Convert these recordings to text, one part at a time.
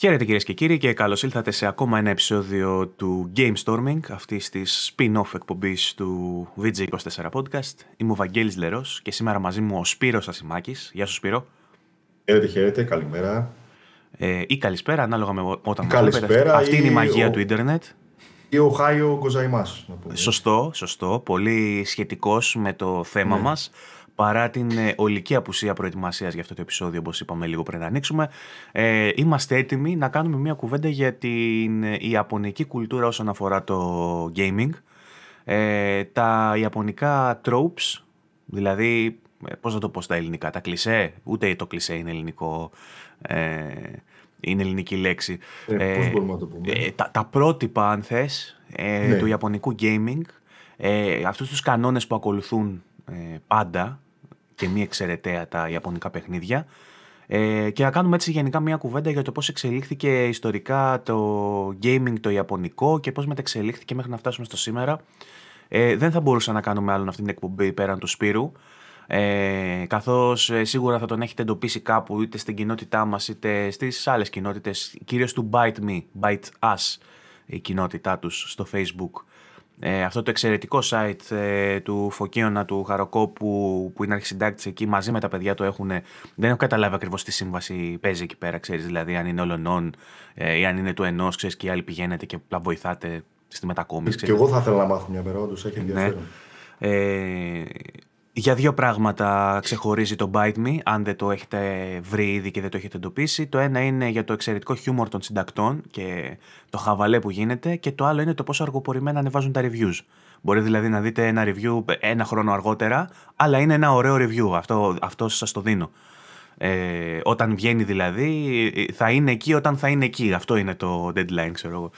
Χαίρετε κυρίες και κύριοι και καλώς ήλθατε σε ακόμα ένα επεισόδιο του Game Storming, αυτή της spin-off εκπομπής του VG24 Podcast. Είμαι ο Βαγγέλης Λερός και σήμερα μαζί μου ο Σπύρος Ασημάκης. Γεια σου, Σπύρο. Χαίρετε, χαίρετε, καλημέρα. Ε, ή καλησπέρα, ανάλογα με όταν Καλησπέρα. Αυτή είναι η μαγεία ο... του ίντερνετ. Ή ο Χάιο Γκοζαϊμάς. Σωστό, σωστό. Πολύ σχετικός με το θέμα ναι. μας παρά την ε, ολική απουσία προετοιμασίας για αυτό το επεισόδιο, όπως είπαμε λίγο πριν να ανοίξουμε, ε, είμαστε έτοιμοι να κάνουμε μια κουβέντα για την ε, ιαπωνική κουλτούρα όσον αφορά το gaming. Ε, τα ιαπωνικά tropes, δηλαδή, ε, πώς θα το πω στα ελληνικά, τα κλισέ, ούτε το κλισέ είναι ελληνικό, ε, είναι ελληνική λέξη. Ε, πώς μπορούμε να το πούμε; τα, τα πρότυπα, αν θες, ναι. του ιαπωνικού gaming, ε, αυτούς τους κανόνες που ακολουθούν πάντα και μη εξαιρεταία τα ιαπωνικά παιχνίδια. Ε, και να κάνουμε έτσι γενικά μια κουβέντα για το πώς εξελίχθηκε ιστορικά το gaming το ιαπωνικό και πώς μεταξελίχθηκε μέχρι να φτάσουμε στο σήμερα. Ε, δεν θα μπορούσα να κάνουμε άλλον αυτή την εκπομπή πέραν του Σπύρου. Ε, καθώς ε, σίγουρα θα τον έχετε εντοπίσει κάπου είτε στην κοινότητά μας είτε στις άλλες κοινότητες κυρίως του Bite Me, Bite Us η κοινότητά τους στο facebook ε, αυτό το εξαιρετικό site ε, του Φωκίωνα του Χαροκόπου που είναι αρχισυντάκτης εκεί μαζί με τα παιδιά το έχουν δεν έχω καταλάβει ακριβώς τι σύμβαση παίζει εκεί πέρα ξέρεις δηλαδή αν είναι όλων ε, ή αν είναι του ενός ξέρεις και οι άλλοι πηγαίνετε και απλά βοηθάτε στη μετακόμιση. Και εγώ θα ήθελα να μάθω μια μέρα όντως έχει ναι. ενδιαφέρον. Ναι. Ε, για δύο πράγματα ξεχωρίζει το Bite Me, αν δεν το έχετε βρει ήδη και δεν το έχετε εντοπίσει. Το ένα είναι για το εξαιρετικό χιούμορ των συντακτών και το χαβαλέ που γίνεται και το άλλο είναι το πόσο αργοπορημένα ανεβάζουν τα reviews. Μπορεί δηλαδή να δείτε ένα review ένα χρόνο αργότερα, αλλά είναι ένα ωραίο review, αυτό, αυτό σας το δίνω. Ε, όταν βγαίνει δηλαδή, θα είναι εκεί όταν θα είναι εκεί. Αυτό είναι το deadline, ξέρω εγώ.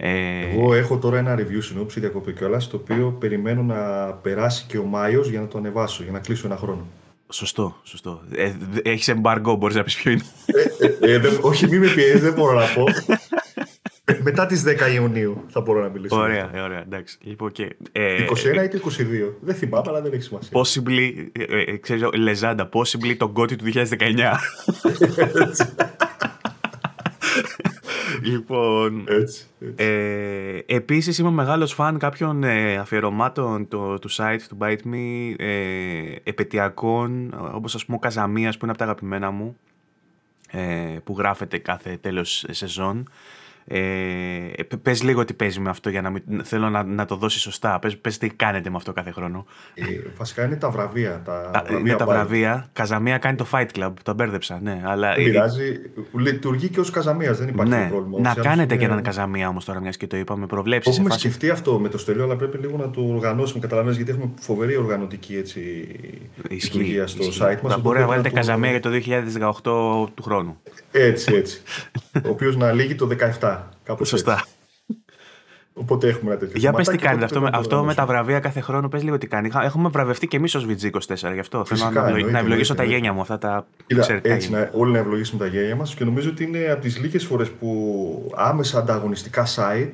Ε... Εγώ έχω τώρα ένα review συνόψη διακοπή κιόλας, το οποίο περιμένω να περάσει και ο Μάιος για να το ανεβάσω, για να κλείσω ένα χρόνο. Σωστό, σωστό. Ε, Έχεις embargo, μπορείς να πεις ποιο είναι. Ε, ε, ε, όχι, μην με πιέζεις, δεν μπορώ να πω. Μετά τις 10 Ιουνίου θα μπορώ να μιλήσω. Ωραία, ε, ωραία, εντάξει. Λοιπόν, και, ε, 21 ή το 22. Δεν θυμάμαι, αλλά δεν έχει σημασία. Possibly, ε, ξέρω, Λεζάντα, possibly τον κότι του 2019. Λοιπόν. Έτσι. Ε, επίσης είμαι μεγάλος φαν κάποιων ε, αφιερωμάτων το, του site του Bite Me ε, επαιτειακών όπως ας πούμε ο Καζαμίας που είναι από τα αγαπημένα μου ε, που γράφεται κάθε τέλος σεζόν ε, πες λίγο τι παίζει με αυτό για να μην, θέλω να, να το δώσει σωστά. Πες, πες τι κάνετε με αυτό κάθε χρόνο. Ε, βασικά είναι τα βραβεία. Τα Α, βραβεία είναι τα βραβεία. Καζαμία κάνει το Fight Club. Το μπέρδεψα. Ναι, αλλά... Δεν πειράζει. Λειτουργεί και ως Καζαμίας. Δεν υπάρχει ναι. πρόβλημα. Να κάνετε και έναν Καζαμία όμως τώρα, μιας και το είπαμε. Προβλέψεις. Έχουμε φάση... σκεφτεί αυτό με το στελείο, αλλά πρέπει λίγο να το οργανώσουμε. Καταλαβαίνετε γιατί έχουμε φοβερή οργανωτική έτσι, λειτουργία στο site μας. Θα μπορεί να βάλετε Καζαμία για το 2018 του χρόνου. Έτσι, έτσι. ο οποίος να λύγει το 17. Κάπως Σωστά. Έτσι. Οπότε έχουμε ένα τέτοιο Για πες τι κάνετε αυτό, με, αυτό με τα βραβεία κάθε χρόνο, πες λίγο τι κάνει. Έχουμε βραβευτεί και εμείς ως VG24 γι' αυτό. Φυσικά, Θέλω να, να ευλογήσω τα γένια μου, αυτά τα Κοίτα, Έτσι, να, όλοι να ευλογήσουμε τα γένια μας και νομίζω ότι είναι από τις λίγες φορές που άμεσα ανταγωνιστικά site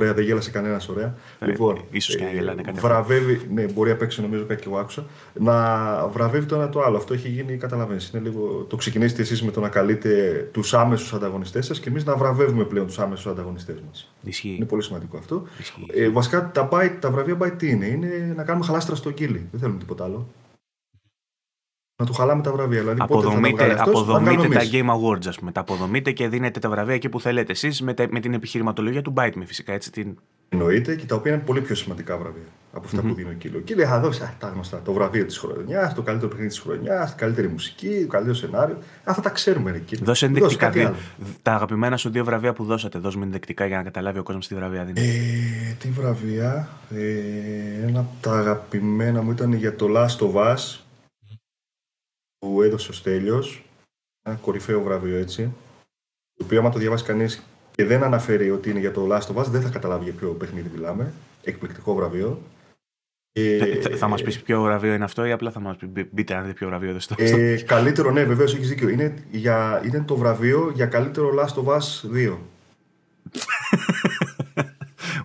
Ωραία, δεν γέλασε κανένας, ωραία. Ε, λοιπόν, ίσως και να γελάνε Βραβεύει, ναι, μπορεί απ' έξω νομίζω κάτι και εγώ άκουσα. Να βραβεύει το ένα το άλλο. Αυτό έχει γίνει, καταλαβαίνεις. Είναι λίγο. Το ξεκινήσετε εσείς με το να καλείτε τους άμεσους ανταγωνιστές σας και εμείς να βραβεύουμε πλέον τους άμεσους ανταγωνιστές μας. Είναι πολύ σημαντικό αυτό. Ε, βασικά τα, τα βραβεία by τι είναι, είναι να κάνουμε χαλάστρα στο κύλι. Δεν θέλουμε τίποτα άλλο να του χαλάμε τα βραβεία. Δηλαδή, αποδομείτε αυτός, αποδομείτε τα Game Awards, ας πούμε. Τα αποδομείτε και δίνετε τα βραβεία εκεί που θέλετε εσείς με, με, την επιχειρηματολογία του Bite Me, φυσικά. Έτσι, την... Εννοείται και τα οποία είναι πολύ πιο σημαντικά βραβεία από αυτά mm-hmm. που δίνει ο Κύλο. Και λέει, θα δώσει τα γνωστά. Το βραβείο της χρονιάς, το καλύτερο παιχνίδι της χρονιάς, η καλύτερη μουσική, το καλύτερο σενάριο. Αυτά τα ξέρουμε, ρε Κύλο. Δώσε ενδεικτικά. Τα αγαπημένα σου δύο βραβεία που δώσατε, δώσ' με ενδεικτικά για να καταλάβει ο κόσμος τι βραβεία δίνει. Ε, τι βραβεία; Ε, ένα από τα αγαπημένα μου ήταν για το Last of Us που έδωσε ο Στέλιος, ένα κορυφαίο βραβείο έτσι, το οποίο άμα το διαβάσει κανείς και δεν αναφέρει ότι είναι για το Last of Us, δεν θα καταλάβει για ποιο παιχνίδι μιλάμε. Εκπληκτικό βραβείο. Ε, θα, θα μας πεις ποιο βραβείο είναι αυτό ή απλά θα μας πει μπείτε αν δείτε ποιο βραβείο δεν ε, Καλύτερο, ναι, βεβαίως έχεις δίκιο. Είναι, για, είναι το βραβείο για καλύτερο Last of Us 2.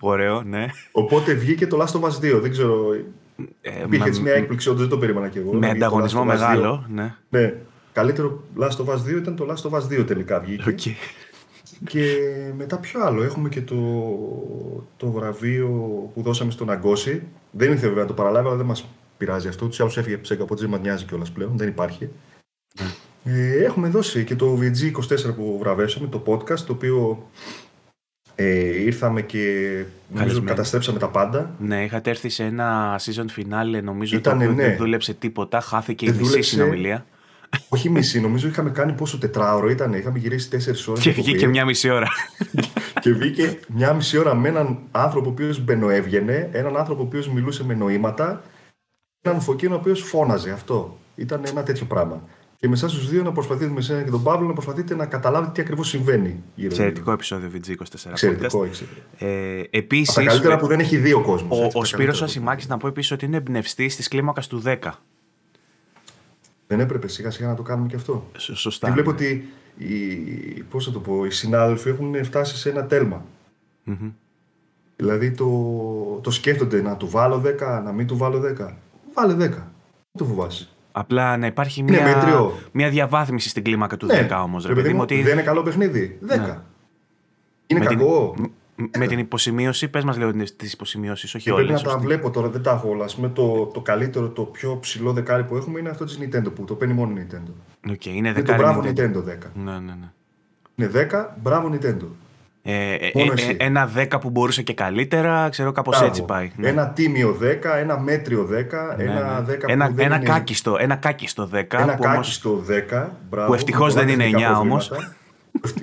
Ωραίο, ναι. Οπότε βγήκε το Last of Us 2. Δεν ξέρω. Ε, Υπήρχε έτσι μια έκπληξη, όντως δεν το περίμενα κι εγώ. Με ανταγωνισμό μεγάλο, ναι. ναι. καλύτερο Last of Us 2 ήταν το Last of Us 2 τελικά βγήκε. Okay. Και μετά ποιο άλλο. Έχουμε και το, το βραβείο που δώσαμε στον Αγκώση. Δεν ήθελε βέβαια να το παραλάβει, αλλά δεν μας πειράζει αυτό. Τους άλλους έφυγε ψέκα από δεν μας νοιάζει κιόλας πλέον. Δεν υπάρχει. Ε, έχουμε δώσει και το VG24 που βραβεύσαμε, το podcast, το οποίο ε, ήρθαμε και νομίζω καταστρέψαμε τα πάντα. Ναι, είχατε έρθει σε ένα season finale, νομίζω ότι ναι. δεν δούλεψε τίποτα, χάθηκε δεν η μισή συνομιλία. Όχι μισή, νομίζω είχαμε κάνει πόσο τετράωρο ήταν. Είχαμε γυρίσει τέσσερις ώρες. Και βγήκε μια μισή ώρα. και βγήκε μια μισή ώρα με έναν άνθρωπο ο οποίος μπαινοέβγαινε, έναν άνθρωπο ο οποίος μιλούσε με νοήματα, έναν φωκίνο ο οποίος φώναζε. Αυτό ήταν ένα τέτοιο πράγμα. Και με εσάς τους δύο να προσπαθείτε, με εσένα και τον Παύλο, να προσπαθείτε να καταλάβετε τι ακριβώς συμβαίνει. Εξαιρετικό επεισόδιο VG24. Εξαιρετικό, ε, επίσης, τα καλύτερα που δεν έχει δύο κόσμος. Ο, ο Σπύρος Ασημάκης, να πω επίσης ότι είναι εμπνευστής της κλίμακας του 10. Δεν έπρεπε σιγά σιγά να το κάνουμε και αυτό. Σωστά. Και βλέπω ότι οι, πώς θα το πω, οι συνάδελφοι έχουν φτάσει σε ένα τέλμα. Mm-hmm. Δηλαδή το, το σκέφτονται να του βάλω 10, να μην του βάλω 10. Βάλε 10. Μην το φοβάσαι. Απλά να υπάρχει ναι, μια, μια διαβάθμιση στην κλίμακα του ναι. 10 όμως. ότι... Δεν είναι καλό παιχνίδι. 10. Ναι. Είναι με κακό. Την, με την υποσημείωση, πες μας λίγο τι υποσημειώσει, όχι όλες. Πρέπει να τα βλέπω τώρα, δεν τα έχω όλα. πούμε, το, το καλύτερο, το πιο ψηλό δεκάρι που έχουμε είναι αυτό της Nintendo που το παίρνει μόνο Nintendo. Okay, είναι δεκάρι. Είναι το μπράβο Nintendo 10. Ναι, ναι, ναι. Είναι 10, μπράβο Nintendo. Ε, ε, ε, ένα 10 που μπορούσε και καλύτερα, ξέρω κάπως έτσι πάει. Ναι. Ένα τίμιο 10, ένα μέτριο 10, ναι, ένα 10 ναι. ένα, που δεν ένα, είναι... κάκιστο, ένα κάκιστο 10. Ένα που κάκιστο 10, μπράβο. Που ευτυχώς δεν είναι 9 όμως.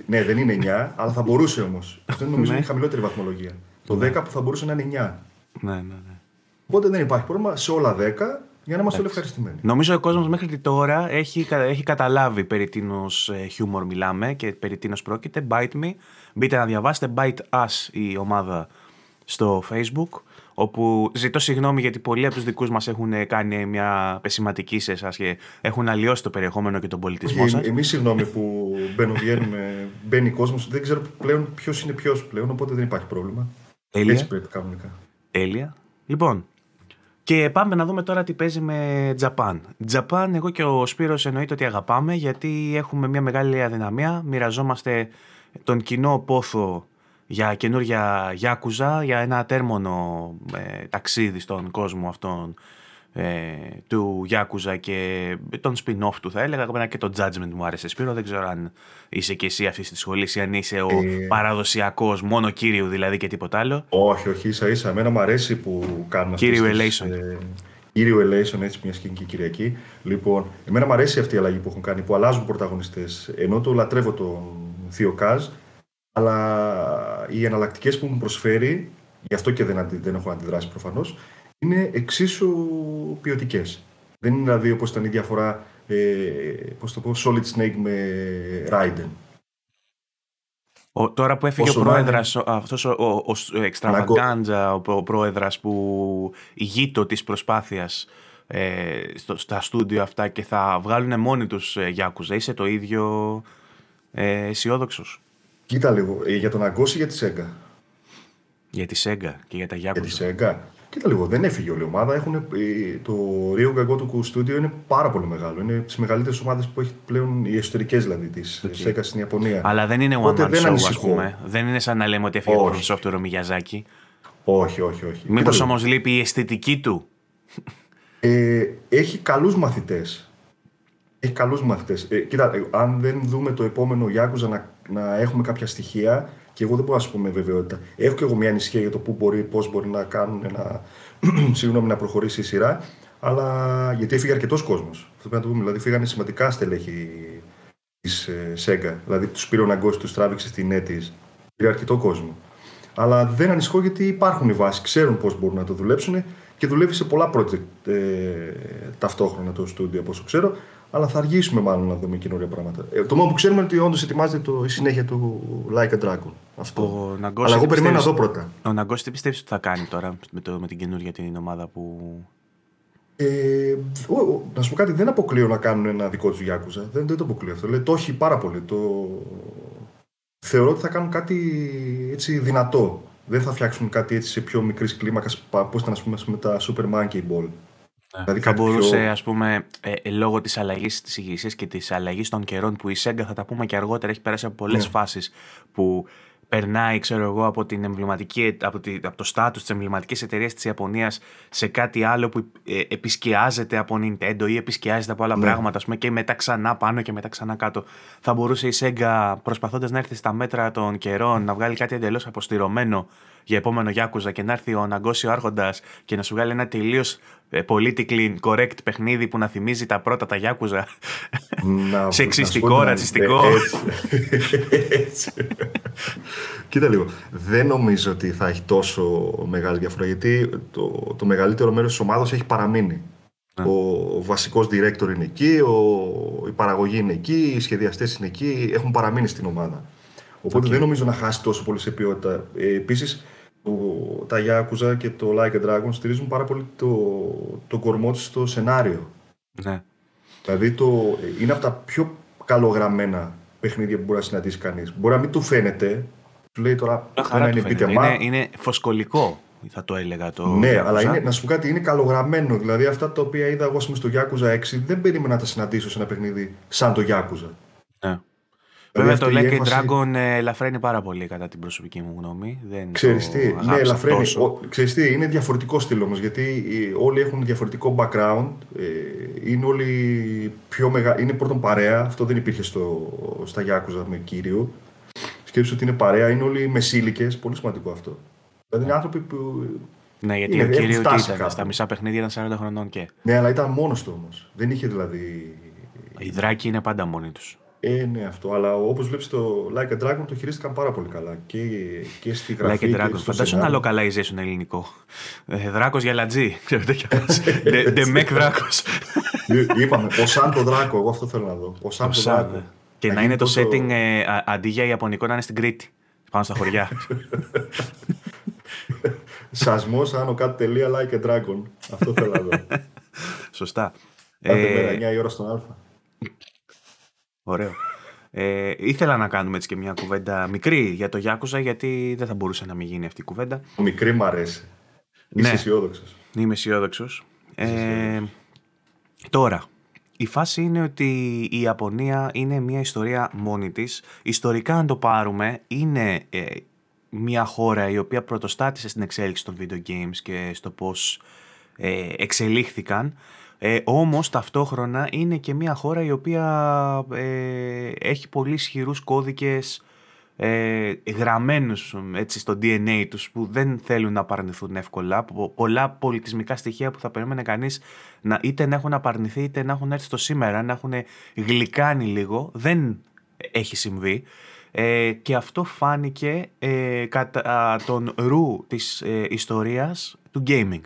ναι, δεν είναι 9, αλλά θα μπορούσε όμως. Αυτό νομίζω είναι η χαμηλότερη βαθμολογία. Το 10 που θα μπορούσε να είναι 9. Ναι, ναι, ναι. Οπότε δεν υπάρχει πρόβλημα σε όλα 10 για να είμαστε όλοι ευχαριστημένοι. Νομίζω ο κόσμος μέχρι και τώρα έχει, έχει καταλάβει περί τίνος χιούμορ μιλάμε και περί τίνος πρόκειται. Bite me. Μπείτε να διαβάσετε. Bite us η ομάδα στο Facebook. Όπου ζητώ συγγνώμη γιατί πολλοί από τους δικούς μας έχουν κάνει μια πεσηματική σε εσάς και έχουν αλλοιώσει το περιεχόμενο και τον πολιτισμό σας. Εμείς συγγνώμη που μπαίνουμε, βγαίνουμε, μπαίνει κόσμος. Δεν ξέρω πλέον ποιος είναι ποιος πλέον, οπότε δεν υπάρχει πρόβλημα. Τέλεια. Έτσι πρέπει κανονικά. Τέλεια. Λοιπόν, και πάμε να δούμε τώρα τι παίζει με Japan. Japan, εγώ και ο Σπύρος εννοείται ότι αγαπάμε γιατί έχουμε μια μεγάλη αδυναμία. Μοιραζόμαστε τον κοινό πόθο για καινούργια Γιάκουζα, για ένα τέρμονο ε, ταξίδι στον κόσμο αυτόν ε, του Γιάκουζα και τον spin-off του θα έλεγα. Εμένα και το Judgment μου άρεσε Σπύρο. Δεν ξέρω αν είσαι και εσύ αυτή τη σχολή ή αν είσαι ο ε... παραδοσιακός, μόνο κύριο δηλαδή και τίποτα άλλο. Όχι, όχι, ίσα ίσα. Εμένα μου αρέσει που κάνουν Κύριο Elation. Ε, κύριο Elation, έτσι μια σκηνική Κυριακή. Λοιπόν, εμένα μου αρέσει αυτή η αλλαγή που έχουν κάνει, που αλλάζουν πρωταγωνιστές. Ενώ το λατρεύω τον Θείο Κάζ, αλλά οι εναλλακτικές που μου προσφέρει, γι' αυτό και δεν, δεν έχω αντιδράσει προφανώς, είναι εξίσου ποιοτικές. Δεν είναι δηλαδή όπως ήταν η διαφορά, ε, πώς το πω, Solid Snake με Raiden. Ο, τώρα που έφυγε ο πρόεδρας, είναι... αυτός ο, ο, ο, ο, ο πρόεδρας που ηγείτο της προσπάθειας ε, στο, στα στούντιο αυτά και θα βγάλουν μόνοι τους ε, Γιάκουζα, είσαι το ίδιο ε, αισιόδοξος; Κοίτα λίγο, ε, για τον Αγκώση ή για τη Σέγγα. Για τη Σέγγα και για τα Γιάκουζα. Για τη Σέγγα. Κοίτα λίγο, δεν έφυγε όλη η ομάδα. Έχουν, ε, το Rio Gagotoku Studio είναι πάρα πολύ μεγάλο. Είναι τι μεγαλύτερες ομάδες που έχει πλέον οι εσωτερικές δηλαδή της okay. Σέγγα στην Ιαπωνία. Αλλά δεν είναι one man show, ας πούμε. Δεν είναι σαν να λέμε ότι έφυγε από το software ο Μιγιαζάκη. Όχι, όχι, όχι. Μήπως όμως λείπει η αισθητική του; Ε, έχει καλούς μαθητές. Έχει καλούς μαθητές. Ε, κοίτα, ε, αν δεν δούμε το επόμενο Γιάκουζα να, να έχουμε κάποια στοιχεία, και εγώ δεν μπορώ να σου πω με βεβαιότητα. Έχω και εγώ μια ανησυχία για το πού μπορεί, πώς μπορεί να κάνουν να, συγγνώμη, να προχωρήσει η σειρά. Αλλά γιατί έφυγε αρκετός κόσμος. Αυτό πρέπει να το πούμε. Δηλαδή, φύγανε σημαντικά στελέχη της ε, Σέγγα. Δηλαδή, τους πήρε ο Ναγκός, τους τράβηξε στην έτης. Πήρε αρκετό κόσμο. Αλλά δεν ανησυχώ γιατί υπάρχουν οι βάσεις, ξέρουν πώς μπορούν να το δουλέψουν και δουλεύει σε πολλά project ε, ταυτόχρονα το στούντιο, όπω ξέρω αλλά θα αργήσουμε μάλλον να δούμε καινούργια πράγματα. Ε, το μόνο που ξέρουμε είναι ότι όντως ετοιμάζεται το, η συνέχεια του Like a Dragon. Αυτό. Ο αλλά εγώ περιμένω να δω πρώτα. Ο Ναγκό τι πιστεύεις ότι θα κάνει τώρα με, το, με την καινούργια την ομάδα που. Ε, να σου πω κάτι, δεν αποκλείω να κάνουν ένα δικό τους Γιάκουζα. Δεν, δεν το αποκλείω αυτό. Λέει, το έχει πάρα πολύ. Το... Θεωρώ ότι θα κάνουν κάτι έτσι δυνατό. Δεν θα φτιάξουν κάτι έτσι σε πιο μικρής κλίμακας, πώς ήταν ας πούμε με τα Super Monkey Ball. Ναι. Δηλαδή θα μπορούσε, πιο... ας πούμε, ε, λόγω της αλλαγής της ηγεσίας και της αλλαγής των καιρών που η Sega, θα τα πούμε και αργότερα, έχει περάσει από πολλές ναι. φάσεις που περνάει, ξέρω εγώ, από, την εμβληματική, από, τη, από το στάτους της εμβληματικής εταιρείας της Ιαπωνίας σε κάτι άλλο που ε, επισκιάζεται από Nintendo ή επισκιάζεται από άλλα ναι. πράγματα, ας πούμε, και μετά ξανά πάνω και μετά ξανά κάτω. Θα μπορούσε η Sega, προσπαθώντας να έρθει στα μέτρα των καιρών, να βγάλει κάτι εντελώς αποστηρωμένο για επόμενο Γιάκουζα και να έρθει ο Ναγκώσιο Άρχοντας και να σου βγάλει ένα τελείως ε, politically correct παιχνίδι που να θυμίζει τα πρώτα τα Γιάκουζα. Σεξιστικό, ρατσιστικό. Έτσι. Κοίτα λίγο. Δεν νομίζω ότι θα έχει τόσο μεγάλη διαφορά γιατί το, το μεγαλύτερο μέρος της ομάδας έχει παραμείνει. Ναι. Ο βασικός director είναι εκεί, ο, η παραγωγή είναι εκεί, οι σχεδιαστές είναι εκεί, έχουν παραμείνει στην ομάδα. Οπότε δεν νομίζω να χάσει τόσο πολύ σε ποιότητα. Ε, Επίσης, τα Yakuza και το Like a Dragon στηρίζουν πάρα πολύ το, το κορμό της στο σενάριο. Ναι. Δηλαδή το, είναι από τα πιο καλογραμμένα παιχνίδια που μπορεί να συναντήσει κανείς. Μπορεί να μην του φαίνεται, του λέει τώρα ένα είναι Είναι, είναι φωσκολικό θα το έλεγα το. Ναι, αλλά είναι, να σου πω κάτι, είναι καλογραμμένο. Δηλαδή αυτά τα οποία είδα εγώ στο Yakuza 6 δεν περίμενα να τα συναντήσω σε ένα παιχνίδι σαν το Yakuza. Ναι. Βέβαια το Like έμφαση... Dragon ε, ελαφραίνει πάρα πολύ κατά την προσωπική μου γνώμη. Δεν ξέρεις τι, ναι, ελαφραίνει. ξέρεις τι, είναι διαφορετικό στυλ όμως, γιατί όλοι έχουν διαφορετικό background, ε, είναι όλοι πιο μεγάλοι, είναι πρώτον παρέα, αυτό δεν υπήρχε στο, στα Γιάκουζα με κύριο. Σκέψου ότι είναι παρέα, είναι όλοι μεσήλικες, πολύ σημαντικό αυτό. Δηλαδή είναι άνθρωποι που ναι, γιατί είναι, ο κύριος τι ήταν, στα μισά παιχνίδια ήταν 40 χρονών και. Ναι, αλλά ήταν μόνος του όμως. Δεν είχε δηλαδή. Οι δράκοι είναι πάντα μόνοι τους. Ε, ναι, αυτό. Αλλά όπως βλέπεις το Like a Dragon το χειρίστηκαν πάρα πολύ καλά. Και, και στη γραφή. Like a Dragon. Φαντάζομαι ένα localization ελληνικό. Ε, Δράκος για λατζή. Ξέρετε κι Ντεμεκ Δράκος. Είπαμε, ο Σαν το Δράκο. Εγώ αυτό θέλω να δω. Ο Σαν το Δράκο. Ναι. Και να, είναι το setting ε, αντί για Ιαπωνικό να είναι στην Κρήτη. Πάνω στα χωριά. Σασμός άνω κάτω τελεία like a dragon. Αυτό θέλω να δω. Σωστά. Κάθε μέρα 9 η ώρα στον Α. Ωραίο. Ε, ήθελα να κάνουμε έτσι και μια κουβέντα μικρή για το Γιάκουζα, γιατί δεν θα μπορούσε να μην γίνει αυτή η κουβέντα. Μικρή μου αρέσει. Είσαι ναι. αισιόδοξος. Είμαι αισιόδοξος. Ε, τώρα, η φάση είναι ότι η Ιαπωνία είναι μια ιστορία μόνη της. Ιστορικά, αν το πάρουμε, είναι ε, μια χώρα η οποία πρωτοστάτησε στην εξέλιξη των video games και στο πώς ε, εξελίχθηκαν. Ε, όμως ταυτόχρονα είναι και μια χώρα η οποία ε, έχει πολύ ισχυρούς κώδικες ε, γραμμένους έτσι, στο DNA τους που δεν θέλουν να απαρνηθούν εύκολα. Πολλά πολιτισμικά στοιχεία που θα περίμενε κανείς να, είτε να έχουν απαρνηθεί είτε να έχουν έρθει στο σήμερα, να έχουν γλυκάνει λίγο. Δεν έχει συμβεί. Ε, και αυτό φάνηκε ε, κατά τον ρου της ε, ιστορίας του gaming.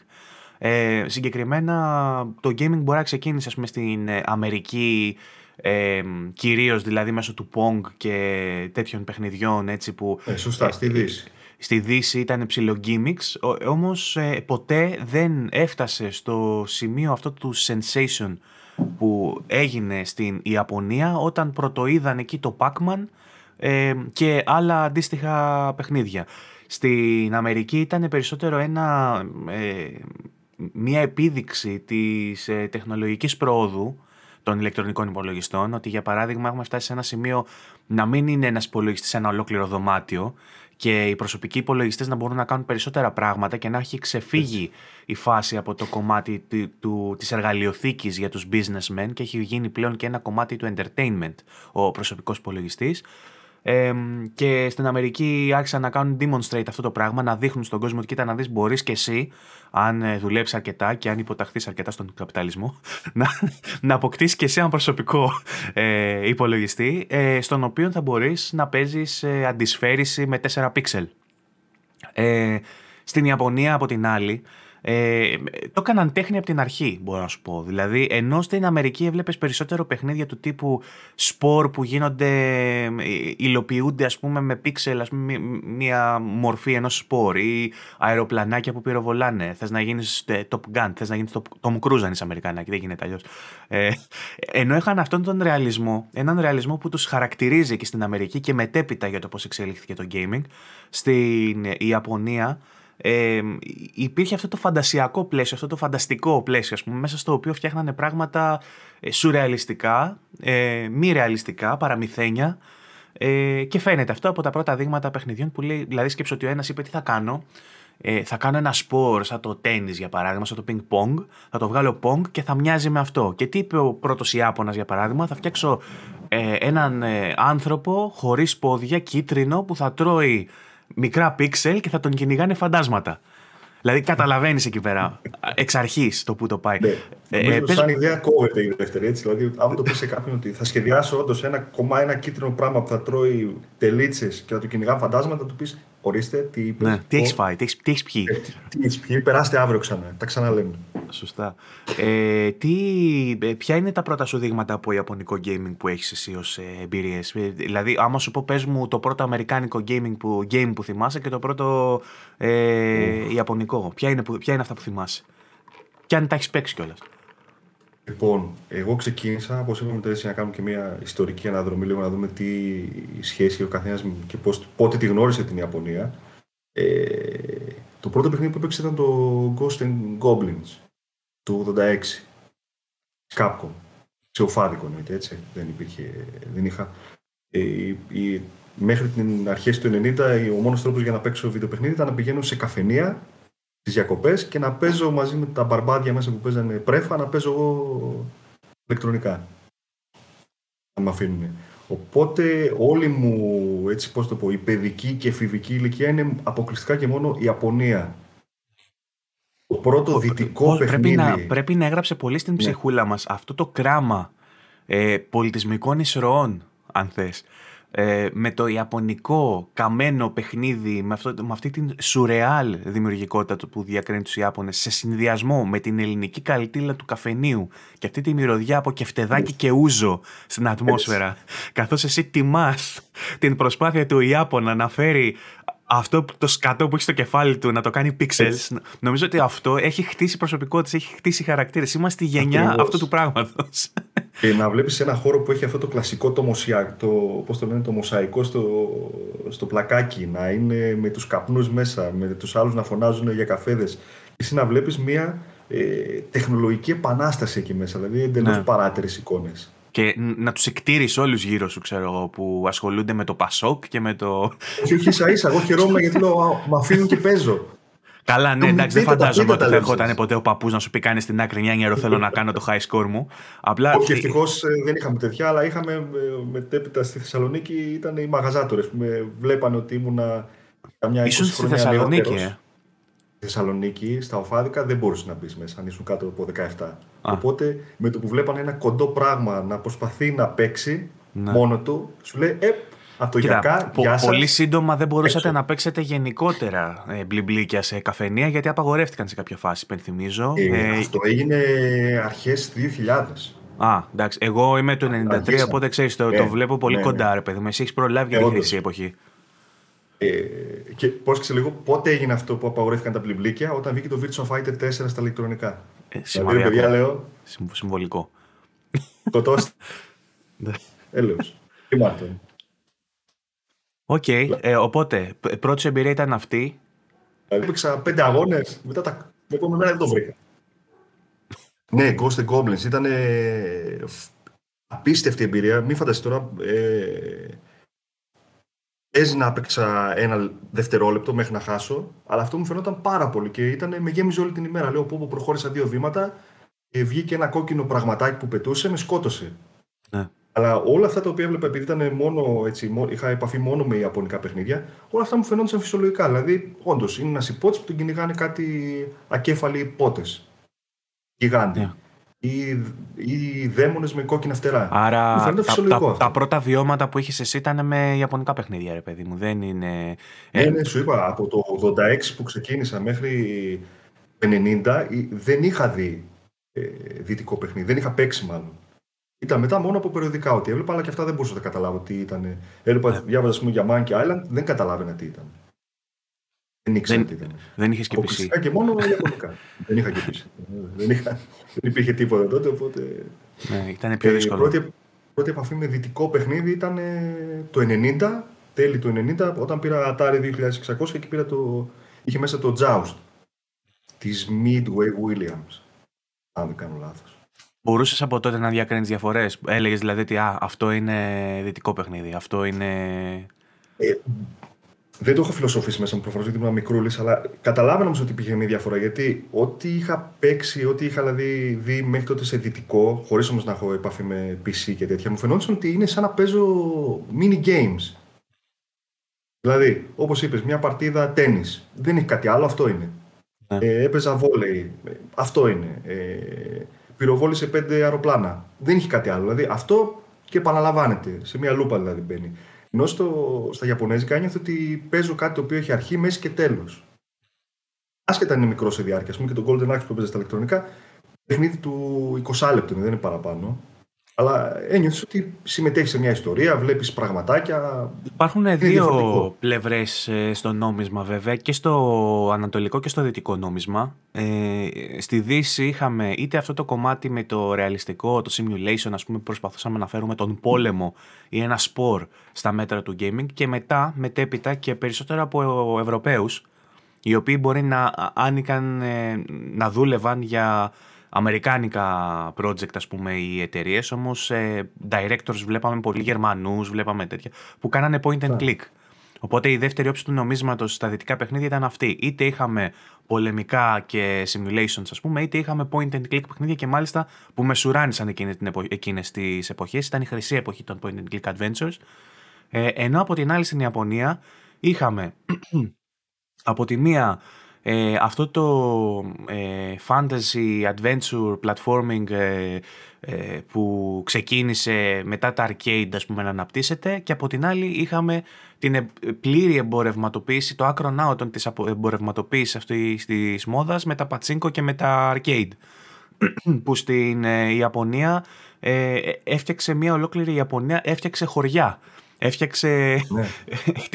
Ε, συγκεκριμένα το gaming μπορεί να ξεκίνησε ας πούμε, στην ε, Αμερική ε, κυρίως δηλαδή μέσω του Pong και τέτοιων παιχνιδιών έτσι που... Ε, σωστά, στη Δύση. Στη Δύση ήταν ψηλό gimmicks, όμως ποτέ δεν έφτασε στο σημείο αυτό του sensation που έγινε στην Ιαπωνία όταν πρωτοείδαν εκεί το Pac-Man και άλλα αντίστοιχα παιχνίδια. Στην Αμερική ήταν περισσότερο ένα μια επίδειξη της ε, τεχνολογικής πρόοδου των ηλεκτρονικών υπολογιστών, ότι για παράδειγμα έχουμε φτάσει σε ένα σημείο να μην είναι ένας υπολογιστής σε ένα ολόκληρο δωμάτιο και οι προσωπικοί υπολογιστές να μπορούν να κάνουν περισσότερα πράγματα και να έχει ξεφύγει η φάση από το κομμάτι του, του, της εργαλειοθήκης για τους businessmen και έχει γίνει πλέον και ένα κομμάτι του entertainment ο προσωπικός υπολογιστής και στην Αμερική άρχισαν να κάνουν demonstrate αυτό το πράγμα, να δείχνουν στον κόσμο ότι κοίτα να δεις μπορείς και εσύ αν ε, δουλέψεις αρκετά και αν υποταχθείς αρκετά στον καπιταλισμό να, να αποκτήσεις και εσύ ένα προσωπικό ε, υπολογιστή ε, στον οποίο θα μπορείς να παίζεις ε, αντισφαίριση με 4 πίξελ. Ε, στην Ιαπωνία από την άλλη ε, το έκαναν τέχνη από την αρχή, μπορώ να σου πω. Δηλαδή, ενώ στην Αμερική έβλεπες περισσότερο παιχνίδια του τύπου σπορ που γίνονται, ε, υλοποιούνται ας πούμε με πίξελ, ας πούμε, μια μορφή ενός σπορ ή αεροπλανάκια που πυροβολάνε. Θες να γίνεις ε, Top Gun, θες να γίνεις Tom Cruise αν είσαι Αμερικανάκι, δεν γίνεται αλλιώς. Ε, ενώ είχαν αυτόν τον ρεαλισμό, έναν ρεαλισμό που τους χαρακτηρίζει και στην Αμερική και μετέπειτα για το πώς εξελίχθηκε το gaming, στην Ιαπωνία ε, υπήρχε αυτό το φαντασιακό πλαίσιο, αυτό το φανταστικό πλαίσιο, ας πούμε, μέσα στο οποίο φτιάχνανε πράγματα ε, σουρεαλιστικά, ε, μη ρεαλιστικά, παραμυθένια. Ε, και φαίνεται αυτό από τα πρώτα δείγματα παιχνιδιών που λέει, δηλαδή σκέψω ότι ο ένας είπε τι θα κάνω, ε, θα κάνω ένα σπορ σαν το τέννις για παράδειγμα, σαν το ping pong, θα το βγάλω pong και θα μοιάζει με αυτό. Και τι είπε ο πρώτος Ιάπωνας για παράδειγμα, θα φτιάξω ε, έναν ε, άνθρωπο χωρίς πόδια, κίτρινο, που θα τρώει μικρά πίξελ και θα τον κυνηγάνε φαντάσματα. Δηλαδή καταλαβαίνεις εκεί πέρα εξ αρχής το που το πάει. Ναι. Ε, ε, σαν ιδέα κόβεται η δεύτερη. Έτσι. Δηλαδή, άμα το πεις σε κάποιον ότι θα σχεδιάσω όντως ένα κομμάτι, ένα κίτρινο πράγμα που θα τρώει τελίτσες και θα του κυνηγά φαντάσματα, του πεις Ορίστε, τι είπε. Ναι, τι έχεις φάει, τι έχει πιει. Ε, τι έχεις πιει, περάστε αύριο ξανά. Τα ξαναλέμε. Σωστά. Ε, τι, ε, ποια είναι τα πρώτα σου δείγματα από ιαπωνικό gaming που έχεις εσύ ως ε, εμπειρίες; Ε, δηλαδή, άμα σου πω, πες μου το πρώτο αμερικάνικο gaming που, game που θυμάσαι και το πρώτο ε, ιαπωνικό. Ποια είναι, ποια είναι αυτά που θυμάσαι; Και αν τα έχεις παίξει κιόλας. Λοιπόν, εγώ ξεκίνησα, όπως είπαμε τώρα, να κάνουμε και μια ιστορική αναδρομή, λίγο να δούμε τι σχέση ο καθένας και πώς, πότε τη γνώρισε την Ιαπωνία. Ε, το πρώτο παιχνίδι που έπαιξε ήταν το Ghost and Goblins του 86. Capcom. Σε οφάδικο εννοείται, έτσι. Δεν υπήρχε, δεν είχα. Ε, η, μέχρι την αρχή του 90 ο μόνος τρόπος για να παίξω βιντεοπαιχνίδι ήταν να πηγαίνω σε καφενεία τις διακοπές και να παίζω μαζί με τα μπαρμπάδια μέσα που παίζανε πρέφα, να παίζω εγώ ηλεκτρονικά. Να με αφήνουν. Οπότε όλη μου, έτσι πώς το πω, η παιδική και εφηβική ηλικία είναι αποκλειστικά και μόνο η Ιαπωνία. Το πρώτο δυτικό πρέπει παιχνίδι. Να, πρέπει να έγραψε πολύ στην ναι. ψυχούλα μας αυτό το κράμα ε, πολιτισμικών εισρωών, αν θες ε, με το ιαπωνικό καμένο παιχνίδι, με, αυτό, με αυτή την σουρεάλ δημιουργικότητα που διακρίνει τους Ιάπωνες, σε συνδυασμό με την ελληνική καλτήλα του καφενείου και αυτή τη μυρωδιά από κεφτεδάκι και ούζο στην ατμόσφαιρα, Έτσι. καθώς εσύ τιμάς την προσπάθεια του Ιάπωνα να φέρει αυτό το σκατό που έχει στο κεφάλι του να το κάνει pixels. Νομίζω ότι αυτό έχει χτίσει προσωπικότητες, έχει χτίσει χαρακτήρες. Είμαστε η γενιά αυτού του πράγματος. Και να βλέπεις ένα χώρο που έχει αυτό το κλασικό το, μοσιά, το, πώς το, λένε, το μοσαϊκό στο, στο πλακάκι, να είναι με τους καπνούς μέσα, με τους άλλους να φωνάζουν για καφέδες. Εσύ να βλέπεις μια ε, τεχνολογική επανάσταση εκεί μέσα, δηλαδή εντελώς ναι. παράτερες εικόνες. Και να τους εκτήρει όλους γύρω σου, ξέρω εγώ, που ασχολούνται με το Πασόκ και με το. Όχι, όχι, ίσα ίσα. Εγώ χαιρόμαι γιατί λέω, Μα αφήνουν και παίζω. Καλά, ναι, εντάξει, δεν φαντάζομαι ότι θα ερχόταν ποτέ ο παππούς να σου πει κάνεις στην άκρη νιάνια θέλω να κάνω το high score μου. Απλά... Όχι, ευτυχώς ε, δεν είχαμε τέτοια, αλλά είχαμε ε, μετέπειτα στη Θεσσαλονίκη ήταν οι μαγαζάτορες που με βλέπανε ότι ήμουνα καμιά 20 στη Θεσσαλονίκη, ε. Θεσσαλονίκη, στα Οφάδικα, δεν μπορούσες να μπεις μέσα αν ήσουν κάτω από 17. Α. Οπότε με το που βλέπανε ένα κοντό πράγμα να προσπαθεί να παίξει ναι. μόνο του, σου λέει Ε, αυτογειακά, γεια σας. Πολύ σύντομα δεν μπορούσατε έξω. να παίξετε γενικότερα ε, μπλιμπλίκια σε καφενεία γιατί απαγορεύτηκαν σε κάποια φάση, υπενθυμίζω. Ε, ε, αυτό έγινε αρχές 2000. Α, εντάξει. Εγώ είμαι το 93, οπότε ξέρεις, το, το ε, βλέπω πολύ ναι, κοντά, ναι. ρε παιδί μου. Εσύ έχεις προλάβει για τη χρυσή εποχή. Ε, και πρόσεξε λίγο πότε έγινε αυτό που απαγορεύτηκαν τα πλημπλίκια όταν βγήκε το Virtua Fighter 4 στα ηλεκτρονικά; Ε, δηλαδή, παιδιά, λέω. Συμβολικό. Σκοτώστε. Έλεος. Τι μάθω. Οκ. Ε, οπότε, πρώτη εμπειρία ήταν αυτή; Έπαιξα πέντε αγώνες. Μετά τα επόμενη μέρα δεν το βρήκα. ναι, Ghost and Goblins. Ήταν απίστευτη εμπειρία. Μην φανταστείτε τώρα. Ε, Παίζει να έπαιξα ένα δευτερόλεπτο μέχρι να χάσω, αλλά αυτό μου φαινόταν πάρα πολύ και ήταν, με γέμιζε όλη την ημέρα. Λέω: Πω, προχώρησα δύο βήματα, και βγήκε ένα κόκκινο πραγματάκι που πετούσε, με σκότωσε. Ναι. Αλλά όλα αυτά τα οποία έβλεπα, επειδή ήταν μόνο, έτσι, είχα επαφή μόνο με ιαπωνικά παιχνίδια, όλα αυτά μου φαινόταν φυσιολογικά. Δηλαδή, όντως, είναι ένας υπότης που τον κυνηγάνε κάτι ακέφαλοι υπότε. Γιγάντι. Ναι ή, ή δαίμονες με κόκκινα φτερά. Άρα τα, τα, τα, πρώτα βιώματα που είχες εσύ ήταν με ιαπωνικά παιχνίδια, ρε παιδί μου. Δεν είναι. Ναι, ναι, σου είπα από το 86 που ξεκίνησα μέχρι 90 δεν είχα δει ε, δυτικό παιχνίδι. Δεν είχα παίξει μάλλον. Ήταν μετά μόνο από περιοδικά ότι έβλεπα, αλλά και αυτά δεν μπορούσα να καταλάβω τι ήταν. Έβλεπα, ναι. διάβαζα πούμε, για Monkey Island, δεν καταλάβαινα τι ήταν. Δεν ήξερα τι ήταν. Δεν είχες και πισί. και μόνο Ιαπωνικά. δεν είχα και πισί. δεν, είχα, δεν υπήρχε τίποτα τότε, οπότε. Ναι, ήταν πιο δύσκολο. Η πρώτη, πρώτη επαφή με δυτικό παιχνίδι ήταν το 90, τέλη του 90, όταν πήρα Atari 2600 και πήρα το Είχε μέσα το Joust της Midway Williams. Αν δεν κάνω λάθος. Μπορούσες από τότε να διακρίνεις διαφορές; Έλεγες δηλαδή ότι α, αυτό είναι δυτικό παιχνίδι, αυτό είναι. Ε, δεν το έχω φιλοσοφήσει μέσα μου προφανώς γιατί ήμουν μικρούλης, αλλά καταλάβαινα όμως ότι υπήρχε μια διαφορά. Γιατί ό,τι είχα παίξει, ό,τι είχα δηλαδή δει μέχρι τότε σε δυτικό, χωρίς όμως να έχω επαφή με PC και τέτοια, μου φαινόταν ότι είναι σαν να παίζω mini games. Δηλαδή, όπως είπες, μια παρτίδα τέννη. Δεν έχει κάτι άλλο, αυτό είναι. Ναι. Ε, έπαιζα βόλεϊ. Αυτό είναι. Ε, πυροβόλησε πέντε αεροπλάνα. Δεν έχει κάτι άλλο. Δηλαδή αυτό και επαναλαμβάνεται. Σε μια λούπα δηλαδή μπαίνει. Ενώ στο, στα Ιαπωνέζικα ένιωθε ότι παίζω κάτι το οποίο έχει αρχή, μέση και τέλος. Άσχετα είναι μικρό σε διάρκεια. Α πούμε και το Golden Axe που έπαιζε στα ηλεκτρονικά, παιχνίδι του 20 λεπτού δεν είναι παραπάνω. Αλλά ένιωθες ότι συμμετέχεις σε μια ιστορία, βλέπεις πραγματάκια. Υπάρχουν δύο πλευρές ε, στο νόμισμα, βέβαια, και στο ανατολικό και στο δυτικό νόμισμα. Ε, στη Δύση είχαμε είτε αυτό το κομμάτι με το ρεαλιστικό, το simulation, ας πούμε, προσπαθούσαμε να φέρουμε τον πόλεμο ή ένα σπορ στα μέτρα του gaming, και μετά, μετέπειτα και περισσότερο από Ευρωπαίους, οι οποίοι μπορεί να άνοικαν, ε, να δούλευαν για αμερικάνικα project ας πούμε οι εταιρείες, όμως ε, directors βλέπαμε πολλοί Γερμανούς, βλέπαμε τέτοια που κάνανε point and click. Οπότε η δεύτερη όψη του νομίσματος στα δυτικά παιχνίδια ήταν αυτή. Είτε είχαμε πολεμικά και simulations ας πούμε, είτε είχαμε point and click παιχνίδια και μάλιστα που μεσουράνησαν εκείνες, επο... εκείνες τις εποχές. Ήταν η χρυσή εποχή των point and click adventures. Ε, ενώ από την άλλη στην Ιαπωνία είχαμε από τη μία ε, αυτό το ε, fantasy adventure platforming ε, ε, που ξεκίνησε μετά τα arcade ας πούμε να αναπτύσσεται και από την άλλη είχαμε την πλήρη εμπορευματοποίηση, το άκρο ναότον της εμπορευματοποίησης αυτή της μόδας με τα πατσίνκο και με τα arcade. Που στην Ιαπωνία έφτιαξε μια ολόκληρη Ιαπωνία, έφτιαξε χωριά Έφτιαξε. Ναι.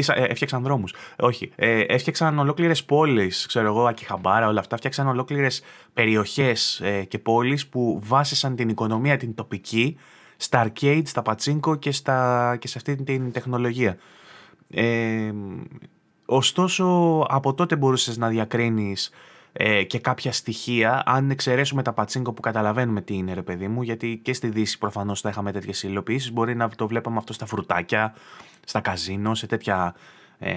Ε, έφτιαξαν δρόμους. Όχι. Ε, έφτιαξαν ολόκληρες πόλεις, ξέρω εγώ, Ακιχαμπάρα, όλα αυτά. Φτιάξαν ολόκληρες περιοχές ε, και πόλεις που βάσισαν την οικονομία την τοπική στα arcade, στα πατσίνκο και, στα, και σε αυτή την τεχνολογία. Ε, ωστόσο, από τότε μπορούσες να διακρίνεις ε, και κάποια στοιχεία, αν εξαιρέσουμε τα πατσίνκο που καταλαβαίνουμε τι είναι, ρε παιδί μου, γιατί και στη Δύση προφανώς θα είχαμε τέτοιες υλοποιήσεις. Μπορεί να το βλέπαμε αυτό στα φρουτάκια, στα καζίνο, σε τέτοια. Ε,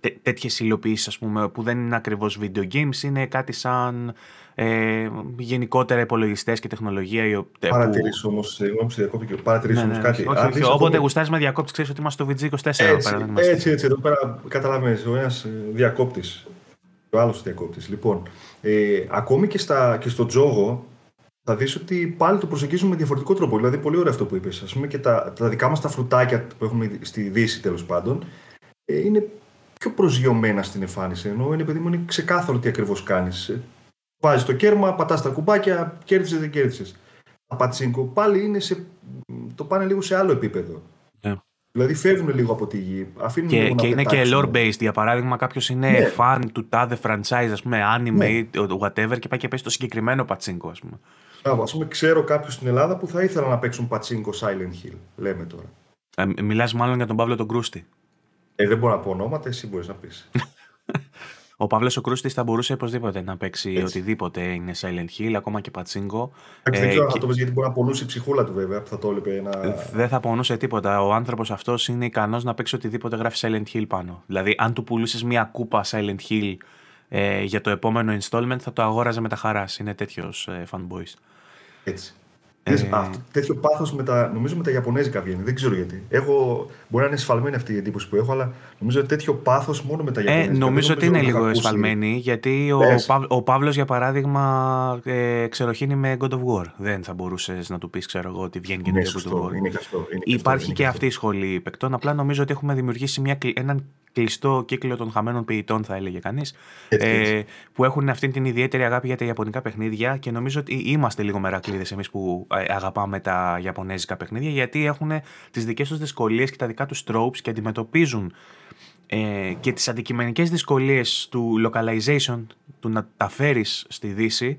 τέ, τέτοιες υλοποιήσεις πούμε που δεν είναι ακριβώς video games είναι κάτι σαν ε, γενικότερα υπολογιστές και τεχνολογία Παρατηρήσω που... όμως, συγγνώμη σε διακόπτω και παρατηρήσω ναι, ναι, κάτι όχι, όχι, όποτε ακόμη... γουστάρεις με διακόπτη ξέρεις ότι είμαστε στο VG24 έτσι, έτσι, έτσι, εδώ πέρα καταλαβαίνεις ο ένας ε, διακόπτης ο άλλος διακόπτης. Λοιπόν, ε, ακόμη και, στα, και στο τζόγο θα δεις ότι πάλι το προσεγγίζουμε με διαφορετικό τρόπο. Δηλαδή, πολύ ωραίο αυτό που είπες. Α πούμε και τα, τα δικά μας τα φρουτάκια που έχουμε στη Δύση τέλος πάντων ε, είναι πιο προσγειωμένα στην εμφάνιση. Ενώ είναι παιδί μου, είναι ξεκάθαρο τι ακριβώς κάνεις. Ε, Βάζεις το κέρμα, πατάς τα κουμπάκια, κέρδισες δεν κέρδισες. Τα πατσίνκο πάλι είναι σε, το πάνε λίγο σε άλλο επίπεδο. Δηλαδή φεύγουν λίγο από τη γη. Αφήνουν και, λίγο και είναι και lore based. Για παράδειγμα, κάποιος είναι ναι. fan του τάδε franchise, ας πούμε, anime ναι. ή whatever, και πάει και παίζει το συγκεκριμένο πατσίνκο, ας πούμε. Α πούμε, ξέρω κάποιους στην Ελλάδα που θα ήθελα να παίξουν πατσίνκο Silent Hill. Λέμε τώρα. Ε, Μιλάς μάλλον για τον Παύλο τον Κρούστη. Ε, δεν μπορώ να πω ονόματα, εσύ μπορείς να πεις. Ο Παύλος ο Κρούστης θα μπορούσε οπωσδήποτε να παίξει Έτσι. οτιδήποτε είναι Silent Hill, ακόμα και πατσίνκο. δεν ε, ξέρω αν το πει γιατί μπορεί να πονούσε η ψυχούλα του, βέβαια, που θα το έλεπε ένα. Δεν θα πονούσε τίποτα. Ο άνθρωπος αυτός είναι ικανός να παίξει οτιδήποτε γράφει Silent Hill πάνω. Δηλαδή, αν του πουλούσε μια κούπα Silent Hill ε, για το επόμενο installment, θα το αγόραζε με τα χαράς. Είναι τέτοιος ε, fanboys. Έτσι. Ε... Αυτό, τέτοιο πάθος με τα, νομίζω με τα Ιαπωνέζικα βγαίνει. Δεν ξέρω γιατί. Έχω, μπορεί να είναι εσφαλμένη αυτή η εντύπωση που έχω, αλλά νομίζω ότι τέτοιο πάθος μόνο με τα ε, Ιαπωνέζικα. Ε, νομίζω ότι είναι λίγο εσφαλμένη, γιατί ο, Παύ, ο Παύλος, για παράδειγμα, ε, ξεροχύνει με God of War. Δεν θα μπορούσες να του πεις, ξέρω εγώ, ότι βγαίνει και ναι, God of War. Είναι είναι Υπάρχει είναι και αυτή η σχολή παικτών. Απλά νομίζω ότι έχουμε δημιουργήσει μια, έναν κλειστό κύκλο των χαμένων ποιητών, θα έλεγε κανείς, ε, που έχουν αυτή την ιδιαίτερη αγάπη για τα Ιαπωνικά παιχνίδια και νομίζω ότι είμαστε λίγο μερακλείδες εμείς που ε, αγαπάμε τα Ιαπωνέζικα παιχνίδια, γιατί έχουν τις δικές τους δυσκολίες και τα δικά τους tropes και αντιμετωπίζουν ε, και τις αντικειμενικές δυσκολίες του localization, του να τα φέρεις στη Δύση,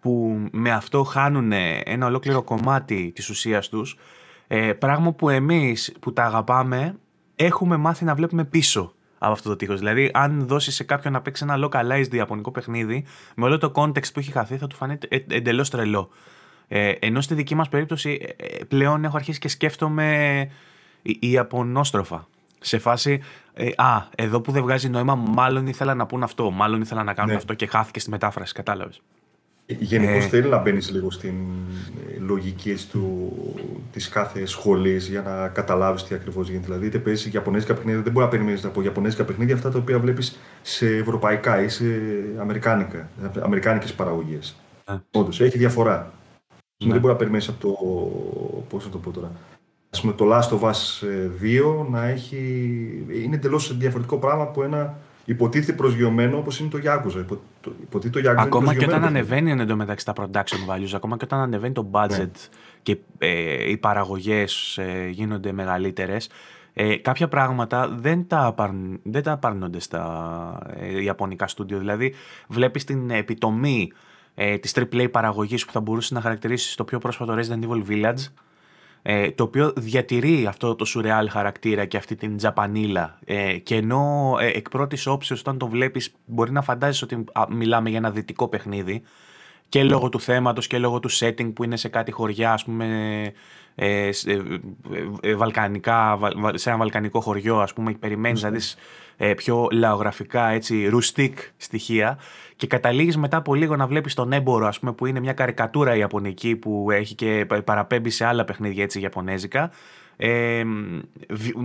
που με αυτό χάνουν ένα ολόκληρο κομμάτι της ουσίας τους, ε, πράγμα που εμείς που τα αγαπάμε έχουμε μάθει να βλέπουμε πίσω από αυτό το τείχος. Δηλαδή, αν δώσεις σε κάποιον να παίξει ένα localized ιαπωνικό παιχνίδι, με όλο το context που έχει χαθεί, θα του φανεί ε, εντελώς τρελό. Ε, ενώ στη δική μας περίπτωση, ε, ε, πλέον έχω αρχίσει και σκέφτομαι Ιαπωνόστροφα. Σε φάση, ε, α, εδώ που δεν βγάζει νόημα, μάλλον ήθελα να πούν αυτό, μάλλον ήθελα να κάνουν ναι. αυτό και χάθηκε στη μετάφραση, κατάλαβες. Γενικώς ε, θέλει να μπαίνεις λίγο στην λογική του, της κάθε σχολής για να καταλάβεις τι ακριβώς γίνεται. Δηλαδή, είτε παίζεις Ιαπωνέζικα παιχνίδια, δεν μπορεί να περιμένεις από Ιαπωνέζικα παιχνίδια αυτά τα οποία βλέπεις σε ευρωπαϊκά ή σε αμερικάνικα, αμερικάνικες παραγωγές. Ε. Όντως, έχει διαφορά. Ναι. Δεν μπορεί να περιμένεις από το. Πώς να το πω τώρα. Ας πούμε, το Last of Us 2 ε, να έχει. είναι εντελώς διαφορετικό πράγμα από ένα υποτίθεται προσγειωμένο όπως είναι το Yakuza. Υποτίθεται το Yakuza ακόμα και όταν ανεβαίνει εντωμεταξύ τα production values, ακόμα και όταν ανεβαίνει το budget ναι. και ε, οι παραγωγές ε, γίνονται μεγαλύτερες, ε, κάποια πράγματα δεν τα, απαρν, δεν τα απαρνώνται στα ε, ιαπωνικά στούντιο. Δηλαδή, βλέπεις την επιτομή ε, της AAA παραγωγής που θα μπορούσε να χαρακτηρίσει το πιο πρόσφατο Resident Evil Village ε, το οποίο διατηρεί αυτό το σουρεάλ χαρακτήρα και αυτή την τζαπανίλα. Ε, και ενώ ε, εκ πρώτης όψεως όταν το βλέπεις μπορεί να φαντάζεσαι ότι μιλάμε για ένα δυτικό παιχνίδι και λόγω του θέματος και λόγω του setting που είναι σε κάτι χωριά ας πούμε ε, βαλκανικά, σε ένα βαλκανικό χωριό ας πούμε περιμένεις να δεις πιο λαογραφικά έτσι ρουστικ στοιχεία και καταλήγεις μετά από λίγο να βλέπεις τον έμπορο, ας πούμε, που είναι μια καρικατούρα ιαπωνική που έχει και παραπέμπει σε άλλα παιχνίδια έτσι ιαπωνέζικα. Ε,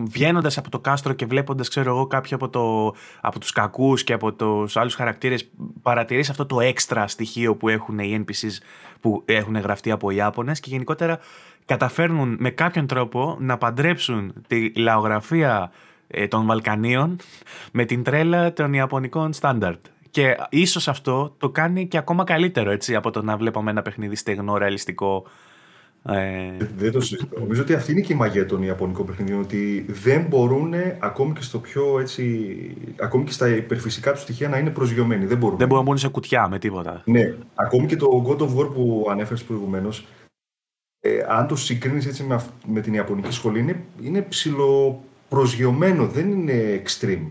Βγαίνοντας από το κάστρο και βλέποντας, ξέρω εγώ, κάποιοι από, το, από τους κακούς και από τους άλλους χαρακτήρες, παρατηρείς αυτό το έξτρα στοιχείο που έχουν οι NPCs που έχουν γραφτεί από Ιάπωνες και γενικότερα καταφέρνουν με κάποιον τρόπο να παντρέψουν τη λαογραφία ε, των Βαλκανίων με την τρέλα των Ιαπωνικών στάνταρτ. Και ίσως αυτό το κάνει και ακόμα καλύτερο έτσι, από το να βλέπαμε ένα παιχνίδι στεγνό, ρεαλιστικό. Ε... Δεν το συζητώ. Νομίζω ότι αυτή είναι και η μαγεία των Ιαπωνικών παιχνιδιών. Ότι δεν μπορούν ακόμη και στο πιο έτσι. ακόμη και στα υπερφυσικά τους στοιχεία να είναι προσγειωμένοι. Δεν μπορούν. Δεν μπορούν να μπουν σε κουτιά με τίποτα. Ναι. Ακόμη και το God of War που ανέφερες προηγουμένως. Ε, αν το συγκρίνεις έτσι με, με την Ιαπωνική σχολή, είναι, είναι ψηλοπροσγειωμένο. Δεν είναι extreme.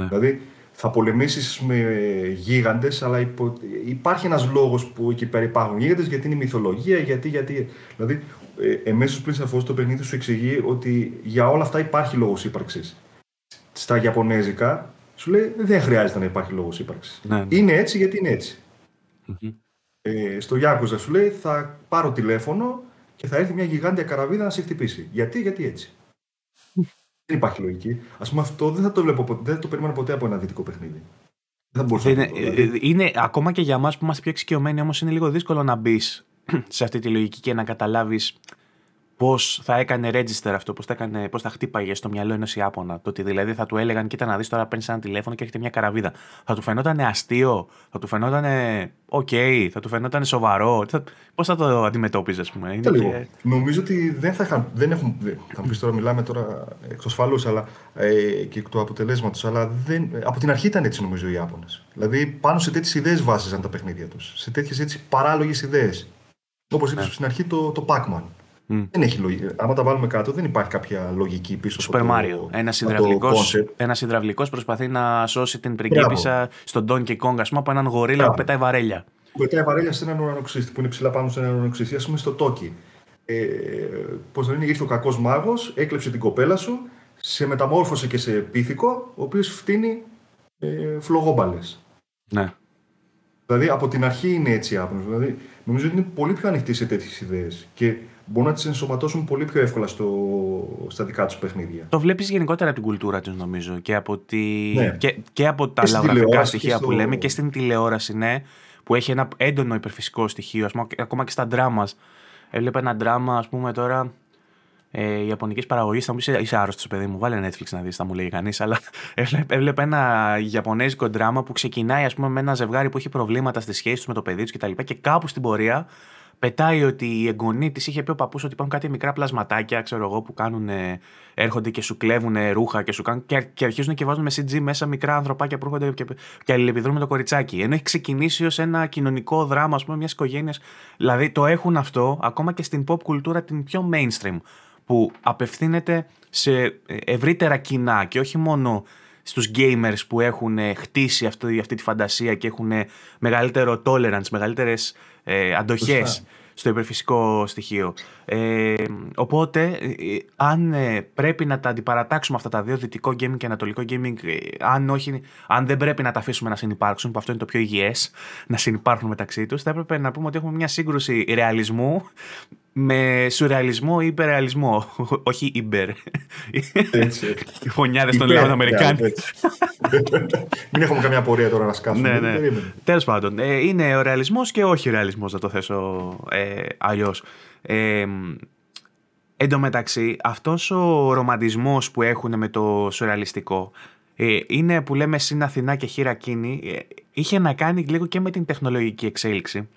Ναι. Δηλαδή, θα πολεμήσεις με γίγαντες, αλλά υπο... υπάρχει ένας λόγος που εκεί πέρα υπάρχουν γίγαντες, γιατί είναι η μυθολογία, γιατί, γιατί... Δηλαδή, ε, εμέσως πριν σε το παιχνίδι σου εξηγεί ότι για όλα αυτά υπάρχει λόγος ύπαρξης. Στα Ιαπωνέζικα σου λέει δεν χρειάζεται να υπάρχει λόγος ύπαρξης. Ναι, ναι. Είναι έτσι γιατί είναι Ε, στο Γιάκουζα σου λέει θα πάρω τηλέφωνο και θα έρθει μια γιγάντια καραβίδα να σε χτυπήσει. Γιατί, γιατί έτσι. Δεν υπάρχει λογική. Α πούμε, αυτό δεν θα το βλέπω δεν θα το περίμενα ποτέ από ένα δυτικό παιχνίδι. Δεν θα είναι, να δηλαδή. Ε, είναι, ακόμα και για εμά που είμαστε πιο εξοικειωμένοι, όμως είναι λίγο δύσκολο να μπεις σε αυτή τη λογική και να καταλάβεις πώς θα έκανε register αυτό, πώς θα, έκανε, πώς θα χτύπαγε στο μυαλό ενός Ιάπωνα. Το ότι δηλαδή θα του έλεγαν, κοίτα να δεις τώρα παίρνεις ένα τηλέφωνο και έχετε μια καραβίδα. Θα του φαινόταν αστείο, θα του φαινόταν OK, okay, θα του φαινόταν σοβαρό. Πώς θα το αντιμετώπιζες, ας πούμε. Είναι και... Νομίζω ότι δεν θα είχαν. Δεν έχουν, θα μου πεις τώρα, μιλάμε τώρα εκ ασφαλού αλλά, ε, και εκ του αποτελέσματος, αλλά δεν, από την αρχή ήταν έτσι νομίζω οι Ιάπωνες. Δηλαδή πάνω σε τέτοιες ιδέες βάσιζαν τα παιχνίδια τους. Σε τέτοιες παράλογες ιδέες. Όπως είπες ναι. στην αρχή το, το Pac-Man. Mm. Δεν έχει λογική. Άμα τα βάλουμε κάτω, δεν υπάρχει κάποια λογική πίσω Super από Mario. Ένας υδραυλικό προσπαθεί να σώσει την πριγκίπισσα στον Donkey Kong, ας πούμε, από έναν γορίλα που πετάει βαρέλια. Που πετάει βαρέλια σε έναν ουρανοξύστη που είναι ψηλά πάνω σε έναν ουρανοξύστη, ας πούμε στο Τόκι. Ε, Πώς το λένε, ήρθε ο κακός μάγος, έκλεψε την κοπέλα σου, σε μεταμόρφωσε και σε πίθηκο, ο οποίος φτύνει ε, φλογόμπαλες. Ναι. Δηλαδή από την αρχή είναι έτσι άπνο. Δηλαδή, νομίζω ότι είναι πολύ πιο ανοιχτή σε τέτοιες ιδέες. Και μπορούν να τις ενσωματώσουν πολύ πιο εύκολα στο, στα δικά τους παιχνίδια. Το βλέπεις γενικότερα από την κουλτούρα τους, νομίζω. Και από, τη... ναι. και, και από τα λαογραφικά στοιχεία που λέμε και στην τηλεόραση, ναι, που έχει ένα έντονο υπερφυσικό στοιχείο. Ας πούμε, ακόμα και στα δράμα. Έβλεπα ένα δράμα, ας πούμε, τώρα. Ε, Ιαπωνική παραγωγή, θα μου πεις είσαι άρρωστος, παιδί μου. Βάλε Netflix να δεις, θα μου λέει κανείς. Αλλά έβλεπα ένα Ιαπωνέζικο δράμα που ξεκινάει, ας πούμε, με ένα ζευγάρι που έχει προβλήματα στη σχέση του με το παιδί του κτλ. Και, και κάπου στην πορεία πετάει ότι η εγγονή της είχε πει ο παππούς ότι υπάρχουν κάτι μικρά πλασματάκια, ξέρω εγώ, που κάνουν, έρχονται και σου κλέβουν ρούχα και σου κάνουν. Και, και αρχίζουν και βάζουν με CG μέσα μικρά ανθρωπάκια που έρχονται και, και αλληλεπιδρούν με το κοριτσάκι. Ενώ έχει ξεκινήσει ως ένα κοινωνικό δράμα, ας πούμε, μιας οικογένειας. Δηλαδή το έχουν αυτό ακόμα και στην pop κουλτούρα την πιο mainstream, που απευθύνεται σε ευρύτερα κοινά και όχι μόνο στους gamers που έχουν χτίσει αυτή, αυτή τη φαντασία και έχουν μεγαλύτερο tolerance, μεγαλύτερες ε, αντοχές στο υπερφυσικό στοιχείο. Ε, οπότε, ε, αν ε, πρέπει να τα αντιπαρατάξουμε αυτά τα δύο, δυτικό gaming και ανατολικό gaming, ε, αν, όχι, αν δεν πρέπει να τα αφήσουμε να συνεπάρξουν, που αυτό είναι το πιο υγιές, να συνεπάρχουν μεταξύ τους, θα έπρεπε να πούμε ότι έχουμε μια σύγκρουση ρεαλισμού με σουρεαλισμό ή υπερρεαλισμό. Όχι υπερ. Έτσι. Οι φωνιάδες των λαών Αμερικάνων. Μην έχουμε καμιά πορεία τώρα να σκάσουμε. Ναι, ναι. Τέλος πάντων. Ε, είναι ο ρεαλισμός και όχι ο ρεαλισμό, να το θέσω ε, αλλιώς. Ε, Εν τω μεταξύ, αυτός ο ρομαντισμός που έχουν με το σουρεαλιστικό ε, είναι που λέμε συν Αθηνά και χείρα κίνη. Ε, είχε να κάνει λίγο και με την τεχνολογική εξέλιξη.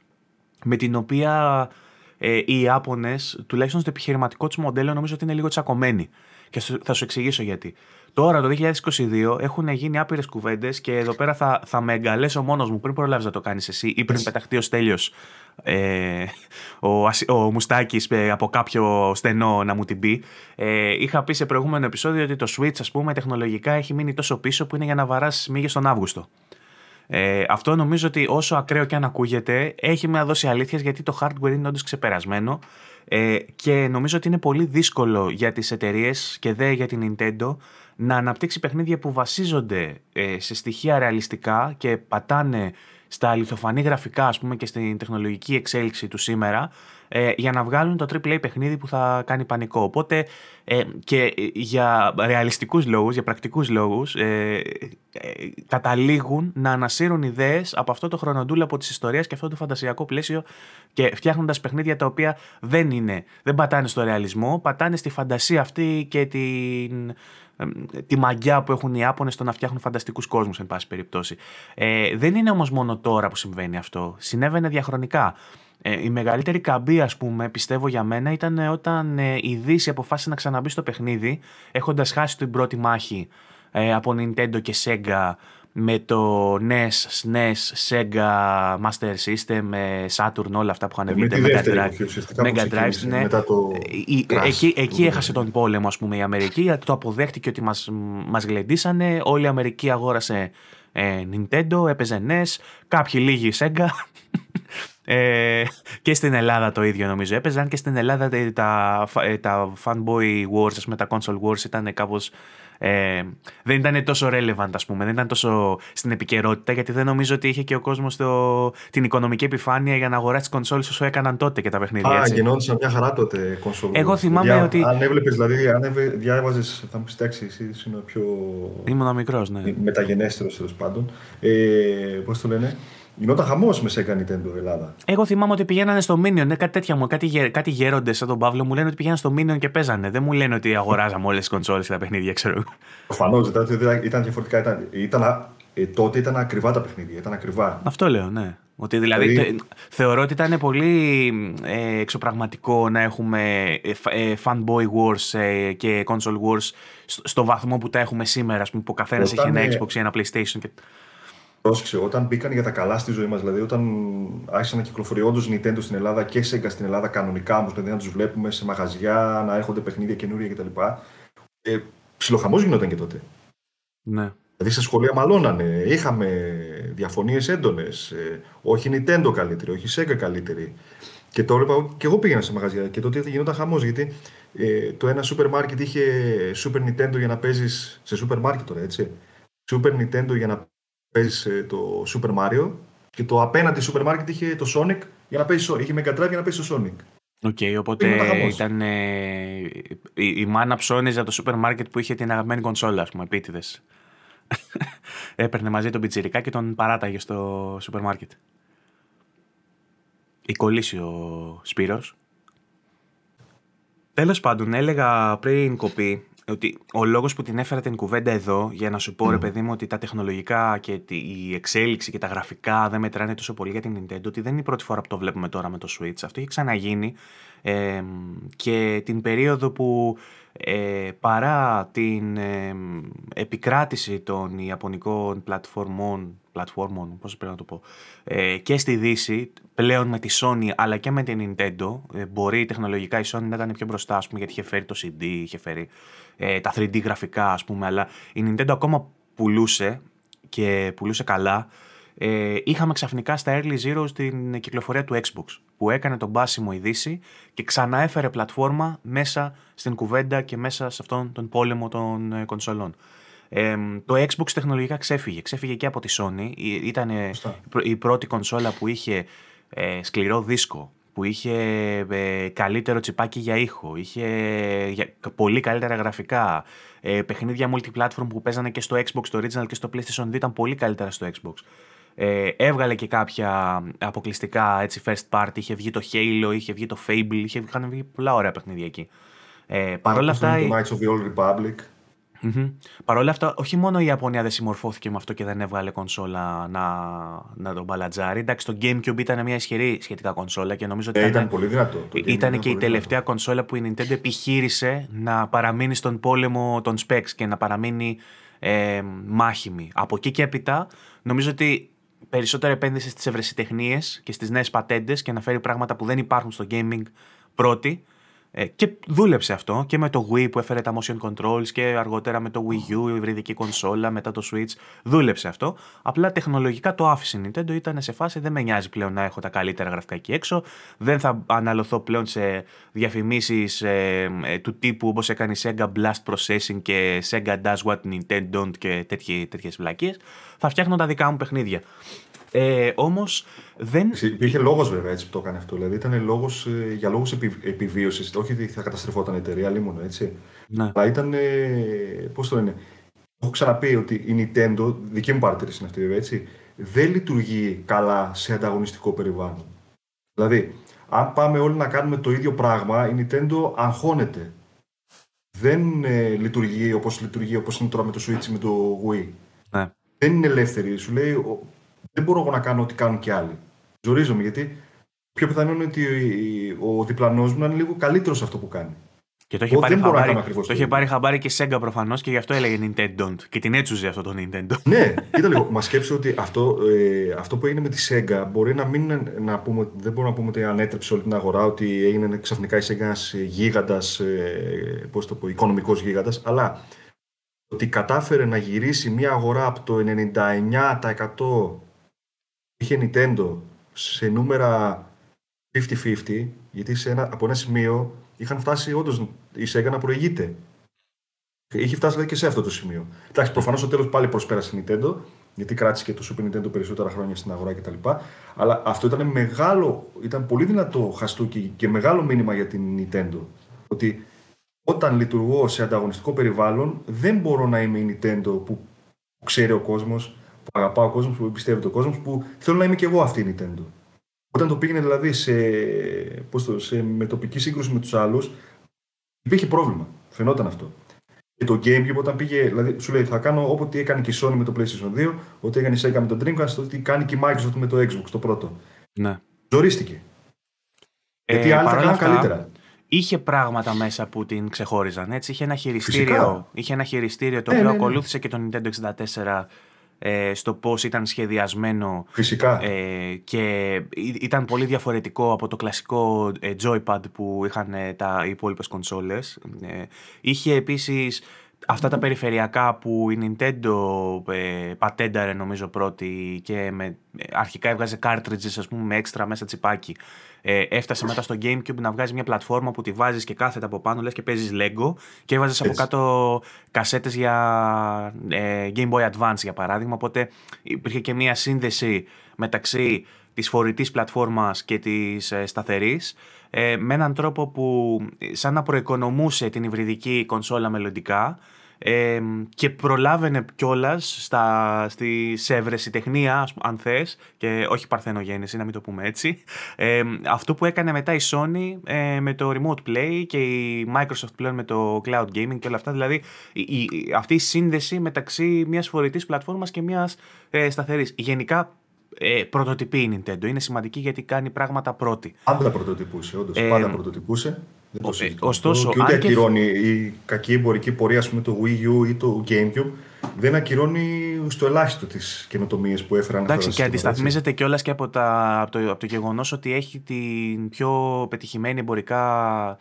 Με την οποία ε, οι Ιάπωνες, τουλάχιστον στο επιχειρηματικό τους μοντέλο, νομίζω ότι είναι λίγο τσακωμένοι. Και θα σου εξηγήσω γιατί. Τώρα, το 2022, έχουν γίνει άπειρες κουβέντες και εδώ πέρα θα, θα με εγκαλέσω μόνος μου πριν προλάβεις να το κάνεις εσύ ή πριν πεταχτεί ο Στέλιος ε, ο, ο Μουστάκης ε, από κάποιο στενό να μου την πει. Ε, είχα πει σε προηγούμενο επεισόδιο ότι το Switch, ας πούμε, τεχνολογικά έχει μείνει τόσο πίσω που είναι για να βαράσει μύγες τον Αύγουστο. Ε, αυτό νομίζω ότι όσο ακραίο και αν ακούγεται, έχει μια δόση αλήθειας γιατί το hardware είναι όντως ξεπερασμένο ε, και νομίζω ότι είναι πολύ δύσκολο για τις εταιρείες και δε για την Nintendo να αναπτύξει παιχνίδια που βασίζονται ε, σε στοιχεία ρεαλιστικά και πατάνε στα αληθοφανή γραφικά ας πούμε και στην τεχνολογική εξέλιξη του σήμερα ε, για να βγάλουν το AAA παιχνίδι που θα κάνει πανικό. Οπότε ε, και για ρεαλιστικούς λόγους, για πρακτικούς λόγους ε, ε, καταλήγουν να ανασύρουν ιδέες από αυτό το από της ιστορίας και αυτό το φαντασιακό πλαίσιο και φτιάχνοντας παιχνίδια τα οποία δεν είναι, δεν πατάνε στο ρεαλισμό, πατάνε στη φαντασία αυτή και την, τη μαγιά που έχουν οι Ιάπωνε στο να φτιάχνουν φανταστικούς κόσμους, εν πάση περιπτώσει. Ε, δεν είναι όμως μόνο τώρα που συμβαίνει αυτό. Συνέβαινε διαχρονικά. Ε, η μεγαλύτερη καμπή, ας πούμε, πιστεύω για μένα, ήταν όταν ε, η Δύση αποφάσισε να ξαναμπεί στο παιχνίδι, έχοντας χάσει την πρώτη μάχη ε, από Nintendo και Sega με το NES, SNES, Sega, Master System, Saturn, όλα αυτά που είχαν βγει. Mega Drive. Mega Drive, ναι. Μετά το εκεί, εκεί έχασε τον πόλεμο, ας πούμε, η Αμερική, γιατί το αποδέχτηκε ότι μας, μας γλεντήσανε. Όλη η Αμερική αγόρασε ε, Nintendo, έπαιζε NES, κάποιοι λίγοι Sega. Ε, και στην Ελλάδα το ίδιο νομίζω έπαιζαν και στην Ελλάδα τα, τα, τα fanboy wars, με τα console wars ήταν κάπως ε, δεν ήταν τόσο relevant, ας πούμε, δεν ήταν τόσο στην επικαιρότητα, γιατί δεν νομίζω ότι είχε και ο κόσμος την οικονομική επιφάνεια για να αγοράσει κονσόλε όσο έκαναν τότε και τα παιχνίδια. Α, γινόντουσαν μια χαρά τότε κονσόλε. Εγώ θυμάμαι ότι. Αν έβλεπες, δηλαδή, αν διάβαζες, θα μου πεις εντάξει, εσύ είναι ο πιο. Ήμουν μικρός, ναι. Μεταγενέστερος τέλος πάντων. Ε, Πώς το λένε; Γινόταν χαμός μες Sega Nintendo Ελλάδα. Εγώ θυμάμαι ότι πηγαίνανε στο Minion, ναι, κάτι τέτοια μου. Κάτι, κάτι γέροντε σαν τον Παύλο μου λένε ότι πηγαίνανε στο Minion και παίζανε. Δεν μου λένε ότι αγοράζαμε όλες τις κονσόλες και τα παιχνίδια, ξέρω. Προφανώς ήταν διαφορετικά. Ήταν, ήταν, ε, τότε ήταν ακριβά τα παιχνίδια. Ήταν ακριβά. Αυτό λέω, ναι. Ότι δηλαδή, δηλαδή... θεωρώ ότι ήταν πολύ ε, εξωπραγματικό να έχουμε ε, ε fanboy wars ε, και console wars στο, στο, βαθμό που τα έχουμε σήμερα, ας πούμε, που ο καθένας έχει ένα Xbox ή ένα PlayStation. Και... Πρόσεξε, όταν μπήκαν για τα καλά στη ζωή μας, δηλαδή όταν άρχισαν να κυκλοφορεί όντως Nintendo στην Ελλάδα και Sega στην Ελλάδα κανονικά όμως, δηλαδή να τους βλέπουμε σε μαγαζιά, να έρχονται παιχνίδια καινούρια κτλ. Ε, Ψιλοχαμός γινόταν και τότε. Ναι. Δηλαδή στα σχολεία μαλώνανε, είχαμε διαφωνίες έντονες. Ε, όχι Nintendo καλύτερη, όχι Sega καλύτερη. Και το έβλεπα και εγώ πήγαινα σε μαγαζιά και τότε γινόταν χαμός γιατί ε, το ένα σούπερ μάρκετ είχε Super Nintendo για να παίζεις σε σούπερ μάρκετ τώρα, έτσι. Super Nintendo για να παίζεις ε, το Super Mario και το απέναντι σούπερ μάρκετ είχε το Sonic για να παίζεις είχε Mega Drive για να παίζεις το Sonic. OK, okay, οπότε ήταν ε, η, η μάνα ψώνιζε το σούπερ μάρκετ που είχε την αγαπημένη κονσόλα, ας πούμε, επίτηδες. Έπαιρνε μαζί τον πιτσιρικά και τον παράταγε στο σούπερ μάρκετ. Έχει κολλήσει ο Σπύρος. Τέλος πάντων, έλεγα πριν κοπεί ότι ο λόγος που την έφερα την κουβέντα εδώ για να σου πω ρε παιδί μου ότι τα τεχνολογικά και η εξέλιξη και τα γραφικά δεν μετράνε τόσο πολύ για την Nintendo ότι δεν είναι η πρώτη φορά που το βλέπουμε τώρα με το Switch. Αυτό έχει ξαναγίνει ε, και την περίοδο που ε, παρά την ε, επικράτηση των ιαπωνικών πλατφορμών, πλατφόρμων, πώς πρέπει να το πω, ε, και στη Δύση, πλέον με τη Sony αλλά και με την Nintendo, ε, μπορεί τεχνολογικά η Sony να ήταν πιο μπροστά, πούμε, γιατί είχε φέρει το CD, είχε φέρει τα 3D γραφικά, ας πούμε, αλλά η Nintendo ακόμα πουλούσε και πουλούσε καλά, ε, είχαμε ξαφνικά στα Early Zeros την κυκλοφορία του Xbox που έκανε τον μπάσιμο ειδήσει και ξανά έφερε πλατφόρμα μέσα στην κουβέντα και μέσα σε αυτόν τον πόλεμο των ε, κονσολών. Ε, το Xbox τεχνολογικά ξέφυγε. Ξέφυγε και από τη Sony. Ήταν η πρώτη κονσόλα που είχε ε, σκληρό δίσκο, που είχε ε, καλύτερο τσιπάκι για ήχο, είχε πολύ καλύτερα γραφικά, ε, παιχνίδια multiplatform που παίζανε και στο Xbox το original και στο PlayStation 2 ήταν πολύ καλύτερα στο Xbox. Ε, έβγαλε και κάποια αποκλειστικά έτσι, first party, είχε βγει το Halo, είχε βγει το Fable, είχε, είχαν βγει πολλά ωραία παιχνίδια εκεί. Ε, Παρ' όλα αυτά... Το Knights of the Old Republic. Mm-hmm. Παρ' όλα αυτά, όχι μόνο η Ιαπωνία δεν συμμορφώθηκε με αυτό και δεν έβγαλε κονσόλα να, να τον μπαλατζάρει. Εντάξει, το GameCube ήταν μια ισχυρή σχετικά κονσόλα και νομίζω ότι ε, ήταν, πολύ δυνατό. Το ήταν, και η τελευταία κονσόλα που η Nintendo επιχείρησε να παραμείνει στον πόλεμο των specs και να παραμείνει ε, μάχημη. Από εκεί και έπειτα, νομίζω ότι περισσότερο επένδυσε στις ευρεσιτεχνίες και στις νέες πατέντες και να φέρει πράγματα που δεν υπάρχουν στο gaming πρώτη ε, και δούλεψε αυτό και με το Wii που έφερε τα motion controls και αργότερα με το Wii U, η υβριδική κονσόλα, μετά το Switch. Δούλεψε αυτό. Απλά τεχνολογικά το άφησε η Nintendo. Ήταν σε φάση δεν με νοιάζει πλέον να έχω τα καλύτερα γραφικά εκεί έξω. Δεν θα αναλωθώ πλέον σε διαφημίσεις ε, ε, του τύπου όπως έκανε η Sega Blast Processing και Sega Does What Nintendo Don't και τέτοιες βλακίες. Θα φτιάχνω τα δικά μου παιχνίδια. Ε, Όμως δεν. Υπήρχε λόγος βέβαια έτσι που το έκανε αυτό. Δηλαδή ήταν λόγος, ε, για λόγους επι, επιβίωσης. Όχι ότι θα καταστρεφόταν η εταιρεία, μόνο έτσι. Ναι. Αλλά ήταν. Ε, Πώς το λένε. Έχω ξαναπεί ότι η Nintendo, δική μου παρατήρηση είναι αυτή βέβαια, έτσι, δεν λειτουργεί καλά σε ανταγωνιστικό περιβάλλον. Δηλαδή, αν πάμε όλοι να κάνουμε το ίδιο πράγμα, η Nintendo αγχώνεται. Δεν ε, λειτουργεί όπως λειτουργεί όπως είναι τώρα με το Switch με το Wii. Ναι. Δεν είναι ελεύθερη. Σου λέει, δεν μπορώ εγώ να κάνω ό,τι κάνουν και άλλοι. Ζορίζομαι γιατί πιο πιθανό είναι ότι ο διπλανός μου να είναι λίγο καλύτερος σε αυτό που κάνει. Και το είχε, πάρει χαμπάρι, το είχε πάρει χαμπάρι και Sega προφανώς και γι' αυτό έλεγε Nintendo. Και την έτσουζε αυτό το Nintendo. ναι, κοίτα λίγο. Μα σκέψε ότι αυτό, ε, αυτό που έγινε με τη Sega μπορεί να μην να πούμε, δεν μπορούμε να πούμε ότι ανέτρεψε όλη την αγορά, ότι έγινε ξαφνικά η Sega ένας γίγαντας, ε, πώς το πω, οικονομικός γίγαντας, αλλά ότι κατάφερε να γυρίσει μια αγορά από το 99% είχε Nintendo σε νούμερα 50-50, γιατί σε ένα, από ένα σημείο είχαν φτάσει όντως η Sega να προηγείται. Είχε φτάσει δηλαδή, και σε αυτό το σημείο. Εντάξει, προφανώς στο τέλος πάλι προσπέρασε η Nintendo, γιατί κράτησε και το Super Nintendo περισσότερα χρόνια στην αγορά κτλ. Αλλά αυτό ήταν μεγάλο, ήταν πολύ δυνατό χαστούκι και μεγάλο μήνυμα για την Nintendo. Ότι όταν λειτουργώ σε ανταγωνιστικό περιβάλλον, δεν μπορώ να είμαι η Nintendo που ξέρει ο κόσμος, που αγαπάω ο κόσμο, που πιστεύει ο κόσμο, που θέλω να είμαι και εγώ αυτή η Nintendo. Όταν το πήγαινε δηλαδή σε, πώς το, σε μετοπική σύγκρουση με τους άλλους, υπήρχε πρόβλημα. Φαινόταν αυτό. Και το GameCube όταν πήγε, δηλαδή σου λέει θα κάνω όποτε έκανε και η Sony με το PlayStation 2, ό,τι έκανε η Sega με το Dreamcast, ό,τι κάνει και η Microsoft με το Xbox το πρώτο. Ναι. Ζορίστηκε. Ε, Γιατί άλλοι θα κάνουν καλύτερα. Είχε πράγματα μέσα που την ξεχώριζαν. Έτσι. Είχε ένα χειριστήριο, είχε ένα χειριστήριο το ε, οποίο ναι, ναι. ακολούθησε και το Nintendo 64 ε, στο πώς ήταν σχεδιασμένο Φυσικά. Ε, και ήταν πολύ διαφορετικό από το κλασικό ε, joypad που είχαν ε, τα υπόλοιπες κονσόλες. είχε επίσης αυτά τα περιφερειακά που η Nintendo ε, πατένταρε νομίζω πρώτη και με, αρχικά έβγαζε cartridges ας πούμε με έξτρα μέσα τσιπάκι ε, έφτασε μετά στο Gamecube να βγάζει μια πλατφόρμα που τη βάζεις και κάθεται από πάνω, λες και παίζεις Lego και έβαζες από κάτω κασέτες για ε, Game Boy Advance για παράδειγμα. Οπότε υπήρχε και μια σύνδεση μεταξύ της φορητής πλατφόρμας και της ε, σταθερής ε, με έναν τρόπο που σαν να προοικονομούσε την υβριδική κονσόλα μελλοντικά ε, και προλάβαινε κιόλας στη, σε ευρεσιτεχνία, αν θες, και όχι παρθενογέννηση, να μην το πούμε έτσι. Ε, αυτό που έκανε μετά η Sony ε, με το Remote Play και η Microsoft πλέον με το Cloud Gaming και όλα αυτά. Δηλαδή η, αυτή η σύνδεση μεταξύ μιας φορητής πλατφόρμας και μιας ε, σταθερής. Γενικά ε, πρωτοτυπεί η Nintendo. Είναι σημαντική γιατί κάνει πράγματα πρώτη. Πάντα πρωτοτυπούσε, όντως. Ε, πάντα πρωτοτυπούσε. Ε, ωστόσο, και ούτε ακυρώνει η κακή εμπορική πορεία με το Wii U ή το GameCube δεν ακυρώνει στο ελάχιστο τις καινοτομίες που έφεραν Εντάξει, και αντισταθμίζεται κιόλας και από, τα, από το, από το γεγονός ότι έχει την πιο πετυχημένη εμπορικά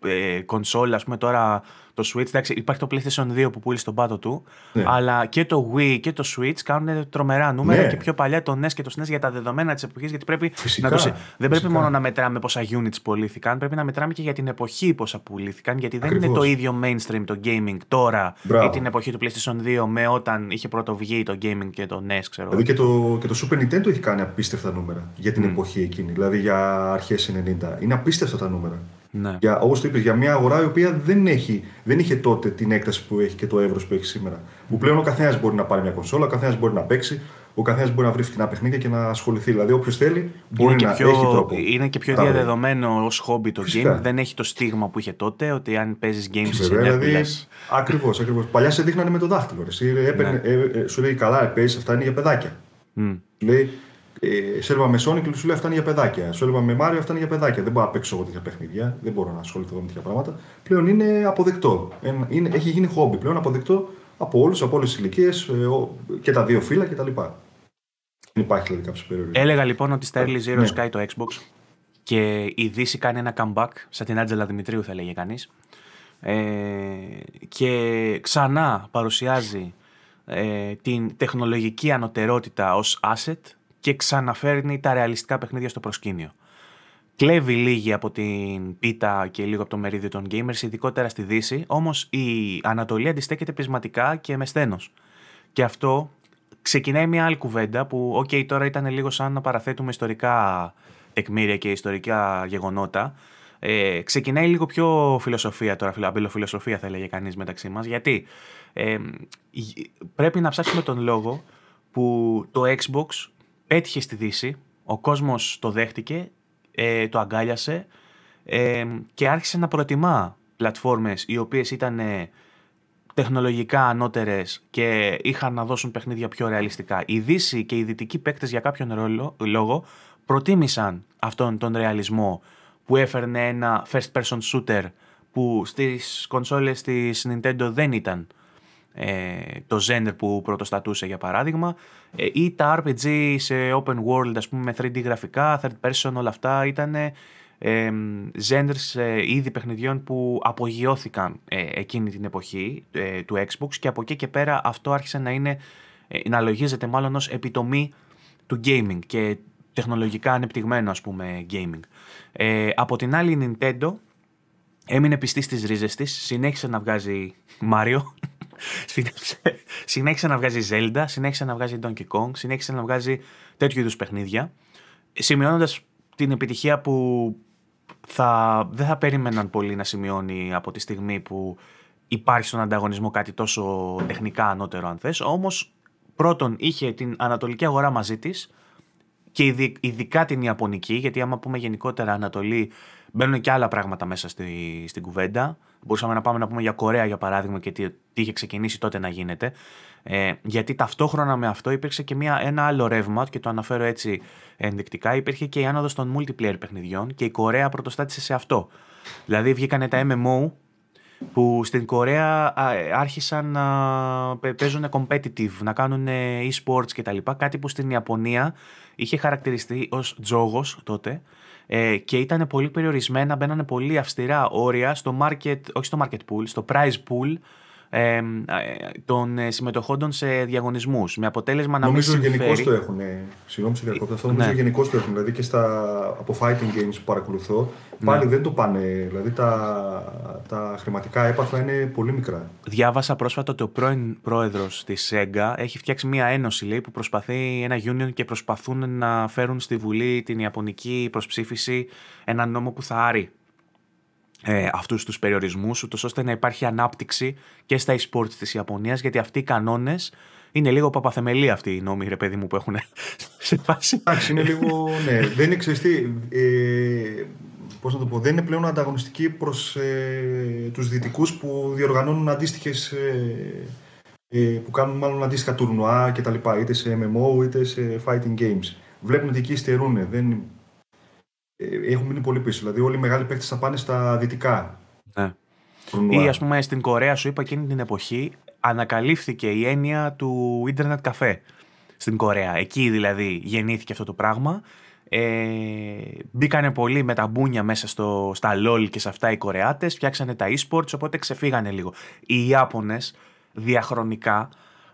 ε, κονσόλα, ας πούμε τώρα το Switch. Εντάξει, υπάρχει το PlayStation 2 που πούλησε τον πάτο του, ναι. αλλά και το Wii και το Switch κάνουν τρομερά νούμερα ναι. και πιο παλιά το NES και το SNES για τα δεδομένα της εποχής. Γιατί πρέπει φυσικά, να το... Δεν πρέπει μόνο να μετράμε πόσα units πουλήθηκαν, πρέπει να μετράμε και για την εποχή πόσα πουλήθηκαν. Γιατί δεν είναι το ίδιο mainstream το gaming τώρα Μπράβο. ή την εποχή του PlayStation 2 με όταν είχε πρώτο βγει το gaming και το NES, ξέρω. Δηλαδή και το, και το Super Nintendo έχει κάνει απίστευτα νούμερα για την mm. εποχή εκείνη, δηλαδή για αρχές 90. Είναι απίστευτα τα νούμερα. Ναι. Για, όπως το είπες, για μια αγορά η οποία δεν, έχει, δεν είχε τότε την έκταση που έχει και το εύρος που έχει σήμερα. Που πλέον ο καθένας μπορεί να πάρει μια κονσόλα, ο καθένας μπορεί να παίξει, ο καθένας μπορεί να βρει φθηνά παιχνίδια και να ασχοληθεί. Δηλαδή, όποιος θέλει μπορεί είναι να πιο, έχει τρόπο. Είναι και πιο διαδεδομένο ως χόμπι το Φυσικά. game. Δεν έχει το στίγμα που είχε τότε ότι αν παίζεις games σε δηλαδή, Ακριβώς, ακριβώς. Παλιά σε δείχνανε με το δάχτυλο. ναι. ε, ε, σου λέει καλά, παίζεις αυτά είναι για παιδάκια. Mm. Λέει ε, σε με Sonic σου λέει αυτά είναι για παιδάκια. Σε με Mario αυτά είναι για παιδάκια. Δεν μπορώ να παίξω εγώ τέτοια παιχνίδια. Δεν μπορώ να ασχοληθώ με τέτοια πράγματα. Πλέον είναι αποδεκτό. Είναι, έχει γίνει χόμπι πλέον αποδεκτό από όλους, από όλες τις ηλικίες ε, και τα δύο φύλλα κτλ. Δεν υπάρχει δηλαδή κάποιος περιορισμό. Έλεγα λοιπόν ότι στα Early Zero ναι. Sky το Xbox και η Δύση κάνει ένα comeback, σαν την Άντζελα Δημητρίου θα λέγε κανείς. Ε, και ξανά παρουσιάζει ε, την τεχνολογική ανωτερότητα ως asset και ξαναφέρνει τα ρεαλιστικά παιχνίδια στο προσκήνιο. Κλέβει λίγη από την πίτα και λίγο από το μερίδιο των gamers, ειδικότερα στη Δύση, όμως η Ανατολή αντιστέκεται πεισματικά και με στένος. Και αυτό ξεκινάει μια άλλη κουβέντα που, OK, τώρα ήταν λίγο σαν να παραθέτουμε ιστορικά τεκμήρια και ιστορικά γεγονότα. Ε, ξεκινάει λίγο πιο φιλοσοφία τώρα, φιλοσοφία θα έλεγε κανείς μεταξύ μας, γιατί ε, πρέπει να ψάξουμε τον λόγο που το Xbox πέτυχε στη Δύση, ο κόσμος το δέχτηκε, ε, το αγκάλιασε ε, και άρχισε να προτιμά πλατφόρμες οι οποίες ήταν τεχνολογικά ανώτερες και είχαν να δώσουν παιχνίδια πιο ρεαλιστικά. Η Δύση και οι δυτικοί παίκτες για κάποιον ρόλο, λόγο προτίμησαν αυτόν τον ρεαλισμό που έφερνε ένα first person shooter που στις κονσόλες της Nintendo δεν ήταν ε, το genre που πρωτοστατούσε για παράδειγμα ε, ή τα RPG σε open world ας πούμε με 3D γραφικά, third person όλα αυτά ήταν ε, genres ε, είδη παιχνιδιών που απογειώθηκαν ε, εκείνη την εποχή ε, του Xbox και από εκεί και πέρα αυτό άρχισε να είναι να λογίζεται μάλλον ως επιτομή του gaming και τεχνολογικά ανεπτυγμένο ας πούμε gaming. από την άλλη Nintendo έμεινε πιστή στις ρίζες της, συνέχισε να βγάζει Mario συνέχισε να βγάζει Zelda, συνέχισε να βγάζει Donkey Kong, συνέχισε να βγάζει τέτοιου είδους παιχνίδια. Σημειώνοντας την επιτυχία που θα, δεν θα περίμεναν πολύ να σημειώνει από τη στιγμή που υπάρχει στον ανταγωνισμό κάτι τόσο τεχνικά ανώτερο αν θες. Όμως πρώτον είχε την ανατολική αγορά μαζί της και ειδικά την Ιαπωνική, γιατί άμα πούμε γενικότερα Ανατολή μπαίνουν και άλλα πράγματα μέσα στη, στην κουβέντα. Μπορούσαμε να πάμε να πούμε για Κορέα για παράδειγμα και τι, τι είχε ξεκινήσει τότε να γίνεται. Ε, γιατί ταυτόχρονα με αυτό υπήρξε και μια, ένα άλλο ρεύμα και το αναφέρω έτσι ενδεικτικά. Υπήρχε και η άνοδος των multiplayer παιχνιδιών και η Κορέα πρωτοστάτησε σε αυτό. Δηλαδή βγήκανε τα MMO που στην Κορέα άρχισαν να παίζουν competitive, να κάνουν e-sports κτλ. Κάτι που στην Ιαπωνία είχε χαρακτηριστεί ως τζόγος τότε ε, και ήταν πολύ περιορισμένα, μπαίνανε πολύ αυστηρά όρια στο market, όχι στο market pool, στο prize pool ε, των ε, συμμετοχόντων σε διαγωνισμούς. Με αποτέλεσμα να νομίζω μην συμφέρει... Νομίζω γενικώς το έχουν. Συγγνώμη, σε διακόπτω. Αυτό νομίζω ναι. γενικώς το έχουν. Δηλαδή και στα από fighting games που παρακολουθώ, πάλι ναι. δεν το πάνε. Δηλαδή τα, τα χρηματικά έπαθα είναι πολύ μικρά. Διάβασα πρόσφατα ότι ο πρώην πρόεδρος της SEGA έχει φτιάξει μια ένωση λέει, που προσπαθεί ένα union και προσπαθούν να φέρουν στη Βουλή την Ιαπωνική προσψήφιση ένα νόμο που θα άρει ε, αυτούς τους περιορισμούς, ούτως ώστε να υπάρχει ανάπτυξη και στα e-sports της Ιαπωνίας, γιατί αυτοί οι κανόνες είναι λίγο παπαθεμελή αυτοί οι νόμοι, ρε παιδί μου, που έχουν σε φάση. Εντάξει, είναι λίγο, ναι, δεν είναι ξεστή, ε, πώς να το πω, δεν είναι πλέον ανταγωνιστική προς ε, τους δυτικούς που διοργανώνουν αντίστοιχες, ε, ε, που κάνουν μάλλον αντίστοιχα τουρνουά και τα λοιπά, είτε σε MMO είτε σε fighting games. Βλέπουν ότι εκεί υστερούν, δεν ε, έχουν μείνει πολύ πίσω. Δηλαδή, όλοι οι μεγάλοι παίκτες θα πάνε στα δυτικά. Ναι. Ή ας πούμε στην Κορέα, σου είπα εκείνη την εποχή, ανακαλύφθηκε η έννοια του ίντερνετ καφέ στην Κορέα. Εκεί δηλαδή γεννήθηκε αυτό το πράγμα. Ε, μπήκανε πολύ με τα μπούνια μέσα στο, στα LOL και σε αυτά οι Κορεάτες, φτιάξανε τα e-sports, οπότε ξεφύγανε λίγο. Οι Ιάπωνες διαχρονικά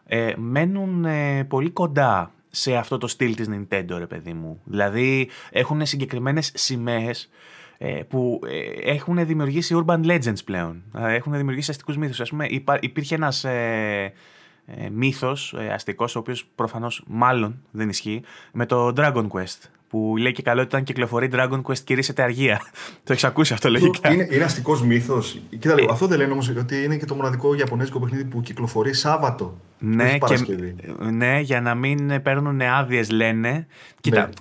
ε, μένουν ε, πολύ κοντά σε αυτό το στυλ της Nintendo, ρε παιδί μου. Δηλαδή έχουν συγκεκριμένες σημαίες ε, που ε, έχουν δημιουργήσει urban legends πλέον. Έχουν δημιουργήσει αστικούς μύθους. Ας πούμε υπήρχε ένας ε, ε, μύθος ε, αστικός, ο οποίος προφανώς μάλλον δεν ισχύει, με το Dragon Quest που λέει και καλό ότι όταν κυκλοφορεί Dragon Quest κηρύσσεται αργία. το έχεις ακούσει αυτό λογικά. Είναι, είναι αστικός μύθος. Κοίτα λίγο, αυτό δεν λένε όμως ότι είναι και το μοναδικό Ιαπωνέζικο παιχνίδι που κυκλοφορεί Σάββατο. Ναι, και, ναι, για να μην παίρνουν άδειες λένε. Κοίτα, ναι.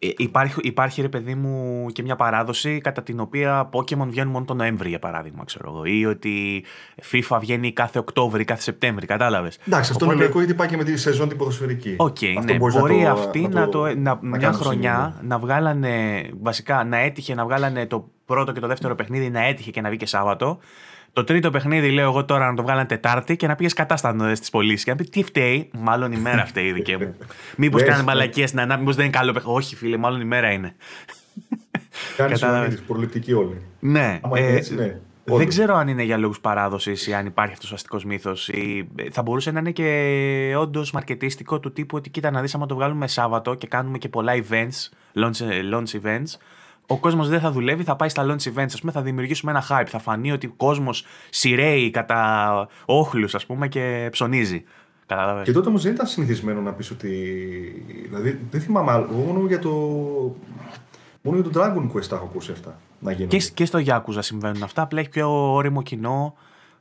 Ε, υπάρχει, υπάρχει ρε παιδί μου και μια παράδοση κατά την οποία Pokemon βγαίνουν μόνο τον Νοέμβρη για παράδειγμα ξέρω εγώ ή ότι FIFA βγαίνει κάθε Οκτώβρη, κάθε Σεπτέμβρη, κατάλαβες. Εντάξει, αυτό είναι λογικό γιατί πάει και με τη σεζόν την ποδοσφαιρική. Οκ, okay, ναι, μπορείς να αυτή να, το, να, μια χρονιά να βγάλανε, βασικά να έτυχε να βγάλανε το πρώτο και το δεύτερο παιχνίδι να έτυχε και να βγει και Σάββατο το τρίτο παιχνίδι, λέω εγώ τώρα να το βγάλανε Τετάρτη και να πήγες κατάστατο στι πωλήσει. Και να πει τι φταίει, μάλλον η μέρα φταίει η δική μου. Μήπως κάνει μαλακίες στην ανάπτυξη, μήπως δεν είναι καλό παιχνίδι. Όχι, φίλε, μάλλον η μέρα είναι. Κάνεις προληπτική όλοι. Ναι. Ε, ναι. Δεν ξέρω αν είναι για λόγους παράδοσης ή αν υπάρχει αυτός ο αστικός μύθος. Θα μπορούσε να είναι και όντως μαρκετίστικο του τύπου ότι κοίτα να δεις άμα το βγάλουμε Σάββατο και κάνουμε και πολλά events, launch, launch events, ο κόσμος δεν θα δουλεύει, θα πάει στα launch events, ας πούμε, θα δημιουργήσουμε ένα hype. Θα φανεί ότι ο κόσμος σειραίει κατά όχλους, ας πούμε, και ψωνίζει. Κατάλαβε. Και τότε όμως δεν ήταν συνηθισμένο να πεις ότι. Δηλαδή, δεν θυμάμαι άλλο. Μόνο για το. Μόνο για το Dragon Quest τα έχω ακούσει αυτά. Να και, και στο Yakuza συμβαίνουν αυτά. Απλά έχει πιο όριμο κοινό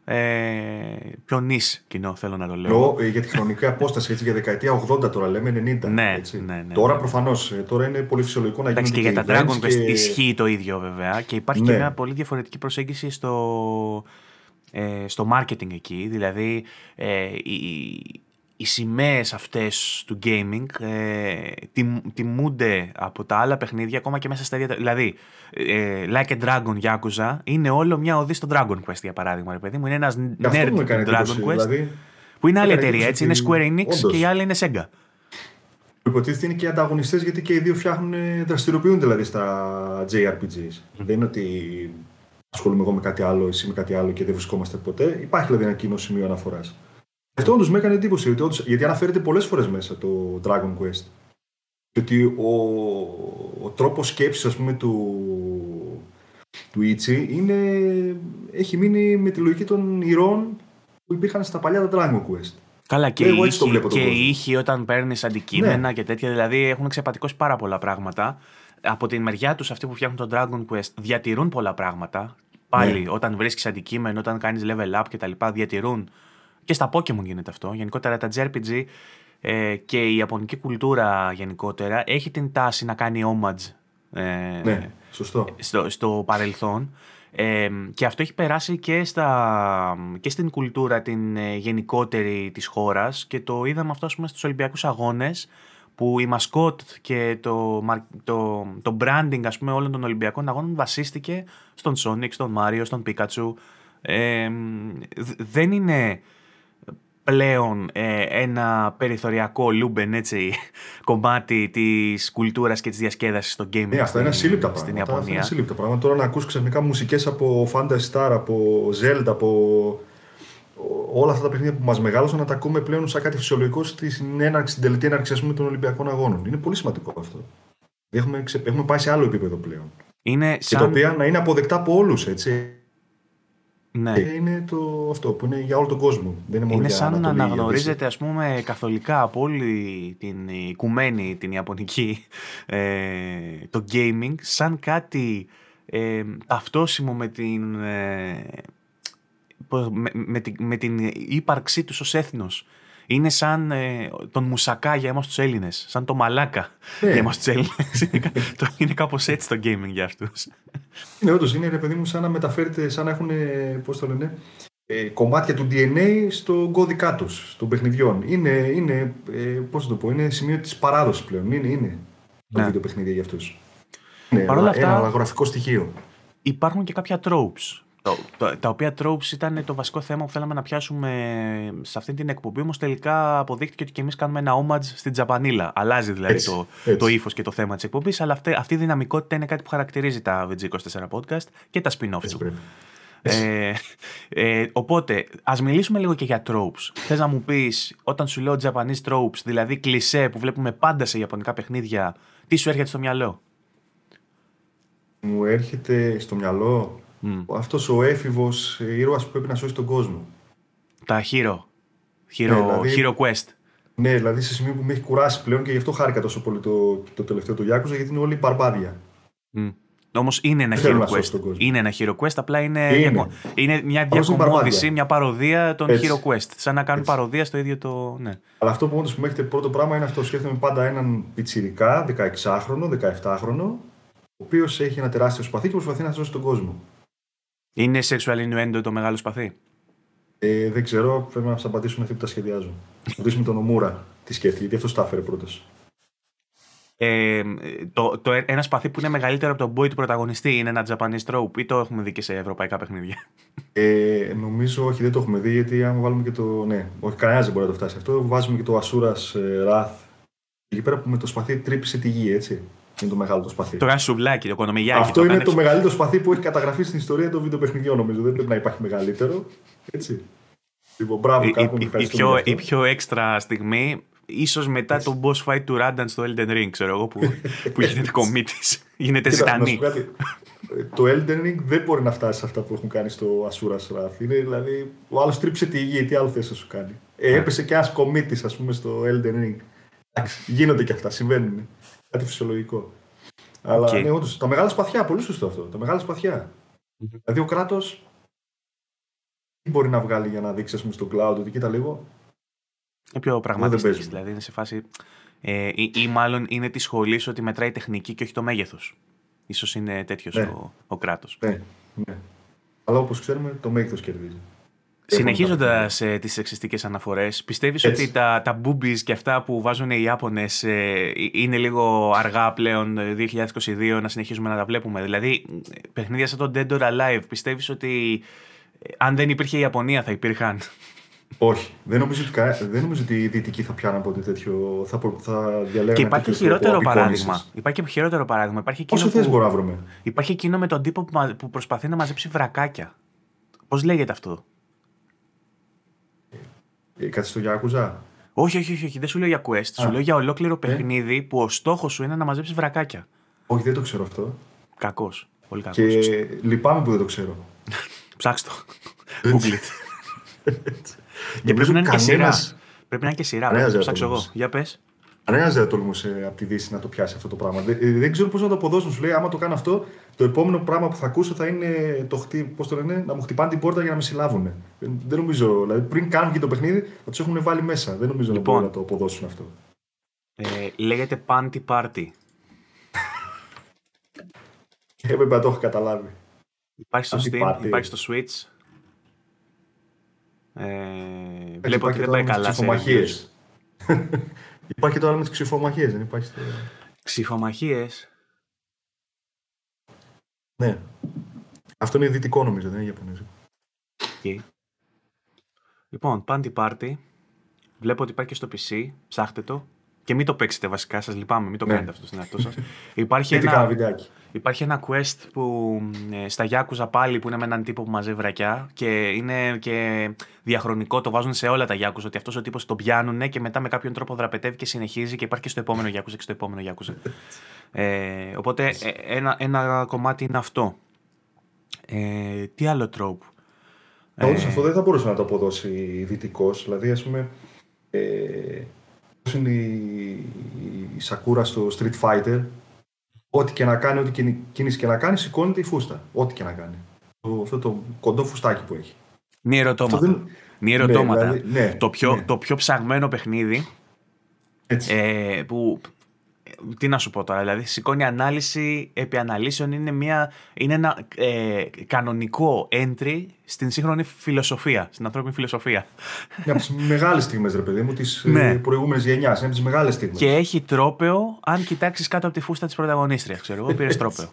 ε, πιο νης κοινό, θέλω να το λέω. Ε, για τη χρονική απόσταση, έτσι, για δεκαετία 80 τώρα λέμε, 90. Ναι, έτσι. ναι, ναι, Τώρα προφανώς ε, τώρα είναι πολύ φυσιολογικό να γίνει. Και για τα Dragon Quest και... ισχύει το ίδιο βέβαια. Και υπάρχει ναι. και μια πολύ διαφορετική προσέγγιση στο, ε, στο marketing εκεί. Δηλαδή, ε, η, οι σημαίες αυτές του gaming ε, τιμούνται από τα άλλα παιχνίδια ακόμα και μέσα στα ίδια. Δηλαδή, ε, Like a Dragon Yakuza είναι όλο μια οδή στο Dragon Quest για παράδειγμα. Ρε παιδί μου. Είναι ένας nerd του Dragon Quest. Δηλαδή, που είναι άλλη εταιρεία, έτσι. Είναι Square Enix όντως. και η άλλη είναι Sega. Υποτίθεται είναι και ανταγωνιστές γιατί και οι δύο φτιάχνουν, δραστηριοποιούνται δηλαδή στα JRPGs. Mm. Δεν είναι ότι ασχολούμαι εγώ με κάτι άλλο, εσύ με κάτι άλλο και δεν βρισκόμαστε ποτέ. Υπάρχει δηλαδή ένα κοινό σημείο αναφοράς. Αυτό όντως με έκανε εντύπωση, γιατί αναφέρεται πολλές φορές μέσα το Dragon Quest. Ότι ο, ο τρόπος σκέψης, ας πούμε, του, του Ichi είναι, έχει μείνει με τη λογική των ηρώων που υπήρχαν στα παλιά τα Dragon Quest. Καλά, και, οι ήχοι, και ήχοι όταν παίρνεις αντικείμενα ναι. και τέτοια, δηλαδή έχουν ξεπατικώσει πάρα πολλά πράγματα. Από την μεριά τους, αυτοί που φτιάχνουν το Dragon Quest διατηρούν πολλά πράγματα. Πάλι, ναι. όταν βρίσκεις αντικείμενο, όταν κάνεις level up κτλ., διατηρούν και στα Pokemon γίνεται αυτό. Γενικότερα τα JRPG ε, και η ιαπωνική κουλτούρα γενικότερα έχει την τάση να κάνει homage ε, ναι, σωστό. Στο, στο παρελθόν. Ε, και αυτό έχει περάσει και, στα, και στην κουλτούρα την ε, γενικότερη της χώρας και το είδαμε αυτό πούμε, στους Ολυμπιακούς Αγώνες που η μασκότ και το, το, το branding ας πούμε, όλων των Ολυμπιακών Αγώνων βασίστηκε στον Sonic, στον Mario, στον Pikachu. Ε, δεν είναι πλέον ε, ένα περιθωριακό λούμπεν έτσι, κομμάτι της κουλτούρας και της διασκέδασης στο gaming. Ναι, αυτά είναι ασύλληπτα πράγματα. Στην Ιαπωνία. είναι ασύλληπτα πράγματα. Τώρα να ακούς ξαφνικά μουσικές από Fantasy Star, από Zelda, από όλα αυτά τα παιχνίδια που μας μεγάλωσαν να τα ακούμε πλέον σαν κάτι φυσιολογικό στην, έναρξη, στην τελετή έναρξη ας πούμε, των Ολυμπιακών Αγώνων. Είναι πολύ σημαντικό αυτό. Έχουμε, έχουμε πάει σε άλλο επίπεδο πλέον. Είναι και τα οποία να είναι αποδεκτά από όλους, έτσι. Ναι. είναι το, αυτό που είναι για όλο τον κόσμο. Δεν είναι, μόνο είναι για σαν να αναγνωρίζεται ας πούμε καθολικά από όλη την οικουμένη την Ιαπωνική ε, το gaming σαν κάτι ε, ταυτόσιμο με την, ε, με, με, την, με την ύπαρξή τους ως έθνος. Είναι σαν ε, τον μουσακά για εμάς τους Έλληνες, σαν το μαλάκα ναι. για εμάς τους Έλληνες. είναι, είναι κάπως έτσι το gaming για αυτούς. Είναι όντως, είναι ρε παιδί μου σαν να μεταφέρεται, σαν να έχουν, πώς το λένε, ε, κομμάτια του DNA στο κώδικά τους, των παιχνιδιών. Είναι, είναι ε, πώς το πω, είναι σημείο της παράδοσης πλέον. Είναι, είναι το ναι. βίντεο παιχνίδια για αυτούς. Είναι ένα, αυτά, ένα γραφικό στοιχείο. Υπάρχουν και κάποια tropes το, τα οποία tropes ήταν το βασικό θέμα που θέλαμε να πιάσουμε σε αυτή την εκπομπή, όμως τελικά αποδείχτηκε ότι και εμείς κάνουμε ένα homage στην Τζαπανίλα. Αλλάζει δηλαδή έτσι, το, έτσι. το ύφος και το θέμα της εκπομπής, αλλά αυτή, αυτή η δυναμικότητα είναι κάτι που χαρακτηρίζει τα VG24 podcast και τα spin-off του. Ε, ε, οπότε, ας μιλήσουμε λίγο και για tropes. Θες να μου πεις, όταν σου λέω Japanese tropes, δηλαδή κλισέ που βλέπουμε πάντα σε ιαπωνικά παιχνίδια, τι σου έρχεται στο μυαλό; Μου έρχεται στο μυαλό mm. αυτός ο έφηβος ήρωας που πρέπει να σώσει τον κόσμο. Τα Hero. Hero, ναι, δηλαδή, hero Quest. Ναι, δηλαδή σε σημείο που με έχει κουράσει πλέον και γι' αυτό χάρηκα τόσο πολύ το, το τελευταίο του Γιάκουζα γιατί είναι όλοι μπαρμπάδια. Mm. Όμως είναι ένα Hero Quest. Είναι ένα Hero Quest, απλά είναι, είναι. είναι μια διακομόδηση, μια παροδία των Έτσι. Hero Quest. Σαν να κάνουν Έτσι. παροδία στο ίδιο το. Ναι. Αλλά αυτό που όντως που με έχετε πρώτο πράγμα είναι αυτό. Σκέφτομαι πάντα έναν πιτσιρικά, 16χρονο, 17χρονο, ο οποίος έχει ένα τεράστιο σπαθί και προσπαθεί να σώσει τον κόσμο. Είναι sexual innuendo το μεγάλο σπαθί; Ε, δεν ξέρω, πρέπει να σας απαντήσουν αυτοί που τα σχεδιάζουν. Να ρωτήσουμε τον Ομούρα τι σκέφτηκε, γιατί αυτός τα έφερε πρώτος. Ε, το, το, ένα σπαθί που είναι μεγαλύτερο από τον boy του πρωταγωνιστή είναι ένα Japanese trope ή το έχουμε δει και σε ευρωπαϊκά παιχνίδια; Ε, νομίζω όχι, δεν το έχουμε δει γιατί αν βάλουμε και το. Ναι, όχι, κανένας δεν μπορεί να το φτάσει αυτό. Βάζουμε και το Asura Wrath. Εκεί πέρα που με το σπαθί τρύπησε τη γη, έτσι. Είναι το μεγάλο το σπαθί. Το γασουβλάκι, το κονομιγιάκι. Αυτό το είναι το μεγαλύτερο σπαθί που έχει καταγραφεί στην ιστορία των βιντεοπαιχνιδιών, νομίζω. Δεν πρέπει να υπάρχει μεγαλύτερο. Έτσι. Λοιπόν, μπράβο, η, η, η, πιο, η πιο έξτρα στιγμή, ίσως μετά το boss fight του Randan στο Elden Ring, ξέρω εγώ, που, που γίνεται κομίτη. γίνεται ζητανή. το Elden Ring δεν μπορεί να φτάσει σε αυτά που έχουν κάνει στο Asura's Wrath. Είναι δηλαδή, ο άλλος τρίψε τη γη, τι άλλο θες να σου κάνει. Ε, ναι. έπεσε και ένας κομίτη, ας πούμε, στο Elden Ring. γίνονται και αυτά, συμβαίνουν. Κάτι φυσιολογικό. Αλλά okay. ναι, όντως, τα μεγάλα σπαθιά, πολύ σωστό αυτό. Τα μεγάλα σπαθιά. Mm-hmm. Δηλαδή ο κράτος τι μπορεί να βγάλει για να δείξει ας πούμε, στο cloud ότι κοίτα λίγο. Είναι πιο πραγματιστής, δηλαδή είναι σε φάση. Ε, ή, ή, μάλλον είναι της σχολής ότι μετράει τεχνική και όχι το μέγεθος. σω είναι τέτοιος ναι. ο, ο κράτος. Ναι, ναι. Αλλά όπως ξέρουμε, το μέγεθος κερδίζει. Συνεχίζοντας ε, τις σεξιστικές αναφορές, πιστεύεις ότι τα, τα boobies και αυτά που βάζουν οι Ιάπωνες ε, είναι λίγο αργά πλέον 2022 ε, να συνεχίζουμε να τα βλέπουμε; Δηλαδή, παιχνίδια σαν το Dead or Alive, πιστεύεις ότι ε, αν δεν υπήρχε η Ιαπωνία θα υπήρχαν; Όχι. Δεν νομίζω ότι, δεν νομίζω ότι οι Δυτικοί θα πιάνουν από τέτοιο. Θα, θα Και υπάρχει χειρότερο παράδειγμα. Υπάρχει χειρότερο παράδειγμα. Υπάρχει Όσο θες μπορούμε να βρούμε. Υπάρχει εκείνο με τον τύπο που προσπαθεί να μαζέψει βρακάκια. Πώς λέγεται αυτό; Ε, κάτι στο Γιάκουζα; Όχι, όχι, όχι, δεν σου λέω για quest. Σου λέω για ολόκληρο ε. παιχνίδι που ο στόχος σου είναι να μαζέψεις βρακάκια. Όχι, δεν το ξέρω αυτό. Κακός. Πολύ κακός. Και λυπάμαι που δεν το ξέρω. Ψάξτε το. Google it. και πρέπει να είναι και σειρά. Πρέπει να είναι και σειρά. Πρέπει να ψάξω εγώ. Για πες. Κανένας δεν τολμούσε από τη Δύση να το πιάσει αυτό το πράγμα. Δεν, ε, δεν ξέρω πώς να το αποδώσουν. Σου λέει, άμα το κάνω αυτό, το επόμενο πράγμα που θα ακούσω θα είναι το χτύ, πώς το λένε, να μου χτυπάνε την πόρτα για να με συλλάβουν. Ε, δεν νομίζω. Δηλαδή, πριν κάνουν και το παιχνίδι, θα τους έχουν βάλει μέσα. Δεν νομίζω λοιπόν, να μπορούν να το αποδώσουν αυτό. Ε, λέγεται Panty Party. Έπρεπε να το έχω καταλάβει. Υπάρχει στο Steam, υπάρχει στο Switch. Ε, βλέπω ότι δεν πάει καλά σε Υπάρχει τώρα με τις ξυφομαχίες, δεν υπάρχει. Το... Ξυφομαχίες. Ναι. Αυτό είναι δυτικό νομίζω, δεν είναι Ιαπωνέζικο. Okay. Λοιπόν, Panty Party. Βλέπω ότι υπάρχει και στο PC. Ψάχτε το. Και μην το παίξετε βασικά, σας λυπάμαι, μην το ναι. κάνετε αυτό στην εαυτό σα. υπάρχει, ένα, υπάρχει ένα quest που ε, στα Γιάκουζα πάλι που είναι με έναν τύπο που μαζεύει βρακιά και είναι και διαχρονικό, το βάζουν σε όλα τα Γιάκουζα. Ότι αυτός ο τύπος τον πιάνουν και μετά με κάποιον τρόπο δραπετεύει και συνεχίζει και υπάρχει και στο επόμενο Γιάκουζα και στο επόμενο Γιάκουζα. ε, οπότε ε, ένα, ένα κομμάτι είναι αυτό. Ε, τι άλλο τρόπο. Όντως ε, αυτό δεν θα μπορούσε να το αποδώσει δυτικός. Δηλαδή, ας πούμε. Ε, είναι η, η Σακούρα στο Street Fighter. Ό,τι και να κάνει, ό,τι κίνηση και να κάνει, σηκώνεται η φούστα. Ό,τι και να κάνει. Το, αυτό το κοντό φουστάκι που έχει. Μία ερωτώματα. Δεν... Ναι, δηλαδή, ναι, το, πιο, ναι. το πιο ψαγμένο παιχνίδι ε, που τι να σου πω τώρα, δηλαδή σηκώνει ανάλυση επί αναλύσεων είναι, μια, είναι ένα ε, κανονικό entry στην σύγχρονη φιλοσοφία, στην ανθρώπινη φιλοσοφία. Μια από τις μεγάλες στιγμές, ρε παιδί μου, της ε, ναι. προηγούμενης γενιάς. Είναι από τις μεγάλες στιγμές. Και έχει τρόπεο αν κοιτάξεις κάτω από τη φούστα της πρωταγωνίστριας. Ξέρω εγώ, πήρες τρόπεο.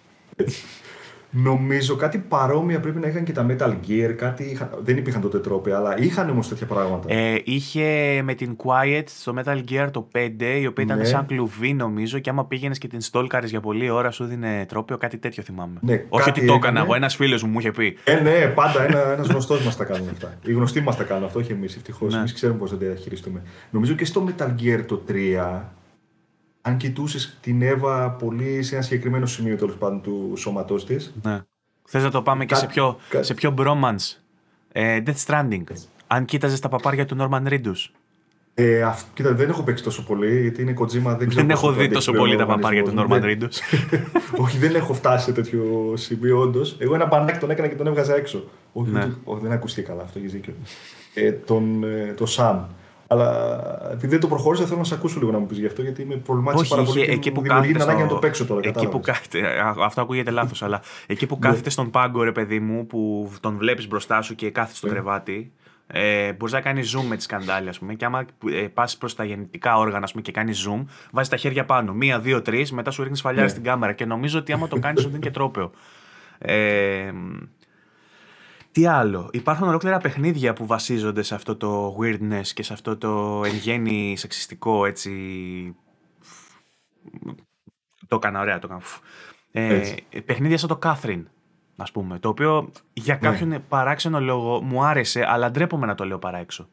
Νομίζω κάτι παρόμοια πρέπει να είχαν και τα Metal Gear. Κάτι δεν υπήρχαν τότε τρόποι, αλλά είχαν όμως τέτοια πράγματα. Ε, είχε με την Quiet στο Metal Gear το 5, η οποία ήταν ναι. σαν κλουβί νομίζω, και άμα πήγαινες και την στόλκαρες για πολλή ώρα, σου δίνει τρόπιο, κάτι τέτοιο θυμάμαι. Ναι, Όχι ότι το έκανα εγώ, ένας φίλος μου μου είχε πει. Ε, ναι, πάντα ένα ένας γνωστός μας τα κάνουν αυτά. Οι γνωστοί μας τα κάνουν αυτό, όχι εμείς ευτυχώς. Ναι. Εμείς ξέρουμε πώς θα τα διαχειριστούμε. Νομίζω και στο Metal Gear το 3 αν κοιτούσες την Εύα πολύ σε ένα συγκεκριμένο σημείο τέλος πάντων του σώματός της. Ναι. Θες να το πάμε και σε πιο, σε πιο bromance. Ε, Death Stranding. Αν κοίταζες τα παπάρια του Norman Reedus. Ε, αυ, κοίτα, δεν έχω παίξει τόσο πολύ, γιατί είναι Kojima, δεν ξέρω. Δεν έχω δει τόσο πολύ τα παπάρια του Norman Reedus. Όχι, δεν έχω φτάσει σε τέτοιο σημείο, όντως. Εγώ ένα πανάκι τον έκανα και τον έβγαζα έξω. Όχι, ναι. όχι δεν ακουστεί καλά αυτό, έχει δίκιο. Ε, τον, ε, το Sam. Αλλά επειδή δεν το προχώρησα, θέλω να σε ακούσω λίγο να μου πεις γι' αυτό, γιατί με προβλημάτισε πάρα πολύ. Εκεί που κάθεται. Στο... να το παίξω τώρα. Εκεί που κάθεται, αυτό ακούγεται λάθος, αλλά εκεί που ναι. κάθεται στον πάγκο, ρε παιδί μου, που τον βλέπεις μπροστά σου και κάθεται στο ναι. κρεβάτι, ε, μπορείς να κάνεις zoom με τη σκαντάλια, ας πούμε, και άμα ε, πας προς τα γεννητικά όργανα πούμε, και κάνεις zoom, βάζεις τα χέρια πάνω. Μία, δύο, τρεις, μετά σου ρίχνεις φαλιά ναι. στην κάμερα. Και νομίζω ότι άμα το κάνεις, σου δίνει και τρόπεο. Ε, τι άλλο; Υπάρχουν ολόκληρα παιχνίδια που βασίζονται σε αυτό το weirdness και σε αυτό το εν γέννη σεξιστικό έτσι. Το έκανα ωραία, το έκανα. Ε, παιχνίδια σαν το Catherine, ας πούμε, το οποίο για ναι. κάποιον παράξενο λόγο μου άρεσε, αλλά ντρέπομαι να το λέω παράξω.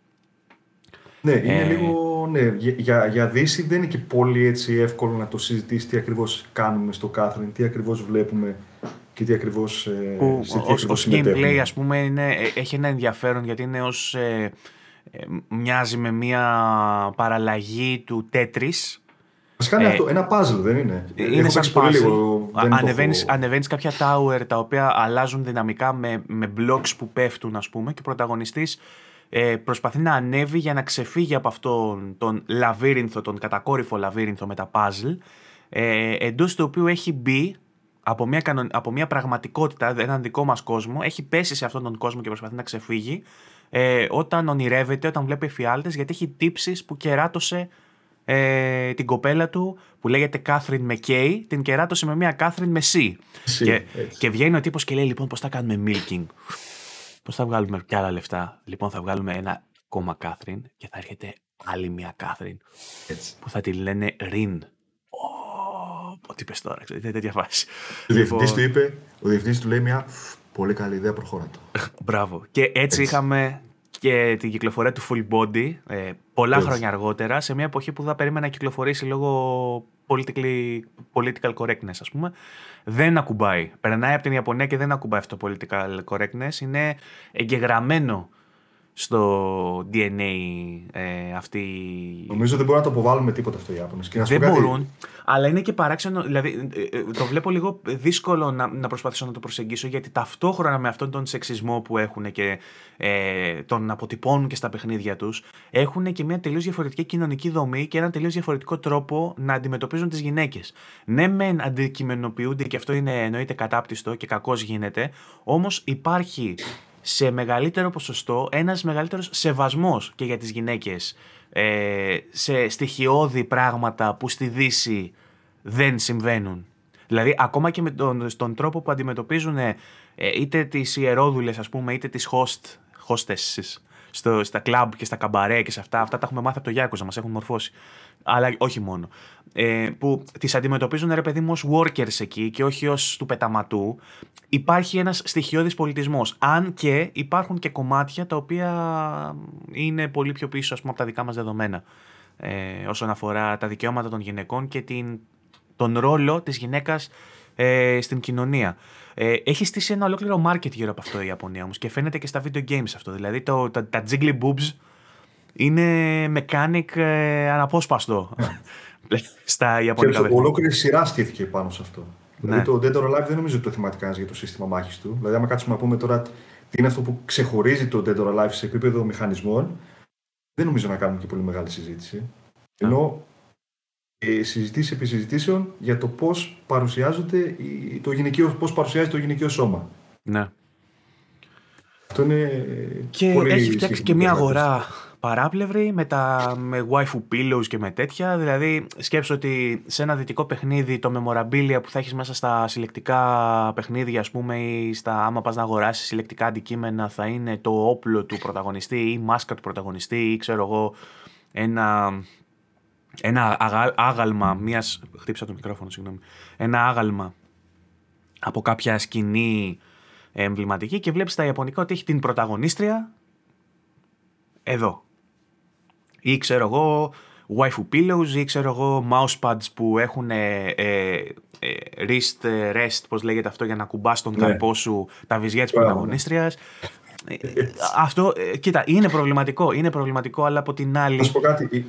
Ναι, είναι ε, λίγο. Ναι, για, για Δύση δεν είναι και πολύ έτσι εύκολο να το συζητήσει τι ακριβώς κάνουμε στο Catherine, τι ακριβώς βλέπουμε και τι ακριβώς. Ε, ως, gameplay, ας πούμε, είναι, ε, έχει ένα ενδιαφέρον γιατί είναι ως. Ε, ε, μοιάζει με μια παραλλαγή του Tetris. Βασικά είναι αυτό, ένα puzzle δεν είναι; Είναι σαν puzzle. Λίγο, ανεβαίνεις, ανεβαίνεις κάποια tower τα οποία αλλάζουν δυναμικά με, με blocks που πέφτουν ας πούμε και ο πρωταγωνιστής ε, προσπαθεί να ανέβει για να ξεφύγει από αυτόν τον λαβύρινθο, τον κατακόρυφο λαβύρινθο με τα puzzle ε, εντός του οποίου έχει μπει από μια, κανον, από μια πραγματικότητα, έναν δικό μας κόσμο, έχει πέσει σε αυτόν τον κόσμο και προσπαθεί να ξεφύγει ε, όταν ονειρεύεται, όταν βλέπει εφιάλτες, γιατί έχει τύψεις που κεράτωσε ε, την κοπέλα του που λέγεται Κάθριν Μεκέι, την κεράτωσε με μια Κάθριν με C. και, και βγαίνει ο τύπος και λέει λοιπόν πώς θα κάνουμε milking; Πώς θα βγάλουμε κι άλλα λεφτά; Λοιπόν θα βγάλουμε ένα κόμμα Κάθριν και θα έρχεται άλλη μια Κάθριν που θα τη λένε Rin τι είπε τώρα, ξέρετε, τέτοια φάση. Ο διευθυντής λοιπόν... του είπε, ο διευθυντής του λέει μια πολύ καλή ιδέα, προχώρα το. Μπράβο. Και έτσι, έτσι, είχαμε και την κυκλοφορία του Full Body ε, πολλά έτσι. χρόνια αργότερα, σε μια εποχή που θα περίμενα να κυκλοφορήσει λόγω political correctness, ας πούμε. Δεν ακουμπάει. Περνάει από την Ιαπωνία και δεν ακουμπάει αυτό το political correctness. Είναι εγγεγραμμένο στο DNA ε, αυτή. Νομίζω δεν μπορούν να το αποβάλουν τίποτα αυτό οι Ιάπωνες. Δεν μπορούν, αλλά είναι και παράξενο. Δηλαδή, ε, ε, το βλέπω λίγο δύσκολο να, να προσπαθήσω να το προσεγγίσω γιατί ταυτόχρονα με αυτόν τον σεξισμό που έχουν και ε, τον αποτυπώνουν και στα παιχνίδια τους, έχουν και μια τελείως διαφορετική κοινωνική δομή και έναν τελείως διαφορετικό τρόπο να αντιμετωπίζουν τις γυναίκες. Ναι, μεν αντικειμενοποιούνται και αυτό είναι εννοείται κατάπτυστο και κακώς γίνεται, όμως υπάρχει σε μεγαλύτερο ποσοστό ένας μεγαλύτερος σεβασμός και για τις γυναίκες ε, σε στοιχειώδη πράγματα που στη Δύση δεν συμβαίνουν. Δηλαδή ακόμα και με τον, στον τρόπο που αντιμετωπίζουν ε, είτε τις ιερόδουλες ας πούμε είτε τις host, hostesses στο, στα κλαμπ και στα καμπαρέ και σε αυτά. Αυτά τα έχουμε μάθει από το Γιάκο, μας έχουν μορφώσει. Αλλά όχι μόνο. Ε, που τις αντιμετωπίζουν ρε παιδί μου ως workers εκεί και όχι ως του πεταματού. Υπάρχει ένας στοιχειώδης πολιτισμός. Αν και υπάρχουν και κομμάτια τα οποία είναι πολύ πιο πίσω ας πούμε, από τα δικά μας δεδομένα. Ε, όσον αφορά τα δικαιώματα των γυναικών και την, τον ρόλο της γυναίκας ε, στην κοινωνία. Ε, έχει στήσει ένα ολόκληρο market γύρω από αυτό η Ιαπωνία όμως και φαίνεται και στα video games αυτό. Δηλαδή το, τα, τα jiggly boobs είναι mechanic ε, αναπόσπαστο στα Ιαπωνικά παιχνίδια. Ολόκληρη σειρά στήθηκε πάνω σε αυτό. Δηλαδή, ναι. Δηλαδή το Dead or Alive δεν νομίζω ότι το θυμάται κανένας για το σύστημα μάχης του. Δηλαδή, άμα κάτσουμε να πούμε τώρα τι είναι αυτό που ξεχωρίζει το Dead or Alive σε επίπεδο μηχανισμών, δεν νομίζω να κάνουμε και πολύ μεγάλη συζήτηση. Ενώ ε, συζητήσεις επί συζητήσεων για το πώς παρουσιάζεται το γυναικείο, πώς παρουσιάζεται το γυναικείο σώμα. Ναι. Αυτό είναι και πολύ έχει φτιάξει και μια αγορά παράπλευρη με, τα, με waifu pillows και με τέτοια. Δηλαδή, σκέψω ότι σε ένα δυτικό παιχνίδι το memorabilia που θα έχεις μέσα στα συλλεκτικά παιχνίδια, ας πούμε, ή στα άμα πας να αγοράσεις συλλεκτικά αντικείμενα, θα είναι το όπλο του πρωταγωνιστή ή μάσκα του πρωταγωνιστή ή ξέρω εγώ ένα, ένα άγαλμα μιας... Χτύπησα το μικρόφωνο, συγγνώμη. Ένα άγαλμα από κάποια σκηνή εμβληματική και βλέπεις στα Ιαπωνικά ότι έχει την πρωταγωνίστρια εδώ. Ή ξέρω εγώ waifu pillows ή ξέρω εγώ mousepads που έχουν ε, ε, ε wrist rest, πώς λέγεται αυτό, για να κουμπάς τον ναι. σου τα βυζιά της πρωταγωνίστριας. Ε, αυτό, κοίτα, είναι προβληματικό, είναι προβληματικό, αλλά από την άλλη... Να σου πω κάτι,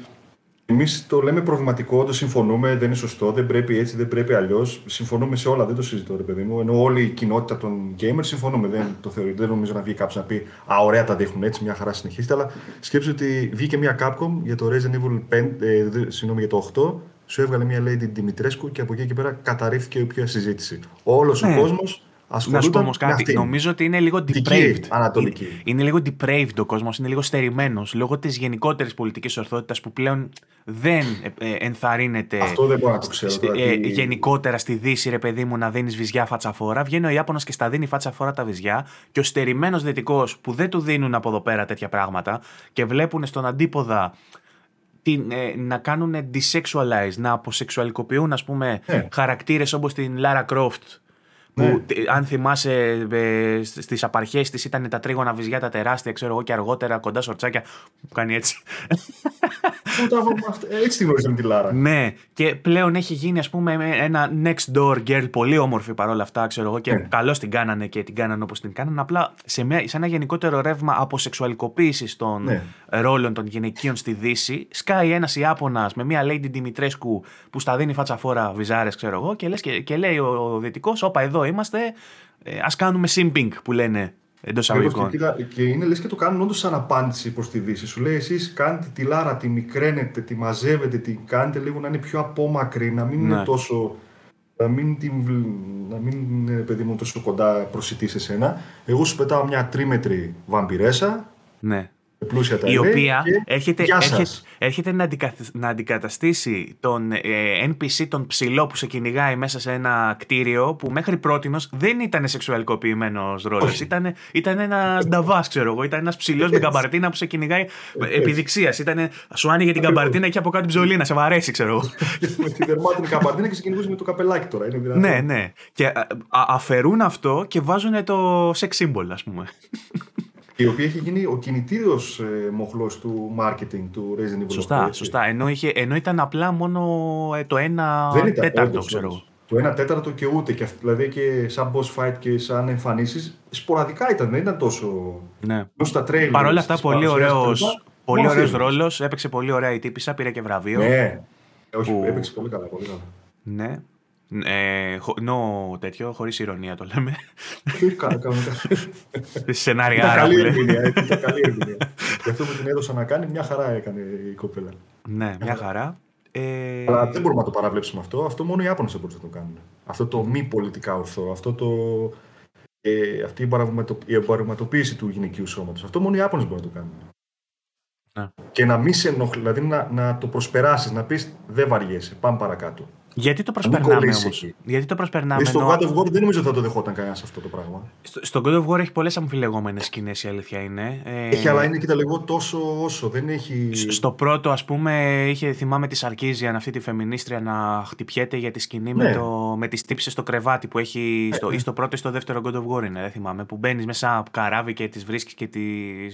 Εμείς το λέμε προβληματικό, το συμφωνούμε, δεν είναι σωστό, δεν πρέπει έτσι, δεν πρέπει αλλιώς. Συμφωνούμε σε όλα, δεν το συζητώ, ρε παιδί μου. Ενώ όλη η κοινότητα των gamers συμφωνούμε. Δεν, το θεωρεί, δεν νομίζω να βγει κάποιος να πει Α, ωραία τα δείχνουν έτσι, μια χαρά συνεχίστε. Αλλά σκέψτε ότι βγήκε μια Capcom για το Resident Evil 5, ε, συγγνώμη, για το 8, σου έβγαλε μια Lady Dimitrescu και από εκεί και πέρα καταρρίφθηκε η οποία συζήτηση. Όλος ο ναι. κόσμος να σου πω όμως κάτι. Νομίζω ότι είναι λίγο depraved. Ανατολική. Είναι λίγο depraved ο κόσμος, είναι λίγο στερημένος λόγω της γενικότερης πολιτικής ορθότητας που πλέον δεν ε, ε, ενθαρρύνεται. Αυτό δεν μπορώ να το ξέρω. Ε, γενικότερα στη Δύση, ρε παιδί μου, να δίνεις βυζιά φατσαφόρα. Βγαίνει ο Ιάπωνας και στα δίνει φατσαφόρα τα βυζιά. Και ο στερημένος Δυτικός που δεν του δίνουν από εδώ πέρα τέτοια πράγματα και βλέπουν στον αντίποδα την, να κάνουν desexualize, να αποσεξουαλικοποιούν ας πούμε ναι. χαρακτήρες όπως την Lara Croft που ναι. αν θυμάσαι ε, στις απαρχές της ήταν τα τρίγωνα βυζιά τα τεράστια, ξέρω εγώ και αργότερα κοντά σορτσάκια. Που κάνει έτσι. έτσι τη γνωρίζαμε τη Λάρα. Ναι, και πλέον έχει γίνει ας πούμε ένα next door girl, πολύ όμορφη παρόλα αυτά, ξέρω εγώ, και ναι. καλώς την κάνανε και την κάνανε όπως την κάνανε. Απλά σε, μια, σε ένα γενικότερο ρεύμα αποσεξουαλικοποίησης των ναι. ρόλων των γυναικείων στη Δύση, σκάει ένας Ιάπωνας με μια Lady Dimitrescu που στα δίνει φάτσα φόρα βυζάρες, ξέρω εγώ, και, λες, και, και λέει ο, ο Δυτικό, Όπα, εδώ είμαστε, ε, ας κάνουμε simping που λένε εντός εισαγωγικών. Και, είναι λες και το κάνουν όντως σαν απάντηση προς τη Δύση. Σου λέει εσείς κάνετε τη λάρα, τη μικραίνετε, τη μαζεύετε, τη κάνετε λίγο να είναι πιο απόμακρη, να μην είναι ναι. τόσο. Να μην, την, να μην είναι παιδί μου τόσο κοντά προσιτή σε σένα. Εγώ σου πετάω μια τρίμετρη βαμπυρέσα. Ναι πλούσια τα η οποία έρχεται, έρχεται, έρχεται να, να αντικαταστήσει τον ε, NPC τον ψηλό που σε κυνηγάει μέσα σε ένα κτίριο που μέχρι πρώτη δεν ήταν σεξουαλικοποιημένος ρόλος. Ήταν, ήταν ένας νταβάς, ξέρω εγώ. Ήταν ένας ψηλός με καμπαρτίνα που σε κυνηγάει επιδειξίας. Σου άνοιγε την καμπαρτίνα και από κάτω ψωλή σε βαρέσει, ξέρω εγώ. με τη δερμάτινη καμπαρτίνα και σε κυνηγούσε με το καπελάκι τώρα. Είναι ναι, ναι. Και αφαιρούν αυτό και βάζουν το sex symbol, ας πούμε η οποία έχει γίνει ο κινητήριος ε, μοχλός του marketing του Resident Evil. Σωστά, σωστά. Ενώ, είχε, ενώ ήταν απλά μόνο ε, το ένα Δεν ήταν, τέταρτο, ξέρω Το ένα τέταρτο και ούτε. Και, δηλαδή και σαν boss fight και σαν εμφανίσεις, σποραδικά ήταν, δεν ήταν τόσο. Ναι. Στα Παρ' όλα αυτά, πολύ ωραίο. Πολύ ωραίος ρόλος. Έπαιξε πολύ ωραία η τύπησα, πήρε και βραβείο. Ναι. Όχι, που... έπαιξε πολύ καλά. Πολύ καλά. Ναι. Ε, νο τέτοιο, χωρίς ηρωνία το λέμε. Σενάρια άρα. Καλή ερμηνεία. Ήταν καλή ερμηνεία. Γι' αυτό που την έδωσα να κάνει, μια χαρά έκανε η κοπέλα. Ναι, μια χαρά. Ε... Αλλά δεν μπορούμε να το παραβλέψουμε αυτό. Αυτό μόνο οι Ιάπωνες μπορούν να το κάνουν. Αυτό το μη πολιτικά ορθό. Αυτό το... Ε, αυτή η εμπορευματοποίηση του γυναικείου σώματος. Αυτό μόνο οι Ιάπωνες μπορούν να το κάνουν. Ναι. Και να μην σε ενοχλεί, δηλαδή να, να το προσπεράσεις, να πεις δεν βαριέσαι, πάμε παρακάτω. Γιατί το προσπερνάμε όμως; Γιατί το προσπερνάμε. Στο God of War δεν νομίζω ότι θα το δεχόταν κανένας αυτό το πράγμα. Στο, στο God of War έχει πολλές αμφιλεγόμενες σκηνές, η αλήθεια είναι. Ε, έχει, αλλά είναι και τα λεγό τόσο όσο. Δεν έχει... Στο πρώτο, ας πούμε, είχε θυμάμαι τη Σαρκίζιαν, αυτή τη φεμινίστρια, να χτυπιέται για τη σκηνή ναι. με, το, με τι τύψει στο κρεβάτι που έχει. Στο, ε, ή στο πρώτο ή στο δεύτερο God of War είναι, δεν θυμάμαι. Που μπαίνεις μέσα από καράβι και τις βρίσκεις και τη,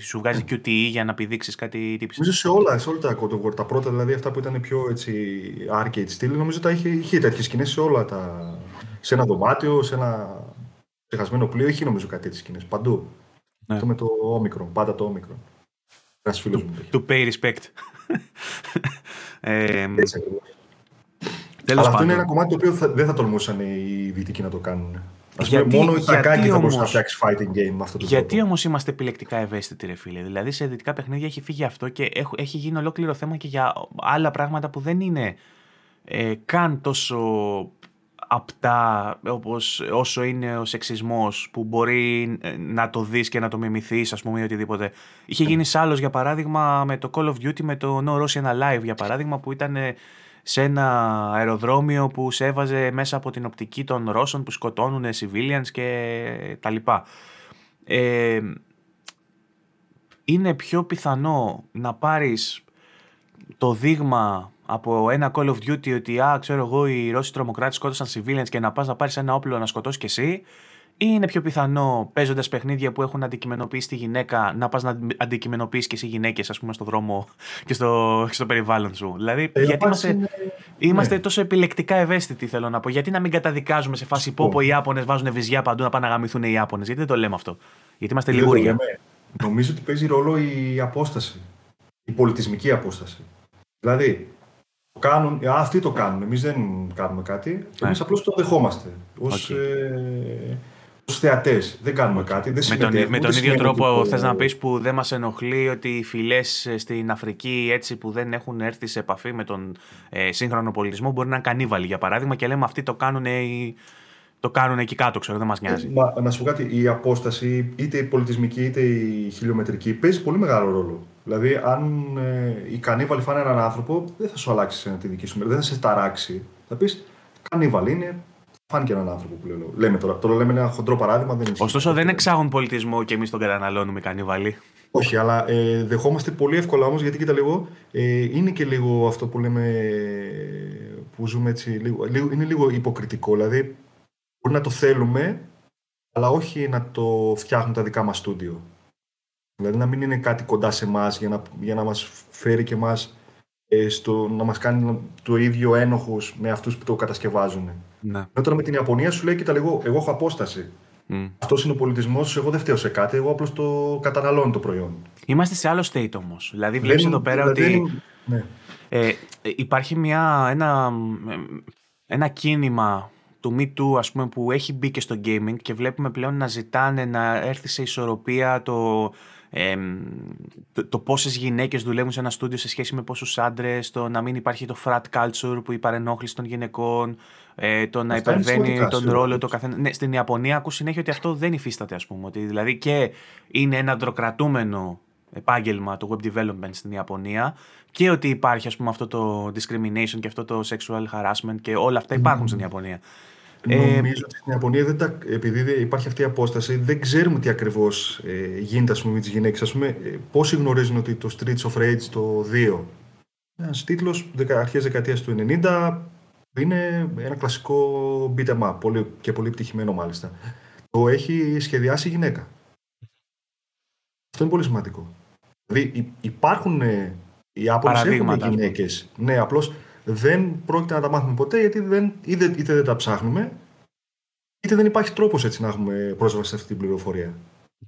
σου βγάζει QTE για να πηδήξεις κάτι τύψεις. Νομίζω σε όλα, σε όλα τα God of War. Τα πρώτα δηλαδή αυτά που ήταν πιο έτσι, arcade στυλ, νομίζω τα είχε είχε, είχε τέτοιες σκηνές σε όλα τα. σε ένα δωμάτιο, σε ένα ξεχασμένο πλοίο. Έχει νομίζω κάτι τέτοιες σκηνές παντού. Ναι. Αυτό με το όμικρο, πάντα το όμικρο. Ένας φίλος μου. To pay respect. ε, Έτσι Αλλά αυτό είναι ένα κομμάτι το οποίο θα, δεν θα τολμούσαν οι δυτικοί να το κάνουν. Ας γιατί, μόνο η Τακάκη θα μπορούσε να φτιάξει fighting game με αυτό το Γιατί όμως είμαστε επιλεκτικά ευαίσθητοι, ρε φίλε; Δηλαδή σε δυτικά παιχνίδια έχει φύγει αυτό και έχει γίνει ολόκληρο θέμα και για άλλα πράγματα που δεν είναι ε, καν τόσο απτά όπως, όσο είναι ο σεξισμός που μπορεί να το δεις και να το μιμηθείς ας πούμε ή οτιδήποτε. Είχε γίνει άλλος για παράδειγμα με το Call of Duty με το No Russian Alive για παράδειγμα που ήταν σε ένα αεροδρόμιο που σε έβαζε μέσα από την οπτική των Ρώσων που σκοτώνουν civilians και τα λοιπά. Ε, είναι πιο πιθανό να πάρεις το δείγμα από ένα Call of Duty ότι α, ξέρω εγώ, οι Ρώσοι τρομοκράτες σκότωσαν civilians και να πας να πάρεις ένα όπλο να σκοτώσεις κι εσύ, ή είναι πιο πιθανό παίζοντας παιχνίδια που έχουν αντικειμενοποιήσει τη γυναίκα να πας να αντικειμενοποιήσεις και εσύ γυναίκες, ας πούμε, στον δρόμο και στο, στο περιβάλλον σου. Δηλαδή, ε, γιατί είμαστε, είναι... είμαστε ναι. τόσο επιλεκτικά ευαίσθητοι, θέλω να πω. Γιατί να μην καταδικάζουμε σε φάση που οι Ιάπωνες βάζουν βυζιά παντού να πάνε να γαμηθούν οι Ιάπωνες. Γιατί δεν το λέμε αυτό. Γιατί είμαστε λιγούρια. Νομίζω ότι παίζει ρόλο η απόσταση. Η πολιτισμική απόσταση. Δηλαδή, κάνουν, αυτοί το κάνουν. Εμείς δεν κάνουμε κάτι. Ναι. Εμείς απλώς το δεχόμαστε. Ω okay. ε, θεατές. Δεν κάνουμε κάτι. Δεν με τον, με τον ίδιο τρόπο, θες να πεις που δεν μας ενοχλεί ότι οι φυλές στην Αφρική έτσι που δεν έχουν έρθει σε επαφή με τον ε, σύγχρονο πολιτισμό μπορεί να είναι κανίβαλοι για παράδειγμα και λέμε αυτοί το κάνουν οι, το κάνουν εκεί κάτω, ξέρω, δεν μας νοιάζει. Μα, να σου πω κάτι, η απόσταση, είτε η πολιτισμική είτε η χιλιομετρική, παίζει πολύ μεγάλο ρόλο. Δηλαδή, αν ε, οι κανίβαλοι φάνε έναν άνθρωπο, δεν θα σου αλλάξει τη δική σου μέρα, δεν θα σε ταράξει. Θα πεις, κανίβαλοι είναι, φάνηκε έναν άνθρωπο που λέω. Λέμε τώρα, τώρα λέμε ένα χοντρό παράδειγμα. Δεν είναι Ωστόσο, δεν εξάγουν πολιτισμό και εμείς τον καταναλώνουμε κανίβαλοι. Όχι, αλλά ε, δεχόμαστε πολύ εύκολα όμως, γιατί κοίτα λίγο, ε, είναι και λίγο αυτό που λέμε, που ζούμε έτσι, λίγο, είναι λίγο υποκριτικό. Δηλαδή, μπορεί να το θέλουμε, αλλά όχι να το φτιάχνουν τα δικά μας στούντιο. Δηλαδή να μην είναι κάτι κοντά σε εμάς για να, για να μας φέρει και εμάς ε, να μας κάνει το ίδιο ένοχους με αυτούς που το κατασκευάζουν. Ναι. Τώρα με την Ιαπωνία σου λέει, κοίτα λίγο, εγώ έχω απόσταση. Mm. Αυτός είναι ο πολιτισμός του. Εγώ δεν φταίω σε κάτι. Εγώ απλώς το καταναλώνω το προϊόν. Είμαστε σε άλλο state όμως. Δηλαδή, βλέπεις εδώ πέρα δηλαδή, ότι. Ναι. Ε, υπάρχει μια, ένα, ένα κίνημα του Me Too ας πούμε που έχει μπει και στο gaming και βλέπουμε πλέον να ζητάνε να έρθει σε ισορροπία το, ε, το, το πόσες γυναίκες δουλεύουν σε ένα στούντιο σε σχέση με πόσους άντρες, το να μην υπάρχει το frat culture που η παρενόχληση των γυναικών, ε, το να υπερβαίνει τον ρόλο του καθένα. Ναι, στην Ιαπωνία ακούω συνέχεια ότι αυτό δεν υφίσταται ας πούμε, ότι δηλαδή και είναι ένα ντροκρατούμενο επάγγελμα το web development στην Ιαπωνία και ότι υπάρχει ας πούμε αυτό το discrimination και αυτό το sexual harassment και όλα αυτά υπάρχουν στην Ιαπωνία. Ε, Νομίζω ότι στην Ιαπωνία, δεν τα, επειδή υπάρχει αυτή η απόσταση, δεν ξέρουμε τι ακριβώς ε, γίνεται ας πούμε, με τις γυναίκες. Ε, πόσοι γνωρίζουν ότι το Streets of Rage το 2, ένας τίτλος αρχές δεκαετίας του 90, είναι ένα κλασικό beat up, πολύ, και πολύ επιτυχημένο μάλιστα. Το έχει σχεδιάσει η γυναίκα. Αυτό είναι πολύ σημαντικό. Δηλαδή υπάρχουν ε, οι Άπωνες έχουν γυναίκες. Ναι, απλώς δεν πρόκειται να τα μάθουμε ποτέ γιατί δεν, είτε, είτε δεν τα ψάχνουμε, είτε δεν υπάρχει τρόπος έτσι να έχουμε πρόσβαση σε αυτή την πληροφορία.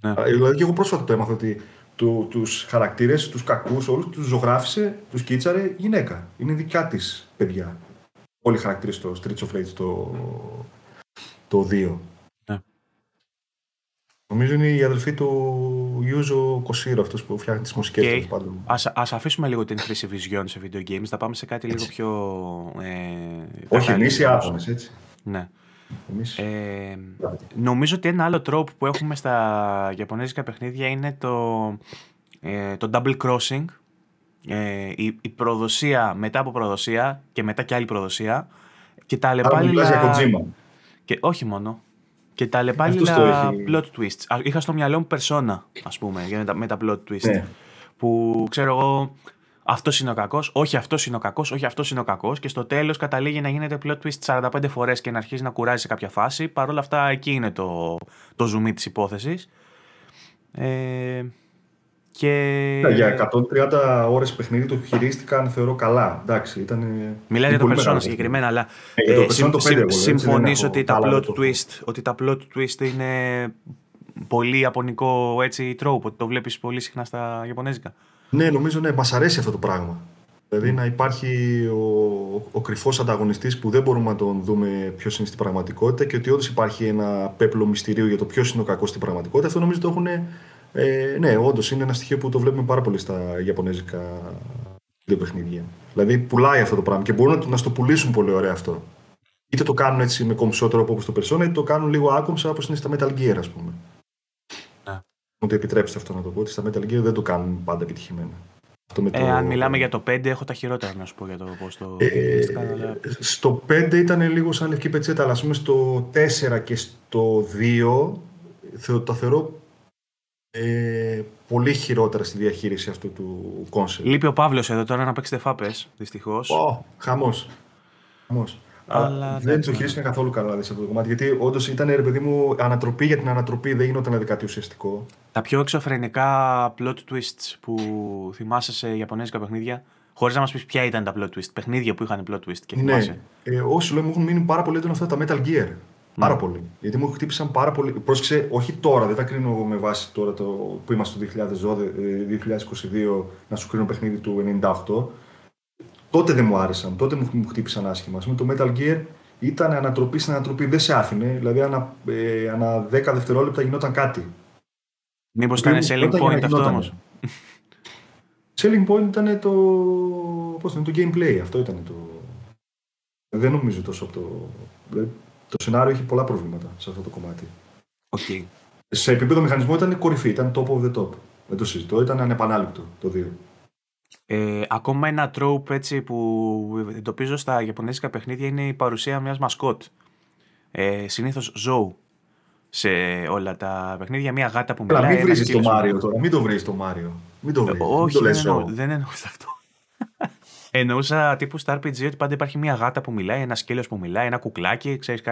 Ναι. Δηλαδή και εγώ πρόσφατα το έμαθα ότι του, τους χαρακτήρες, τους κακούς, όλους τους ζωγράφησε, τους κίτσαρε γυναίκα. Είναι δικά της παιδιά. Όλοι οι χαρακτήρες στο Streets of Rage το, το 2. Νομίζω είναι η αδελφή του Ιούζο Κοσίρο, αυτός που φτιάχνει τις μουσικές okay. του Α αφήσουμε λίγο την χρήση vision σε video games, θα πάμε σε κάτι λίγο πιο. Ε, Όχι, εμείς οι άπονες, έτσι. Ναι. Εμείς... Ε, νομίζω ότι ένα άλλο τρόπο που έχουμε στα Ιαπωνέζικα παιχνίδια είναι το, ε, το double crossing. Ε, η, η προδοσία μετά από προδοσία και μετά και άλλη προδοσία. Και τα αλλεπάλληλα. Και όχι μόνο. Και τα αλλεπάλληλα plot twists. Είχα στο μυαλό μου persona, ας πούμε, για με τα, plot twists. Ναι. Που ξέρω εγώ, αυτός είναι ο κακός, όχι αυτός είναι ο κακός, όχι αυτός είναι ο κακός. Και στο τέλος καταλήγει να γίνεται plot twist 45 φορές και να αρχίζει να κουράζει σε κάποια φάση. Παρ' όλα αυτά, εκεί είναι το, το zoom της υπόθεσης. Ε, και... Για 130 ώρες παιχνίδι το χειρίστηκαν, θεωρώ καλά. Εντάξει, ήταν... Μιλάει για το Persona συγκεκριμένα, αλλά ε, ε, συμ, συμφωνείς ότι, τα plot twist, ότι τα plot twist είναι πολύ ιαπωνικό έτσι τρόπο, ότι το βλέπεις πολύ συχνά στα Ιαπωνέζικα; Ναι, νομίζω ναι, μας αρέσει αυτό το πράγμα. Δηλαδή να υπάρχει ο, ο κρυφός ανταγωνιστής που δεν μπορούμε να τον δούμε ποιος είναι στην πραγματικότητα και ότι όντως υπάρχει ένα πέπλο μυστηρίου για το ποιος είναι ο κακός στην πραγματικότητα. Αυτό νομίζω το έχουν ε, ναι, όντως είναι ένα στοιχείο που το βλέπουμε πάρα πολύ στα Ιαπωνέζικα παιχνίδια. Δηλαδή πουλάει αυτό το πράγμα και μπορούν να, να στο πουλήσουν πολύ ωραία αυτό. είτε το κάνουν έτσι με κομψό τρόπο όπως το Persona, είτε το κάνουν λίγο άκομψα όπως είναι στα Metal Gear, ας πούμε. Ναι. Μου το επιτρέψετε αυτό να το πω, ότι στα Metal Gear δεν το κάνουν πάντα επιτυχημένα. Ε, Αν μιλάμε για το 5, έχω τα χειρότερα να σου πω για το πώς το. Ε, στο 5 ήταν λίγο σαν λευκή πετσέτα, αλλά ας πούμε στο 4 και στο 2 το θεωρώ ε, πολύ χειρότερα στη διαχείριση αυτού του concept. Λείπει ο Παύλος εδώ τώρα να παίξει φάπες, δυστυχώς. Oh, Χαμός. Αλλά δεν το χειρίστηκε καθόλου καλά δηλαδή, σε αυτό το κομμάτι. Γιατί όντως ήταν ρε παιδί μου ανατροπή για την ανατροπή, δεν γινόταν κάτι ουσιαστικό. Τα πιο εξωφρενικά plot twists που θυμάσαι σε Ιαπωνέζικα παιχνίδια, χωρίς να μας πεις ποια ήταν τα plot twist, παιχνίδια που είχαν plot twist και ναι. θυμάσαι. Ναι, ε, όσοι λέω μου έχουν μείνει πάρα πολύ έντονα αυτά τα Metal Gear. Πάρα πολύ. Γιατί μου χτύπησαν πάρα πολύ. Πρόσεξε, όχι τώρα, δεν τα κρίνω με βάση τώρα το, που είμαστε το 2022 να σου κρίνω παιχνίδι του 98. Τότε δεν μου άρεσαν, τότε μου, μου χτύπησαν άσχημα. Με το Metal Gear ήταν ανατροπή στην ανατροπή, δεν σε άφηνε. Δηλαδή ανα, ε, ανα 10 δευτερόλεπτα γινόταν κάτι. Μήπως ήταν selling point αυτό όμως; Selling point ήταν το, πώς είναι, το gameplay, αυτό ήταν το... Δεν νομίζω τόσο από το... Το σενάριο έχει πολλά προβλήματα σε αυτό το κομμάτι. Okay. Σε επίπεδο μηχανισμού ήταν κορυφή, ήταν top of the top. Δεν το συζητώ, ήταν ανεπανάληπτο το 2. Ε, ακόμα ένα trope έτσι που εντοπίζω στα Ιαπωνέζικα παιχνίδια είναι η παρουσία μιας μασκότ. Ε, συνήθως ζώου σε όλα τα παιχνίδια. Μια γάτα που μιλάει. Μην βρει το Μάριο τώρα. Μην το βρει το Μάριο. Μην το βρει. Όχι, δεν, εννοώ, δεν εννοούσα αυτό. Εννοούσα τύπου στα RPG ότι πάντα υπάρχει μια γάτα που μιλάει, ένα σκέλος που μιλάει, ένα κουκλάκι, ξέρεις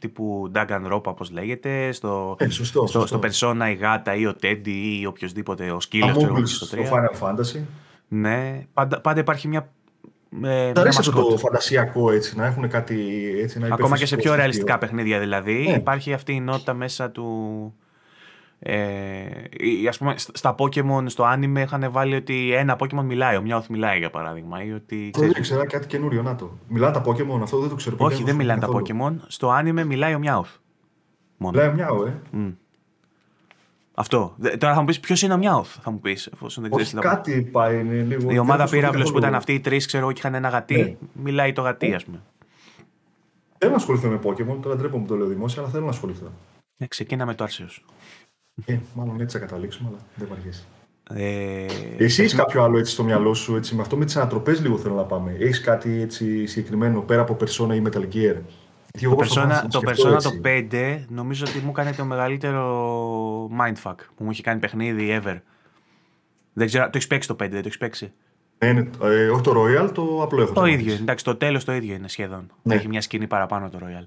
τύπου Dagan Rope όπως λέγεται. Στο, ε, σωστό, στο, στο Persona η γάτα ή ο Teddy ή οποιοδήποτε, ο σκύλος. Στο, στο Final Fantasy. Ναι, πάντα, πάντα υπάρχει μια. Ε, αρέσει αυτό το φαντασιακό έτσι, να έχουν κάτι έτσι. Να Ακόμα και σε πιο ρεαλιστικά παιχνίδια δηλαδή. Ναι. Υπάρχει αυτή η νότα μέσα του. Ε, ας πούμε, στα Pokemon, στο anime είχαν βάλει ότι ένα Pokemon μιλάει, ο Meowth μιλάει για παράδειγμα. Ή ότι, ξέρεις... Δεν ξέρω κάτι καινούριο, να το. Μιλάνε τα Pokemon, αυτό δεν το ξέρω. Όχι, δεν μιλάνε τα Pokemon. Στο anime μιλάει ο Meowth. Μόνο. Μιλάει ο Meowth, ε. Mm. Αυτό. Τώρα θα μου πεις ποιος είναι ο Μιάουθ, θα μου πεις. δεν ξέρεις. Κάτι πάει, είναι λίγο. Η ομάδα πύραυλο που ήταν αυτοί οι τρεις, ξέρω εγώ, και είχαν ένα γατί. Ναι. Μιλάει το γατί, ας πούμε. Θέλω να ασχοληθώ με Pokémon, τώρα ντρέπομαι που το λέω δημόσια, αλλά θέλω να ασχοληθώ. Ναι, ξεκίνα με το Άρσεο. Ε, μάλλον έτσι θα καταλήξουμε, αλλά δεν βαριέσαι. Ε, Εσύ έχεις κάποιο άλλο έτσι στο μυαλό σου, έτσι, με αυτό με τις ανατροπές λίγο θέλω να πάμε. Έχεις κάτι έτσι συγκεκριμένο πέρα από Persona ή Metal Gear; Το Persona, το, Persona το 5 νομίζω ότι μου έκανε το μεγαλύτερο mindfuck που μου έχει κάνει παιχνίδι ever. Δεν ξέρω, το έχεις παίξει το 5, δεν το έχεις παίξει; Ναι, ναι, ε, όχι το Royal, το απλό έχω. Το ίδιο, εντάξει, το τέλος το ίδιο είναι σχεδόν. Ναι. Έχει μια σκηνή παραπάνω το Royal.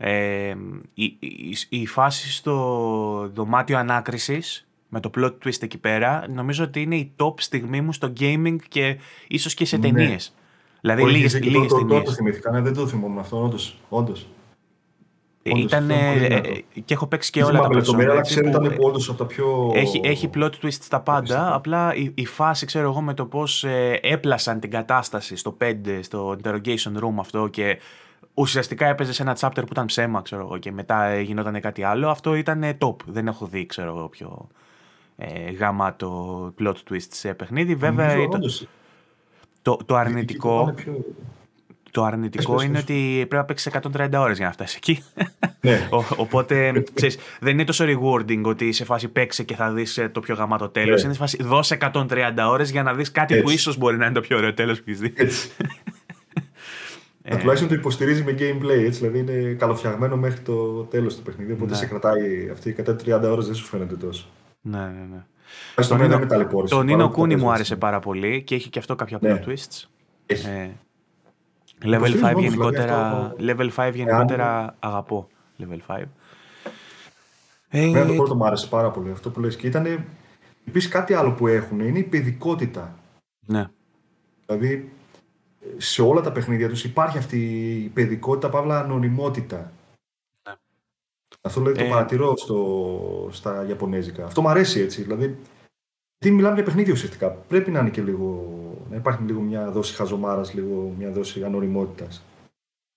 Ε, η, η, η, φάση στο δωμάτιο ανάκρισης με το plot twist εκεί πέρα νομίζω ότι είναι η top στιγμή μου στο gaming και ίσως και σε ναι. ταινίες. Δηλαδή λίγε ταινίε. Δεν το θυμήθηκα, ναι, δεν το θυμόμουν αυτό, όντως. Ε, ήταν. Ε, και έχω παίξει και όλα τα παιδιά. Αλλά ξέρω ήταν όντως από τα πιο. Έχει, έχει plot twist στα πάντα. Απλά η, η, φάση, ξέρω εγώ, με το πώς ε, έπλασαν την κατάσταση στο 5, στο interrogation room αυτό και ουσιαστικά έπαιζε σε ένα chapter που ήταν ψέμα, ξέρω εγώ, και μετά γινόταν κάτι άλλο. Αυτό ήταν top. Δεν έχω δει, ξέρω εγώ, πιο ε, γαμάτο plot twist σε παιχνίδι. Βέβαια. Το, το, αρνητικό. Το αρνητικό είναι ότι πρέπει να παίξεις 130 ώρες για να φτάσεις εκεί. Ναι. οπότε ξέρεις, δεν είναι τόσο rewarding ότι σε φάση παίξει και θα δεις ε, το πιο γαμάτο τέλος. Ναι. Είναι σε φάση δώσε 130 ώρες για να δεις κάτι που ίσως μπορεί να είναι το πιο ωραίο τέλος που έχεις δει. Ε, τουλάχιστον το υποστηρίζει με gameplay, έτσι, δηλαδή είναι καλοφτιαγμένο μέχρι το τέλος του παιχνιδιού. Οπότε ναι. σε κρατάει αυτή η 130 ώρες δεν σου φαίνεται τόσο. Ναι, ναι, ναι. Το Νίνο Κούνι μου άρεσε πάρα πολύ και έχει και αυτό κάποια ναι. twists. Ε, level 5 γενικότερα, level 5 γενικότερα αγαπώ. Level 5. Ε, το πρώτο μου άρεσε πάρα πολύ αυτό που λες και ήταν επίσης κάτι άλλο που έχουν είναι η παιδικότητα. Ναι. Δηλαδή σε όλα τα παιχνίδια τους υπάρχει αυτή η παιδικότητα, παύλα ανωνυμότητα. Ναι. Αυτό δηλαδή το ε, παρατηρώ στο, στα Ιαπωνέζικα. Αυτό μου αρέσει έτσι. Δηλαδή τι μιλάμε για παιχνίδι ουσιαστικά. Πρέπει να είναι και λίγο. να υπάρχει λίγο μια δόση χαζομάρας, λίγο μια δόση ανοριμότητα.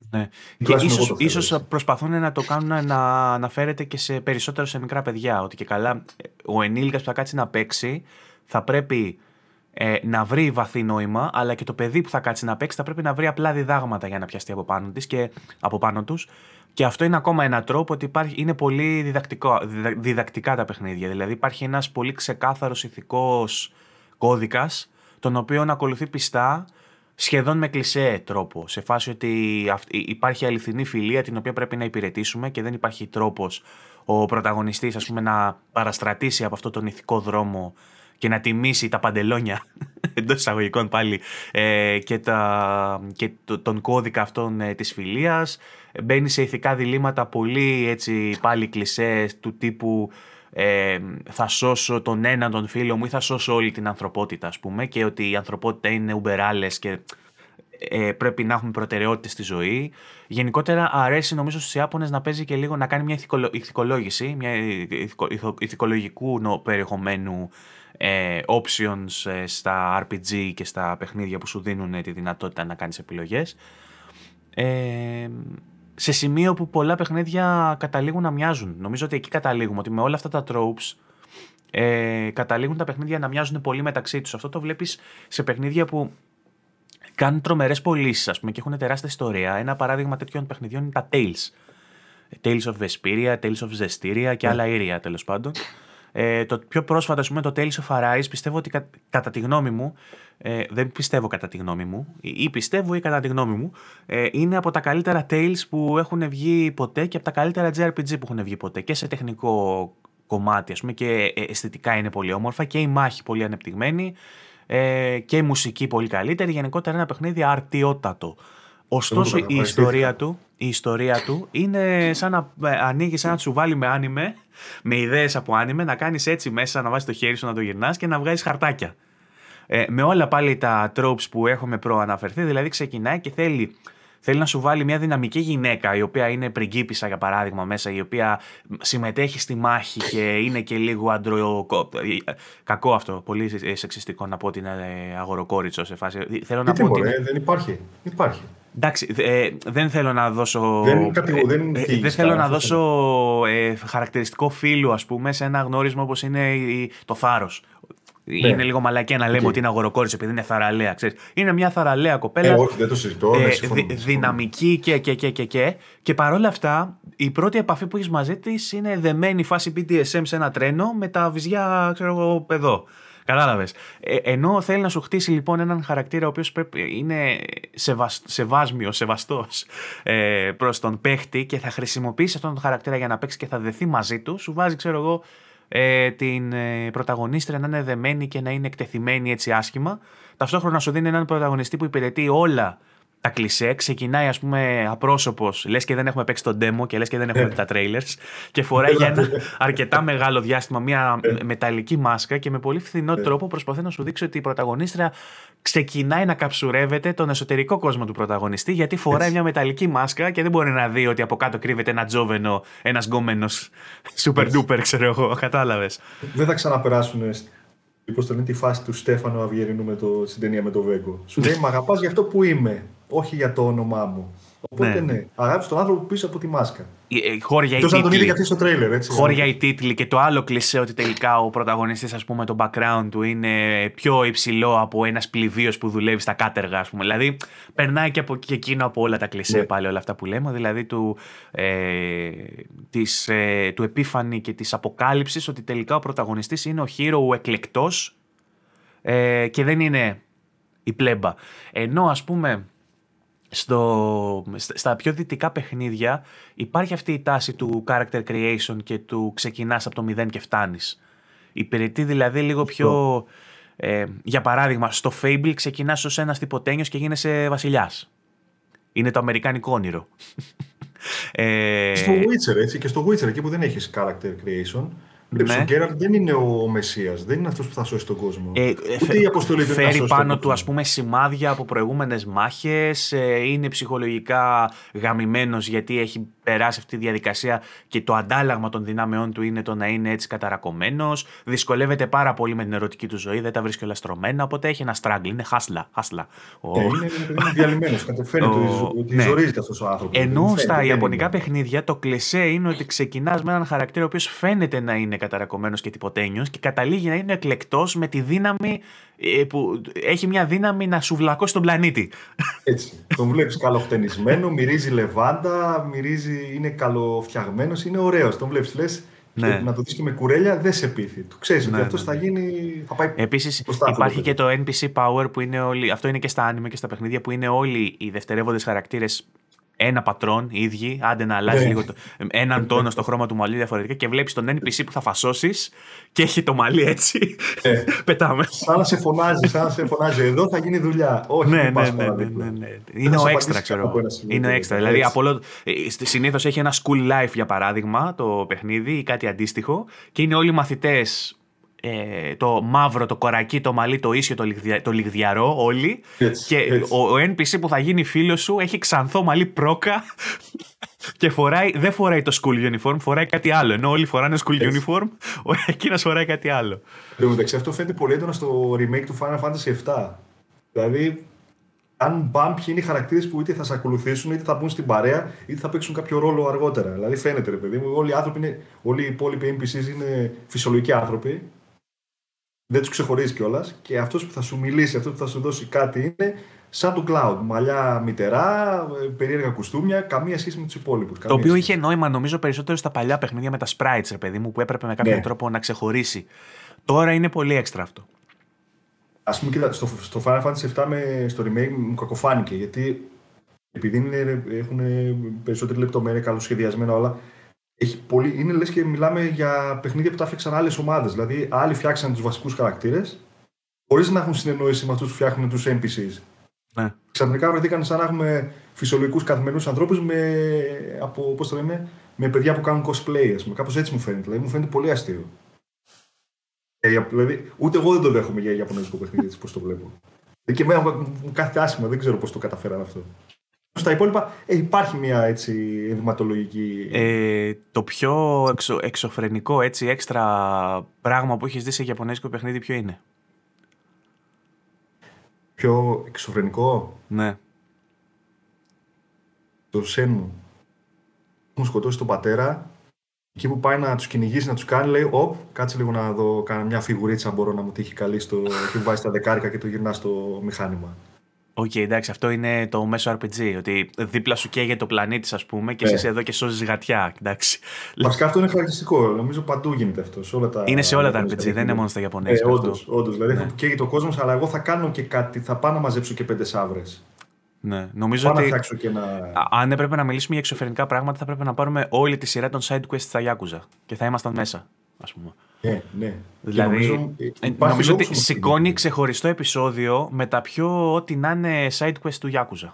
Ναι. Και ίσως, ίσως προσπαθούν να το κάνουν να αναφέρεται και σε περισσότερο σε μικρά παιδιά. Ότι και καλά ο ενήλικας που θα κάτσει να παίξει θα πρέπει ε, να βρει βαθύ νόημα, αλλά και το παιδί που θα κάτσει να παίξει θα πρέπει να βρει απλά διδάγματα για να πιαστεί από πάνω, της και, από πάνω τους. Και αυτό είναι ακόμα ένα τρόπο ότι υπάρχει, είναι πολύ διδακτικό, διδακτικά τα παιχνίδια. Δηλαδή υπάρχει ένας πολύ ξεκάθαρος ηθικός κώδικας, τον οποίο να ακολουθεί πιστά σχεδόν με κλισέ τρόπο. Σε φάση ότι υπάρχει αληθινή φιλία την οποία πρέπει να υπηρετήσουμε και δεν υπάρχει τρόπος ο πρωταγωνιστής ας πούμε, να παραστρατήσει από αυτό τον ηθικό δρόμο και να τιμήσει τα παντελόνια εντός εισαγωγικών πάλι ε, και, τα, και τον κώδικα αυτών ε, της φιλίας. Μπαίνει σε ηθικά διλήμματα πολύ έτσι πάλι κλισές του τύπου ε, θα σώσω τον έναν τον φίλο μου ή θα σώσω όλη την ανθρωπότητα ας πούμε και ότι η ανθρωπότητα είναι ουμπεράλες και ε, πρέπει να έχουμε προτεραιότητες στη ζωή. Γενικότερα αρέσει νομίζω στους Ιάπωνες να παίζει και λίγο να κάνει μια ηθικολόγηση, μια ηθικο, ηθικολογικού περιεχομένου ε, options ε, στα RPG και στα παιχνίδια που σου δίνουν τη δυνατότητα να κάνεις επιλογές. Ε, σε σημείο που πολλά παιχνίδια καταλήγουν να μοιάζουν. Νομίζω ότι εκεί καταλήγουμε, ότι με όλα αυτά τα tropes ε, καταλήγουν τα παιχνίδια να μοιάζουν πολύ μεταξύ τους. Αυτό το βλέπεις σε παιχνίδια που κάνουν τρομερές πωλήσεις, ας πούμε, και έχουν τεράστια ιστορία. Ένα παράδειγμα τέτοιων παιχνιδιών είναι τα Tales. Tales of Vesperia, Tales of Zestiria και ναι. άλλα ήρια τέλος πάντων. Ε, το πιο πρόσφατα, ας πούμε, το Tales of Arise, πιστεύω ότι κατά τη γνώμη μου, ε, δεν πιστεύω κατά τη γνώμη μου, ή πιστεύω ή κατά τη γνώμη μου, ε, είναι από τα καλύτερα Tales που έχουν βγει ποτέ και από τα καλύτερα JRPG που έχουν βγει ποτέ και σε τεχνικό κομμάτι, ας πούμε, και ε, αισθητικά είναι πολύ όμορφα και η μάχη πολύ ανεπτυγμένη ε, και η μουσική πολύ καλύτερη. Γενικότερα ένα παιχνίδι αρτιότατο. Ωστόσο η ιστορία, του, η ιστορία του είναι σαν να ε, ανοίγει, σαν να σου βάλει με άνιμε, με ιδέες από άνιμε, να κάνεις έτσι μέσα, να βάζεις το χέρι σου να το γυρνάς και να βγάζεις χαρτάκια. Ε, με όλα πάλι τα tropes που έχουμε προαναφερθεί, δηλαδή ξεκινάει και θέλει θέλει να σου βάλει μια δυναμική γυναίκα η οποία είναι πριγκίπισσα για παράδειγμα μέσα, η οποία συμμετέχει στη μάχη και είναι και λίγο αντρο... Κακό αυτό, πολύ σεξιστικό να πω ότι είναι αγοροκόριτσο σε φάση. Θέλω να πω ότι... δεν υπάρχει. υπάρχει. Εντάξει, ε, δεν θέλω να δώσω. Δεν, δεν, ε, δεν θέλω να δώσω ε, χαρακτηριστικό φίλου, ας πούμε, σε ένα γνώρισμα όπως είναι το θάρρος. Ναι. Είναι λίγο μαλακία να λέμε ότι είναι αγοροκόριτσο επειδή είναι θαραλέα. Ξέρεις. Είναι μια θαραλέα κοπέλα. Ε, όχι, δεν το συζητώ. Ε, δυναμική και, και, και, και, και. Και παρόλα αυτά, η πρώτη επαφή που έχεις μαζί της είναι δεμένη φάση BDSM σε ένα τρένο με τα βυζιά, ξέρω εγώ, εδώ. Κατάλαβες. Ε, ενώ θέλει να σου χτίσει λοιπόν έναν χαρακτήρα ο οποίος είναι σεβασ, σεβάσμιο, σεβαστός ε, προς τον παίχτη και θα χρησιμοποιήσει αυτόν τον χαρακτήρα για να παίξει και θα δεθεί μαζί του, σου βάζει, ξέρω εγώ, ε, την ε, πρωταγωνίστρια να είναι δεμένη και να είναι εκτεθειμένη έτσι άσχημα. Ταυτόχρονα σου δίνει έναν πρωταγωνιστή που υπηρετεί όλα τα κλισέ. Ξεκινάει, ας πούμε, απρόσωπος, λες και δεν έχουμε παίξει τον demo και λες και δεν έχουμε δει τα trailers. Και φοράει για ένα αρκετά μεγάλο διάστημα μια μεταλλική μάσκα και με πολύ φθηνό τρόπο προσπαθεί να σου δείξει ότι η πρωταγωνίστρια ξεκινάει να καψουρεύεται τον εσωτερικό κόσμο του πρωταγωνιστή γιατί φοράει μια μεταλλική μάσκα και δεν μπορεί να δει ότι από κάτω κρύβεται ένα τζόβενο, ένας γκόμενος super duper, ξέρω εγώ. Κατάλαβες. Δεν θα ξαναπεράσουν Πώς το λένε τη φάση του Στέφανο Αυγερινού με το, στην ταινία με το Βέγκο. Σου λέει Μ' αγαπάς για αυτό που είμαι, όχι για το όνομά μου. Οπότε ναι, ναι αγάπη τον άνθρωπο πίσω από τη μάσκα. Ε, χώρια η τίτλη. στο τρέιλερ, έτσι. Χώρια η τίτλη και το άλλο κλεισέ ότι τελικά ο πρωταγωνιστής, ας πούμε, το background του είναι πιο υψηλό από ένας πληβίο που δουλεύει στα κάτεργα, ας πούμε. Δηλαδή, περνάει και από και εκείνο από όλα τα κλεισέ ναι. πάλι όλα αυτά που λέμε. Δηλαδή, του, ε, της, ε, του επίφανη και της αποκάλυψης ότι τελικά ο πρωταγωνιστής είναι ο hero εκλεκτό ε, και δεν είναι η πλέμπα. Ενώ, ας πούμε, στο, στα πιο δυτικά παιχνίδια υπάρχει αυτή η τάση του character creation και του ξεκινάς από το μηδέν και φτάνεις. Υπηρετεί δηλαδή λίγο πιο... Ε, για παράδειγμα, στο Fable ξεκινάς ως ένας τυποτένιος και γίνεσαι βασιλιάς. Είναι το αμερικάνικο όνειρο. ε, στο Witcher, έτσι, και στο Witcher, εκεί που δεν έχεις character creation, ναι. Ο Γκέραλτ δεν είναι ο Μεσία, δεν είναι αυτός που θα σώσει τον κόσμο. Ε, Ούτε η αποστολή δεν Φέρει πάνω του ας πούμε σημάδια από προηγούμενες μάχες. Ε, είναι ψυχολογικά γαμημένος γιατί έχει περάσει αυτή τη διαδικασία και το αντάλλαγμα των δυνάμεών του είναι το να είναι έτσι καταρακωμένος. Δυσκολεύεται πάρα πολύ με την ερωτική του ζωή, δεν τα βρίσκει όλα στρωμένα. Οπότε έχει ένα στράγγλ, είναι χάσλα. χάσλα. Ε, είναι, είναι διαλυμένος. Κατεφαίνεται ότι ναι. ζορίζεται αυτός ο άνθρωπος. Ενώ στα ιαπωνικά παιχνίδια το κλεσέ είναι ότι ξεκινάς με έναν χαρακτήρα ο οποίος φαίνεται να είναι καταρακωμένος και τυποτένιος και καταλήγει να είναι εκλεκτός με τη δύναμη ε, που έχει μια δύναμη να σου βλακώσει τον πλανήτη. Έτσι. τον βλέπεις καλοχτενισμένο, μυρίζει λεβάντα, μυρίζει, είναι καλοφτιαγμένος, είναι ωραίος. Τον βλέπεις, λες. Ναι. Να το δεις και με κουρέλια δεν σε πείθει. Το ξέρεις ναι, ότι αυτό ναι, θα ναι. γίνει. Θα πάει Επίσης υπάρχει και το NPC Power που είναι όλοι. Αυτό είναι και στα anime και στα παιχνίδια που είναι όλοι οι δευτερεύοντες χαρακτήρες ένα πατρόν οι ίδιοι, άντε να αλλάζει ναι. λίγο το, έναν τόνο στο χρώμα του μαλλί διαφορετικά και βλέπεις τον NPC που θα φασώσεις και έχει το μαλλί έτσι. Ναι. Πετάμε. Σαν να σε φωνάζει, σαν να σε φωνάζει. Εδώ θα γίνει δουλειά. Όχι, ναι, ναι, ναι, ναι, ναι, ναι. Είναι ο έξτρα, ξέρω. Είναι ο έξτρα. Δηλαδή, ε, συνήθως έχει ένα school life για παράδειγμα το παιχνίδι ή κάτι αντίστοιχο και είναι όλοι μαθητές ε, το μαύρο, το κορακί, το μαλλί, το ίσιο, το, λιγδια, το λιγδιαρό όλοι και Ο, ο, NPC που θα γίνει φίλος σου έχει ξανθό μαλλί πρόκα και φοράει, δεν φοράει το school uniform, φοράει κάτι άλλο. Ενώ όλοι φοράνε school έτσι. uniform, ο εκείνος φοράει κάτι άλλο. Εν μεταξύ αυτό φαίνεται πολύ έντονα στο remake του Final Fantasy VII. Δηλαδή, αν μπαμ ποιοι είναι οι χαρακτήρες που είτε θα σε ακολουθήσουν, είτε θα μπουν στην παρέα, είτε θα παίξουν κάποιο ρόλο αργότερα. Δηλαδή, φαίνεται ρε παιδί μου, όλοι οι άνθρωποι είναι, όλοι οι υπόλοιποι NPCs είναι φυσιολογικοί άνθρωποι δεν τους ξεχωρίζει κιόλας. Και αυτός που θα σου μιλήσει, αυτός που θα σου δώσει κάτι είναι σαν το cloud. Μαλλιά μητερά, ε, περίεργα κουστούμια, καμία σχέση με τους υπόλοιπους. Το οποίο είχε νόημα νομίζω περισσότερο στα παλιά παιχνίδια με τα sprites, ρε παιδί μου, που έπρεπε με κάποιο ναι. τρόπο να ξεχωρίσει. Τώρα είναι πολύ έξτρα αυτό. Α πούμε, κοίτα, στο, στο Final Fantasy VII με, στο remake μου κακοφάνηκε γιατί επειδή είναι, έχουν περισσότερη λεπτομέρεια, καλοσχεδιασμένα όλα, έχει πολύ, είναι λες και μιλάμε για παιχνίδια που τα έφτιαξαν άλλες ομάδες. Δηλαδή, άλλοι φτιάξαν τους βασικούς χαρακτήρες, χωρίς να έχουν συνεννόηση με αυτούς που φτιάχνουν τους NPCs. Ναι. Ξαφνικά βρεθήκαν σαν να έχουμε φυσιολογικούς καθημερινούς ανθρώπους με, από, πώς το λέμε, με παιδιά που κάνουν cosplay. Κάπω Κάπως έτσι μου φαίνεται. Δηλαδή, μου φαίνεται πολύ αστείο. Ε, δηλαδή, ούτε εγώ δεν το δέχομαι για Ιαπωνέζικο παιχνίδι, πώς το βλέπω. Και εμένα μου κάθεται άσχημα, δεν ξέρω πώς το καταφέραν αυτό. Στα υπόλοιπα ε, υπάρχει μια έτσι ενδυματολογική... Ε, το πιο εξω, εξωφρενικό έτσι έξτρα πράγμα που έχεις δει σε Ιαπωνέζικο παιχνίδι ποιο είναι; Πιο εξωφρενικό; Ναι. Το Shenmue. Έχουν σκοτώσει τον πατέρα Εκεί που πάει να τους κυνηγήσει, να τους κάνει, λέει: Οπ, κάτσε λίγο να δω κάνω μια φιγουρίτσα. Μπορώ να μου τύχει καλή στο. και βάζει τα δεκάρικα και το γυρνάς στο μηχάνημα. OK, okay, εντάξει, αυτό είναι το μέσο RPG. Ότι δίπλα σου καίγεται ο πλανήτης, ας πούμε, και yeah. εσύ εδώ και σώζεις γατιά. Εντάξει. Βασικά αυτό είναι χαρακτηριστικό. Νομίζω παντού γίνεται αυτό. Σε όλα τα... Είναι σε όλα τα RPG, δεν είναι μόνο στα Ιαπωνέζικα. Ε, Όντως, δηλαδή ναι. καίγεται ο κόσμος, αλλά εγώ θα κάνω και κάτι. Θα πάω να μαζέψω και πέντε σαύρες. Ναι, νομίζω Πάω ότι. Να και ένα... Αν έπρεπε να μιλήσουμε για εξωφρενικά πράγματα, θα πρέπει να πάρουμε όλη τη σειρά των side quests στα Yakuza. Και θα ήμασταν μέσα, ας πούμε. Ναι, ναι. Δηλαδή, νομίζω, ε, νομίζω ότι σηκώνει ξεχωριστό επεισόδιο με τα πιο ό,τι να είναι side quest του Yakuza.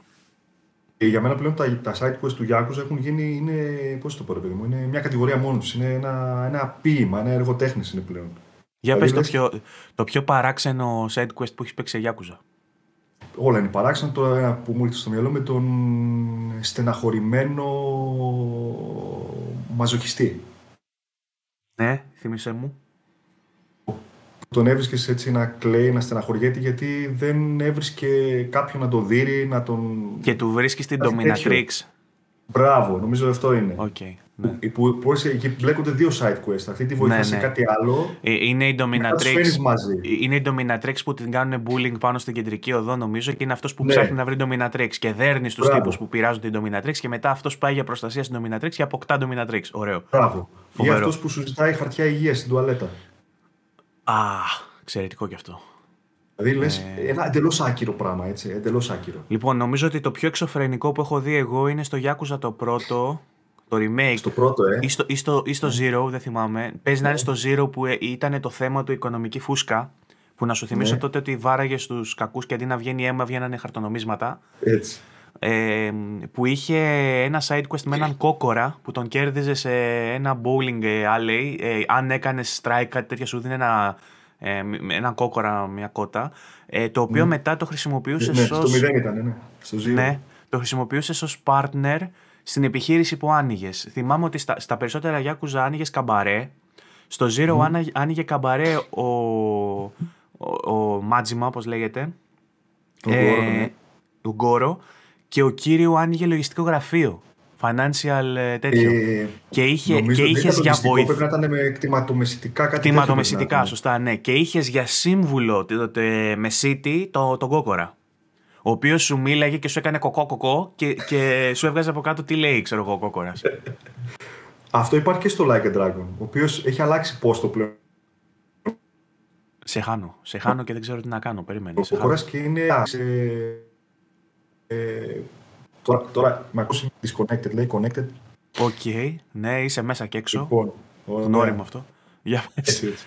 Ε, για μένα πλέον τα, τα side quest του Yakuza έχουν γίνει, είναι, πώς το πω ρε παιδί μου, είναι μια κατηγορία μόνος τους, είναι ένα, ένα ποίημα, ένα έργο τέχνης είναι πλέον. Για δηλαδή, πες το, πιο, το πιο παράξενο side quest που έχεις παίξει σε Yakuza. Όλα είναι παράξενο. Τώρα ένα που μου ήρθε στο μυαλό με τον στεναχωρημένο μαζοχιστή. Ναι, θύμισε μου. Τον έβρισκες έτσι να κλαίει, να στεναχωριέται, γιατί δεν έβρισκε κάποιον να τον δει, να τον. Και του βρίσκεις την Dominatrix. Μπράβο, νομίζω αυτό είναι. Okay, ναι. Που, που, που εκεί μπλέκονται δύο side quests. Αυτή τη βοηθά ναι, σε ναι. κάτι άλλο. Ε, είναι η Dominatrix. Μαζί. Είναι η Dominatrix που την κάνουν bullying πάνω στην κεντρική οδό, νομίζω, και είναι αυτός που ναι. ψάχνει να βρει Dominatrix. Και δέρνει του τύπους που πειράζουν την Dominatrix και μετά αυτός πάει για προστασία στην Dominatrix και αποκτά Dominatrix. Ωραίο. Μπράβο. Ή αυτός που σου ζητάει χαρτιά υγείας στην τουαλέτα. Α, εξαιρετικό κι αυτό. Δηλαδή λες ε... ένα εντελώς άκυρο πράγμα, έτσι. Εντελώς άκυρο. Λοιπόν, νομίζω ότι το πιο εξωφρενικό που έχω δει εγώ είναι στο Yakuza το πρώτο. Το remake. Στο πρώτο, ε. Ή στο, ή στο, ή στο ναι. Zero, δεν θυμάμαι. Παίζει να είναι στο Zero που ε, ήταν το θέμα του οικονομική φούσκα. Που να σου θυμίσω ναι. τότε ότι βάραγε στους κακούς και αντί να βγαίνει αίμα, βγαίνανε χαρτονομίσματα. Έτσι. Ε, που είχε ένα side quest με έναν κόκορα που τον κέρδιζε σε ένα bowling alley. Ε, αν έκανες strike, κάτι τέτοιο σου δίνει ένα ε, έναν κόκορα, μια κότα, ε, το οποίο ναι. μετά το χρησιμοποιούσες ναι, Στο μηδέν ήταν, ναι. Στο Ναι, το χρησιμοποιούσες ως partner στην επιχείρηση που άνοιγες. Θυμάμαι ότι στα, στα περισσότερα Γιάκουζα άνοιγες καμπαρέ. Στο Zero mm. άνοιγε καμπαρέ ο, ο, ο Μάτζιμα, όπως λέγεται. Ο ε, Γκόρο, ναι. Γκόρο. Και ο κύριος άνοιγε λογιστικό γραφείο. Financial ε, τέτοιο. Ε, και είχε και είχες για βοήθεια. Πρέπει να ήταν με κτηματομεσητικά κάτι Κτηματομεσητικά, σωστά, ναι. Και είχες για σύμβουλο τότε, με City το, τον Κόκορα. Ο οποίος σου μίλαγε και σου έκανε κοκό κοκό και, και σου έβγαζε από κάτω τι λέει, ξέρω εγώ, ο Κόκορας. Αυτό υπάρχει και στο Like a Dragon, ο οποίος έχει αλλάξει το πλέον. Σε χάνω. Σε χάνω και δεν ξέρω τι να κάνω. Περίμενε. Ο Κόκορας και είναι. Ε, τώρα, τώρα με ακούσει disconnected, λέει connected. OK, okay. ναι, είσαι μέσα και έξω. Λοιπόν, Γνώριμο αυτό. Για έτσι, έτσι.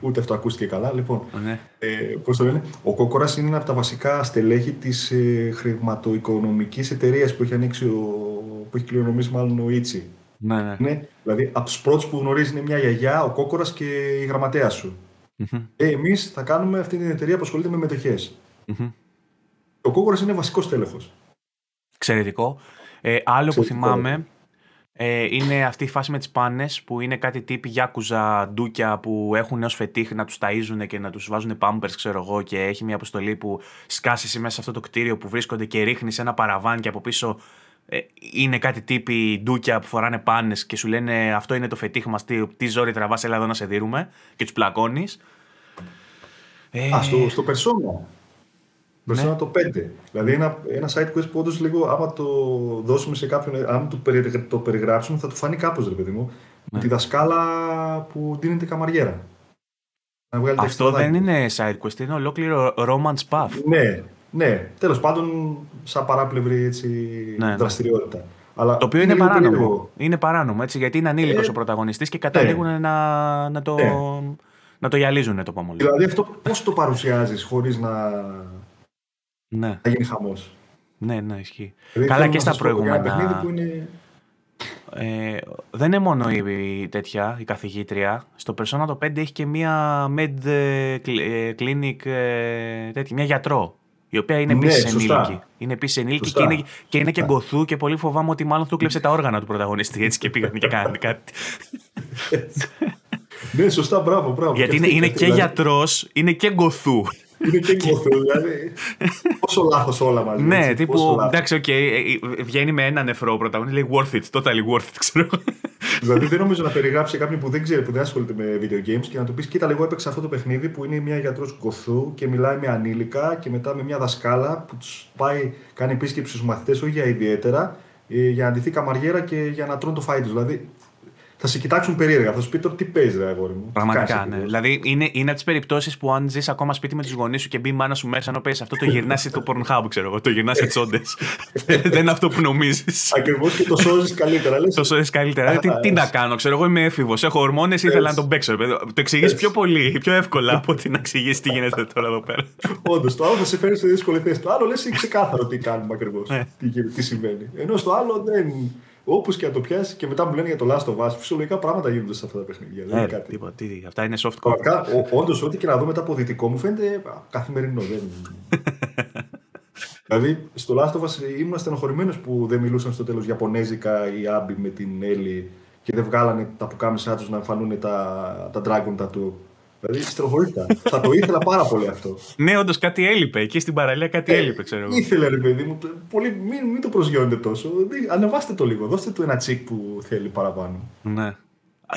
Ούτε αυτό ακούστηκε καλά. Λοιπόν, ναι. ε, πώς το λένε, ο Κόκορας είναι ένα από τα βασικά στελέχη της ε, χρηματοοικονομικής εταιρείας που έχει ανοίξει ο, που έχει κληρονομήσει μάλλον ο Ιτσι. Ναι, ναι. ναι δηλαδή, από τους πρώτους που γνωρίζεις είναι μια γιαγιά, ο Κόκορας και η γραμματέας σου. Mm-hmm. Ε, Εμείς θα κάνουμε αυτή την εταιρεία που ασχολείται με μετοχές. Mm-hmm. Ο Κόκορας είναι βασικός τέλεχο. Εξαιρετικό. Ε, άλλο που θυμάμαι ε, είναι αυτή η φάση με τις πάνες που είναι κάτι τύποι γιάκουζα ντούκια που έχουν ως φετίχ να τους ταΐζουν και να τους βάζουν πάμπερς ξέρω εγώ και έχει μια αποστολή που σκάσεις μέσα σε αυτό το κτίριο που βρίσκονται και ρίχνεις ένα παραβάν και από πίσω ε, είναι κάτι τύποι ντούκια που φοράνε πάνες και σου λένε αυτό είναι το φετίχ μας, τι, τι ζόρι τραβάς, έλα εδώ να σε δίνουμε και τους πλακώνεις. Α, στο, στο Persona. Μπροστά ναι. το 5. Δηλαδή ένα, ένα site quest που όντως λίγο άμα το δώσουμε σε κάποιον, άμα το, περι, το περιγράψουμε θα του φανεί κάπως ρε παιδί μου. Ναι. Τη δασκάλα που δίνεται καμαριέρα. Αυτό δεν είναι side quest, είναι ολόκληρο romance path. Ναι, ναι. Τέλος πάντων, σαν παράπλευρη έτσι, ναι, ναι. δραστηριότητα. Αλλά το οποίο είναι, είναι παράνομο. Είναι παράνομο έτσι, γιατί είναι ανήλικος ε, ο πρωταγωνιστής και καταλήγουν ναι. να, να, το, ναι. να το γυαλίζουν το πάμε Δηλαδή αυτό πώς το παρουσιάζεις χωρίς να ναι. θα γίνει χαμός. Ναι, ναι, ισχύει. Δηλαδή, Καλά και στα προηγούμενα. Που είναι... ε, δεν είναι μόνο η, τέτοια, η καθηγήτρια. Στο Persona το 5 έχει και μία med ε, ε, clinic, ε, τέτοια, μια γιατρό. Η οποία είναι επίσης ναι, ενήλικη. Είναι επίσης ενήλικη και είναι, και είναι και γκοθού και πολύ φοβάμαι ότι μάλλον του κλέψε τα όργανα του πρωταγωνιστή έτσι και πήγαν και κάνανε κάτι. ναι, σωστά, μπράβο, μπράβο. Γιατί είναι, είναι και δηλαδή. γιατρός, είναι και γκοθού. Είναι και δηλαδή. Πόσο λάθος όλα μαζί. Ναι, τύπου. Εντάξει, OK, okay, ε, ε, βγαίνει με ένα νεφρό πρωταγωνιστής, λέει worth it, totally worth it, ξέρω. δηλαδή δεν νομίζω να περιγράψει κάποιον που δεν ξέρει, που δεν ασχολείται με video games και να του πεις: Κοίτα, λίγο έπαιξε αυτό το παιχνίδι που είναι μια γιατρός γκοθού και μιλάει με ανήλικα και μετά με μια δασκάλα που τους πάει, κάνει επίσκεψη στους μαθητές, όχι για ιδιαίτερα, ε, για να ντυθεί καμαριέρα και για να τρώνε το φάι τους. Δηλαδή θα σε κοιτάξουν περίεργα. Θα σου πει τώρα τι παίζει, ρε αγόρι μου. Πραγματικά, ναι. Δηλαδή είναι, είναι από τις περιπτώσεις που αν ζεις ακόμα σπίτι με τους γονείς σου και μπει η μάνα σου μέσα, να παίζει αυτό το γυρνάς το Pornhub, ξέρω εγώ. Το γυρνάς σε τσόντες. Δεν είναι αυτό που νομίζεις. Ακριβώς και το σώζεις καλύτερα. Το σώζεις καλύτερα. τι, τι να κάνω, ξέρω εγώ είμαι έφηβος. Έχω ορμόνες, ήθελα να τον παίξω. Το εξηγείς πιο πολύ, πιο εύκολα από ότι να εξηγήσει τι γίνεται τώρα εδώ πέρα. Όντως, το άλλο θα σε φέρει σε δύσκολη θέση. Το άλλο λες είναι ξεκάθαρο τι κάνουμε ακριβώς. Ναι. Τι συμβαίνει. Ενώ στο άλλο δεν. Όπως και να το πιάσεις και μετά μου λένε για το Last of Us, φυσιολογικά πράγματα γίνονται σε αυτά τα παιχνίδια. δεν είναι κάτι. Τίποτα, τι, αυτά είναι soft core. Όντως, ό,τι και να δω μετά από δυτικό μου φαίνεται καθημερινό. Δεν... δηλαδή, στο Last of Us ήμουν στενοχωρημένος που δεν μιλούσαν στο τέλος Ιαπωνέζικα οι Άμπι με την Έλλη και δεν βγάλανε τα πουκάμισά τους να εμφανούν τα, τα Dragon Tattoo. Δηλαδή στροχωρήθηκα. θα το ήθελα πάρα πολύ αυτό. Ναι, όντως κάτι έλειπε. Εκεί στην παραλία κάτι ε, έλειπε, ξέρω εγώ. Ήθελε, ρε παιδί μου. Πολύ, μην, μην το προσγειώνετε τόσο. Ανεβάστε το λίγο. Δώστε του ένα τσικ που θέλει παραπάνω. Ναι.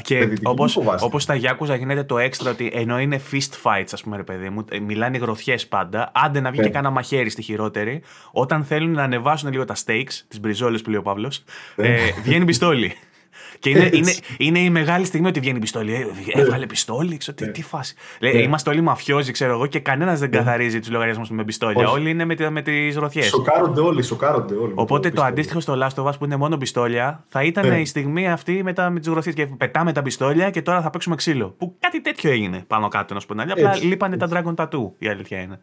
Και όπω όπως στα Γιάκουζα γίνεται το έξτρα ότι ενώ είναι fist fights, ας πούμε, ρε παιδί μου, ε, μιλάνε γροθιές πάντα. Άντε να βγει και ναι. κάνα μαχαίρι στη χειρότερη. Όταν θέλουν να ανεβάσουν λίγο τα stakes, τις μπριζόλες που λέει ο Παύλος, ναι. ε, βγαίνει πιστόλι. Και είναι, είναι, είναι η μεγάλη στιγμή ότι βγαίνει πιστόλι. Ε, έβγαλε πιστόλι, ξέρω τι, τι φάση. Λέει, ναι. είμαστε όλοι μαφιόζοι, ξέρω εγώ, και κανένας δεν ναι. καθαρίζει τους λογαριασμούς με πιστόλια. Όλοι είναι με, με τις ροθιές. Σοκάρονται όλοι, σοκάρονται όλοι. Οπότε το αντίστοιχο στο Last of Us που είναι μόνο πιστόλια θα ήταν ναι. η στιγμή αυτή μετά με τι γροθιές. Και πετάμε τα πιστόλια και τώρα θα παίξουμε ξύλο. Που κάτι τέτοιο έγινε πάνω κάτω, να σου πω. Απλά λείπανε τα Dragon Tattoo, η αλήθεια είναι.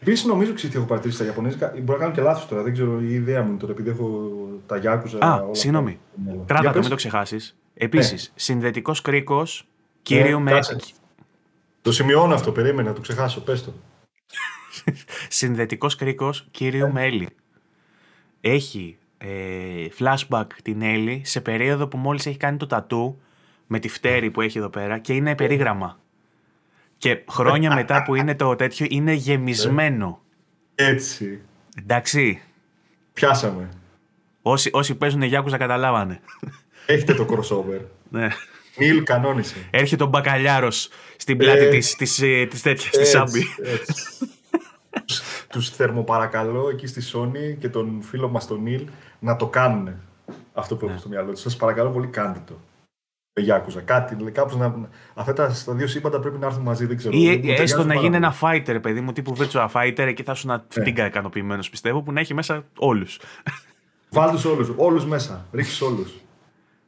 Επίσης, νομίζω ότι έχω παρατηρήσει στα Ιαπωνέζικα. Μπορεί να κάνω και λάθος τώρα, δεν ξέρω η ιδέα μου τώρα, επειδή έχω τα Γιάκουζα. Α, συγγνώμη. Κράτα το, μην το ξεχάσεις. Επίσης, ναι. συνδετικός κρίκος κυρίου ναι, με. Το σημειώνω αυτό, περίμενα να το ξεχάσω. Πες το. Συνδετικός κρίκος κυρίου ναι. με Έλλη. Έχει ε, flashback την Έλλη σε περίοδο που μόλις έχει κάνει το τατού με τη φτέρη που έχει εδώ πέρα και είναι περίγραμμα. Και χρόνια μετά που είναι το τέτοιο είναι γεμισμένο. Έτσι. Εντάξει. Πιάσαμε. Όσοι, όσοι παίζουν Γιάκουζα καταλάβανε. Έχετε το crossover. ναι. Νίλ κανόνισε. Έρχεται ο Μπακαλιάρος στην πλάτη Ε, της, της, ε, της τέτοιας, της Σάμπη. Τους θερμοπαρακαλώ εκεί στη Sony και τον φίλο μας τον Νίλ να το κάνουν αυτό που έχουν στο μυαλό τους. Σας παρακαλώ πολύ κάντε το. Με Γιάκουζα. Κάτι, λέει, κάπως να... Αυτά τα, στα δύο σύμπαντα πρέπει να έρθουν μαζί, δεν ξέρω. Ή Μου ε, ταιριάζει έστω να πάρα γίνει πολύ. ένα fighter, παιδί μου, τύπου virtual fighter, εκεί θα σου να φτύγκα ικανοποιημένος πιστεύω, που να έχει μέσα όλους. Βάλ τους όλους, όλους μέσα. Ρίξεις όλους.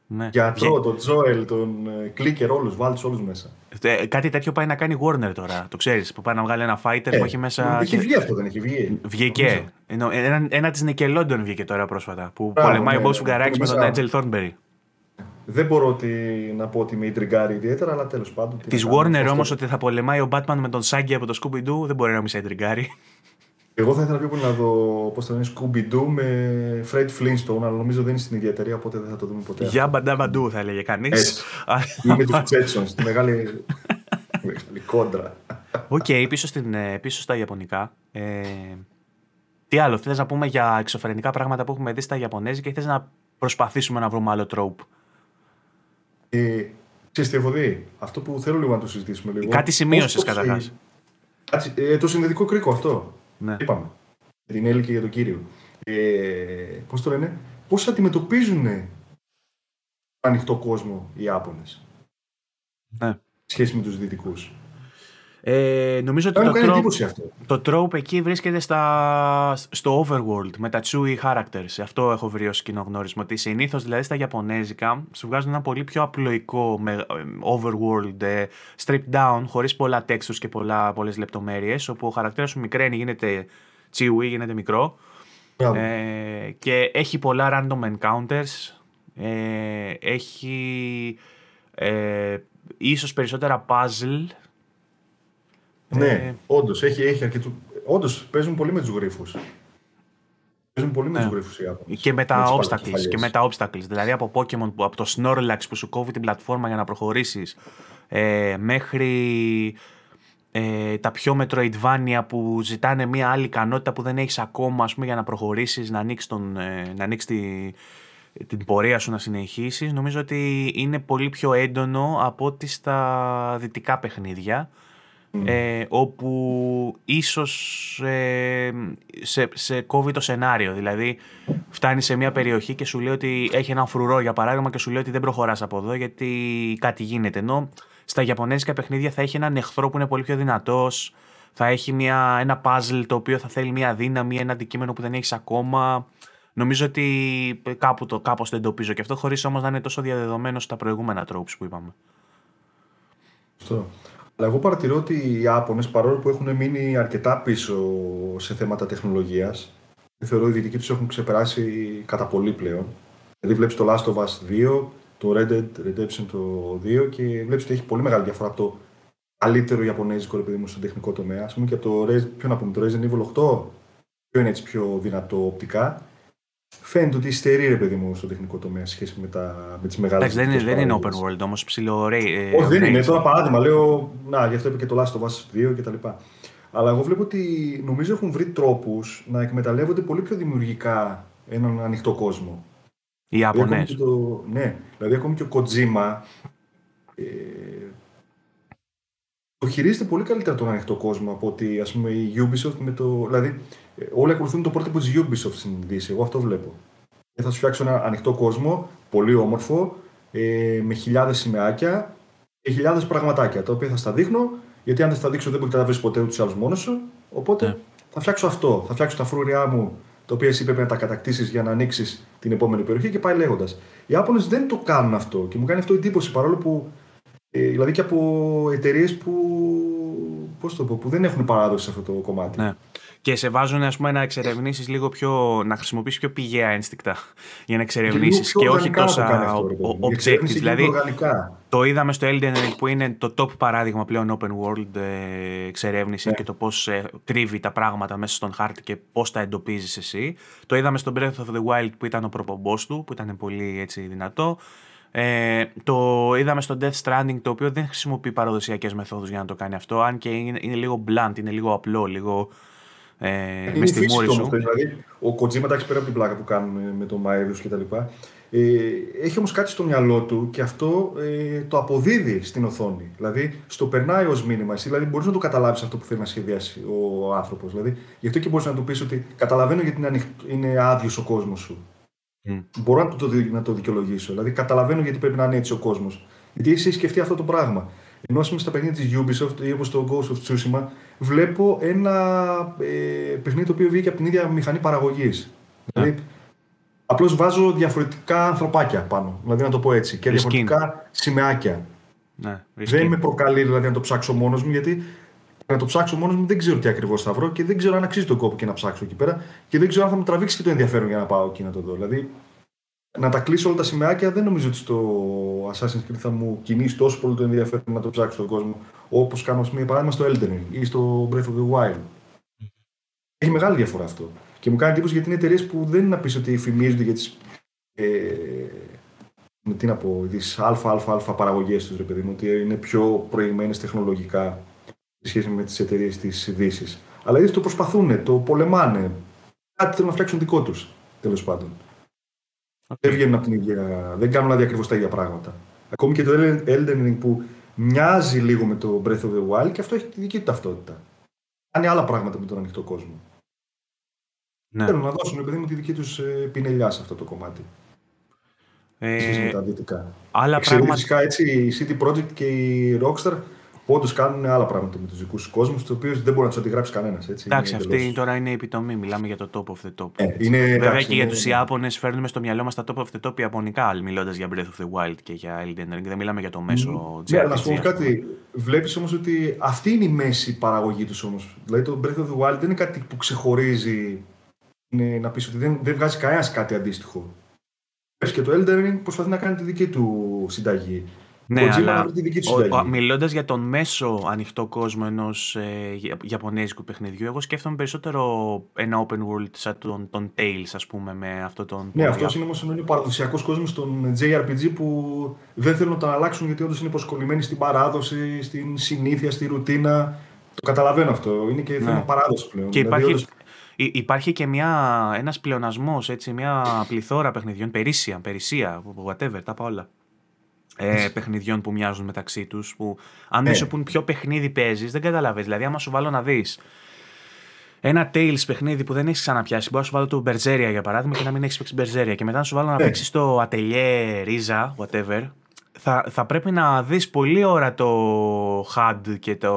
Ναι. Γιατρό, τον Τζόελ, τον Κλίκερ, όλους. Βάλ τους όλους μέσα. Ε, κάτι τέτοιο πάει να κάνει Warner τώρα, το ξέρεις. Που πάει να βγάλει ένα fighter που έχει μέσα. Έχει βγει αυτό, δεν έχει βγει. Βγήκε. Ενώ, ένα ένα της Nickelodeon βγήκε τώρα πρόσφατα. Που Μπράβο, πολεμάει ο ναι, Bob ναι. Σουγκαράκης με τον Μέσα- Nigel Thornberry. Δεν μπορώ ότι, να πω ότι με ιντριγκάρει ιδιαίτερα, αλλά τέλος πάντων. τι Της να κάνουμε, Warner αυτό- όμως ότι θα πολεμάει ο Batman με τον Shaggy από το Scooby Doo δεν μπορεί να μην σε ιντριγκάρει. Εγώ θα ήθελα πιο πολύ να δω πώς το λένε Scooby-Doo με Fred Flintstone, αλλά νομίζω δεν είναι στην ίδια εταιρεία, οπότε δεν θα το δούμε ποτέ. Για dabba doo θα έλεγε κανείς. Έτσι. Ή με τους Jetsons, τη μεγάλη, μεγάλη κόντρα. Οκ, πίσω, στην, ε, πίσω στα Ιαπωνικά. Ε, τι άλλο, θες να πούμε για εξωφρενικά πράγματα που έχουμε δει στα Ιαπωνέζικα ή θες να προσπαθήσουμε να βρούμε άλλο τρόπο. Ε, Ξέρεις τι έχω δει, αυτό που θέλω λίγο να το συζητήσουμε λίγο. Κάτι σημείωσες Πώς- πώς, καταρχάς. ε, κάτσε, ε, το συνδετικό κρίκο αυτό. Ναι. Είπαμε. Για την Έλλη και για τον κύριο. Ε, πώς το λένε, πώς αντιμετωπίζουν τον ανοιχτό κόσμο οι Ιάπωνες ναι. σχέση με τους δυτικούς; Ε, νομίζω ότι Μου το κάνει trope, εντύπωση αυτό. το trope εκεί βρίσκεται στα, στο overworld με τα chewy characters. Αυτό έχω βρει ως κοινό γνώρισμα. Ότι συνήθως δηλαδή στα Ιαπωνέζικα σου βγάζουν ένα πολύ πιο απλοϊκό με, ε, overworld, ε, stripped down, χωρίς πολλά textures και πολλά, πολλές λεπτομέρειες, όπου ο χαρακτήρας σου μικραίνει, γίνεται chewy, γίνεται μικρό. Μπράβο. Ε, και έχει πολλά random encounters. Ε, έχει ε, ίσως περισσότερα puzzle. Ναι, Ε, όντως έχει, έχει αρκετού. Όντως παίζουν πολύ με τους γρήφου. Παίζουν πολύ με Ναι. τους γρήφου οι Ιάπωνες. Και με τα τις obstacles. παλαιοκεφαλιές. Και με τα obstacles. Δηλαδή από Pokemon, που, από το Snorlax που σου κόβει την πλατφόρμα για να προχωρήσεις ε, μέχρι ε, τα πιο Metroidvania που ζητάνε μια άλλη ικανότητα που δεν έχεις ακόμα ας πούμε, για να προχωρήσεις, να ανοίξεις, τον, ε, να ανοίξεις τη, την πορεία σου να συνεχίσεις. Νομίζω ότι είναι πολύ πιο έντονο από ό,τι στα δυτικά παιχνίδια ε, όπου ίσως ε, σε, σε κόβει το σενάριο. Δηλαδή φτάνεις σε μια περιοχή και σου λέει ότι έχει έναν φρουρό για παράδειγμα και σου λέει ότι δεν προχωράς από εδώ γιατί κάτι γίνεται. Ενώ στα Ιαπωνέζικα παιχνίδια θα έχει έναν εχθρό που είναι πολύ πιο δυνατός, θα έχει μια, ένα puzzle το οποίο θα θέλει μια δύναμη, ένα αντικείμενο που δεν έχεις ακόμα. Νομίζω ότι κάπου το, κάπως το εντοπίζω και αυτό χωρίς όμως να είναι τόσο διαδεδομένο στα προηγούμενα tropes που είπαμε. Αυτό. Αλλά εγώ παρατηρώ ότι οι Ιάπωνες παρόλο που έχουν μείνει αρκετά πίσω σε θέματα τεχνολογίας θεωρώ οι δυτικοί τους έχουν ξεπεράσει κατά πολύ πλέον. Δηλαδή βλέπεις το Last of Us 2, το Red Dead Redemption το 2 και βλέπεις ότι έχει πολύ μεγάλη διαφορά από το καλύτερο Ιαπωνέζικο ρε παιδί μου στον τεχνικό τομέα. Ας πούμε και από το, Res- ποιο να πούμε, το Resident Evil 8, ποιο είναι έτσι πιο δυνατό οπτικά. Φαίνεται ότι υστερεί ρε παιδί μου στον τεχνικό τομέα σε σχέση με, τα, με τις μεγάλες Εντάξει, δεν είναι, δυτικές δεν είναι open παραγωγές. world όμως ψηλό ray. ε, Όχι, δεν range. είναι. Τώρα παράδειγμα, λέω. Να, γι' αυτό είπε και το Last of Us 2 κτλ. Αλλά εγώ βλέπω ότι νομίζω έχουν βρει τρόπους να εκμεταλλεύονται πολύ πιο δημιουργικά έναν ανοιχτό κόσμο. Οι Δηλαδή, ακόμη Ιαπωνές. και το, ναι, δηλαδή ακόμη και ο Kojima ε, το χειρίζεται πολύ καλύτερα τον ανοιχτό κόσμο από ότι ας πούμε η Ubisoft με το... Δηλαδή ε, όλοι ακολουθούν το πρότυπο της Ubisoft στην Δύση, εγώ αυτό βλέπω. Και θα σου φτιάξω ένα ανοιχτό κόσμο, πολύ όμορφο, ε, με χιλιάδες σημαίακια και χιλιάδες πραγματάκια, τα οποία θα στα δείχνω, γιατί αν δεν στα δείξω δεν μπορείς να τα βρει ποτέ ούτε άλλους μόνος σου, οπότε Ναι. θα φτιάξω αυτό, θα φτιάξω τα φρούρια μου, τα οποία εσύ πρέπει να τα κατακτήσεις για να ανοίξεις την επόμενη περιοχή και πάει λέγοντας. Οι Ιάπωνες δεν το κάνουν αυτό και μου κάνει αυτό εντύπωση παρόλο που. Ε, δηλαδή και από εταιρείες που. Πώς το πω, που δεν έχουν παράδοση σε αυτό το κομμάτι. Ναι. Και σε βάζουν ας πούμε, να εξερευνήσεις λίγο πιο. να χρησιμοποιήσεις πιο πηγαία ένστικτα για να Και λίγο εξερευνήσει πιο και όχι οργανικά να το τόσα κάνει αυτό, ρε ο- παιδί μου. Η objectives. εξερεύνηση γίνεται Δηλαδή, οργανικά. το είδαμε στο Elden Ring που είναι το top παράδειγμα πλέον open world ε, εξερεύνησης Ναι. και το πώς κρύβει τα πράγματα μέσα στον χάρτη και πώς τα εντοπίζεις εσύ. Το είδαμε στο Breath of the Wild που ήταν ο προπομπός του, που ήταν πολύ έτσι δυνατό. Ε, το είδαμε στο Death Stranding το οποίο δεν χρησιμοποιεί παραδοσιακές μεθόδους για να το κάνει αυτό αν και είναι, είναι λίγο blunt, είναι λίγο απλό, λίγο ε, μες στη μούρη σου. Δηλαδή, ο Κοτζίμα, εντάξει, πέρα από την πλάκα που κάνουμε με τον Μαέδου κτλ. Ε, έχει όμως κάτι στο μυαλό του και αυτό ε, το αποδίδει στην οθόνη. Δηλαδή, στο περνάει ως μήνυμα. Εσύ δηλαδή, μπορείς να το καταλάβεις αυτό που θέλει να σχεδιάσει ο άνθρωπος. Δηλαδή, γι' αυτό και μπορείς να του πεις ότι καταλαβαίνω γιατί είναι, ανοιχ... είναι άδειος ο κόσμος σου. Mm. Μπορώ να το, να το δικαιολογήσω. Δηλαδή, καταλαβαίνω γιατί πρέπει να είναι έτσι ο κόσμος. Γιατί εσύ σκεφτεί αυτό το πράγμα. Ενώ πούμε στα παιχνίδια της Ubisoft ή όπως το Ghost of Tsushima, βλέπω ένα ε, παιχνίδι το οποίο βγήκε από την ίδια μηχανή παραγωγής. Ναι. Δηλαδή, απλώς βάζω διαφορετικά ανθρωπάκια πάνω. Δηλαδή, να το πω έτσι. Και διαφορετικά σημαίακια. Ναι, δεν με προκαλεί δηλαδή, να το ψάξω μόνος μου, γιατί να το ψάξω μόνος μου δεν ξέρω τι ακριβώς θα βρω και δεν ξέρω αν αξίζει τον κόπο και να ψάξω εκεί πέρα και δεν ξέρω αν θα μου τραβήξει και το ενδιαφέρον για να πάω εκεί να το δω. Δηλαδή, να τα κλείσω όλα τα σημαίακια δεν νομίζω ότι στο Assassin's Creed θα μου κινήσει τόσο πολύ το ενδιαφέρον να το ψάξω στον κόσμο όπως κάνω ας πούμε, παράδειγμα στο Elden Ring ή στο Breath of the Wild. Έχει μεγάλη διαφορά αυτό. Και μου κάνει εντύπωση γιατί είναι εταιρείες που δεν είναι να πεις ότι φημίζονται για τις. Ε, τι να πω, τις αλφα παραγωγές τους, ρε παιδί μου, ότι είναι πιο προηγμένες τεχνολογικά σε σχέση με τις εταιρείες της Δύσης. Αλλά ήδη το προσπαθούν, το πολεμάνε. Κάτι θέλουν να φτιάξουν δικό τους, τέλος πάντων. Δεν βγαίνουν από την ίδια. Δεν κάνουν δηλαδή ακριβώς τα ίδια πράγματα. Ακόμη και το Elden Ring που μοιάζει λίγο με το Breath of the Wild και αυτό έχει τη δική του ταυτότητα. Κάνει άλλα πράγματα με τον ανοιχτό κόσμο. Ναι. Θέλουν να δώσουν επειδή μου τη δική τους ε, πινελιά σε αυτό το κομμάτι. Ε, με τα δυτικά. Άλλα πράγματα... Φυσικά έτσι η City Project και η Rockstar που όντως κάνουν άλλα πράγματα με τους δικούς τους κόσμους, τους οποίους δεν μπορεί να τους αντιγράψει κανένας. Εντάξει, αυτή τώρα είναι η επιτομή. Μιλάμε για το top of the top. Ε, είναι, Βέβαια εντάξει, και είναι... για τους Ιάπωνες φέρνουμε στο μυαλό μας τα top of the top Ιαπωνικά, μιλώντας για Breath of the Wild και για Elden Ring. Δεν μιλάμε για το μέσο Ναι, να σου πω κάτι. Βλέπεις όμως ότι αυτή είναι η μέση παραγωγή τους όμως. Δηλαδή το Breath of the Wild δεν είναι κάτι που ξεχωρίζει. Είναι, να πεις ότι δεν, δεν βγάζει κανένας κάτι αντίστοιχο. Και το Elden Ring προσπαθεί να κάνει τη δική του συνταγή. Ναι, αλλά μιλώντας για τον μέσο ανοιχτό κόσμο ενός ε, Ιαπωνέζικου παιχνιδιού, εγώ σκέφτομαι περισσότερο ένα open world σαν τον, τον Tales, ας πούμε, με αυτό τον. Ναι, αυτός είναι όμως ο παραδοσιακός κόσμος των JRPG που δεν θέλουν να τον αλλάξουν γιατί όντως είναι υποσκολλημένοι στην παράδοση, στην συνήθεια, στη ρουτίνα. Το καταλαβαίνω αυτό. Είναι και θέμα ναι. παράδοσης πλέον. Και δηλαδή, υπάρχει, Υπάρχει και μια, ένας πλεονασμός, έτσι, μια πληθώρα παιχνιδιών, περίσσια, περισσία, whatever, τα πάω όλα ε, παιχνιδιών που μοιάζουν μεταξύ τους. Που αν δεν σου πούν ποιο παιχνίδι παίζεις, δεν καταλαβαίνεις. Δηλαδή, άμα σου βάλω να δεις ένα Tales παιχνίδι που δεν έχεις ξαναπιάσει, μπορείς να σου βάλω το Berseria για παράδειγμα και να μην έχεις παίξει Berseria. Και μετά να σου βάλω να ναι. παίξεις το Atelier Riza, whatever. Θα, θα πρέπει να δεις πολύ ώρα το HUD και το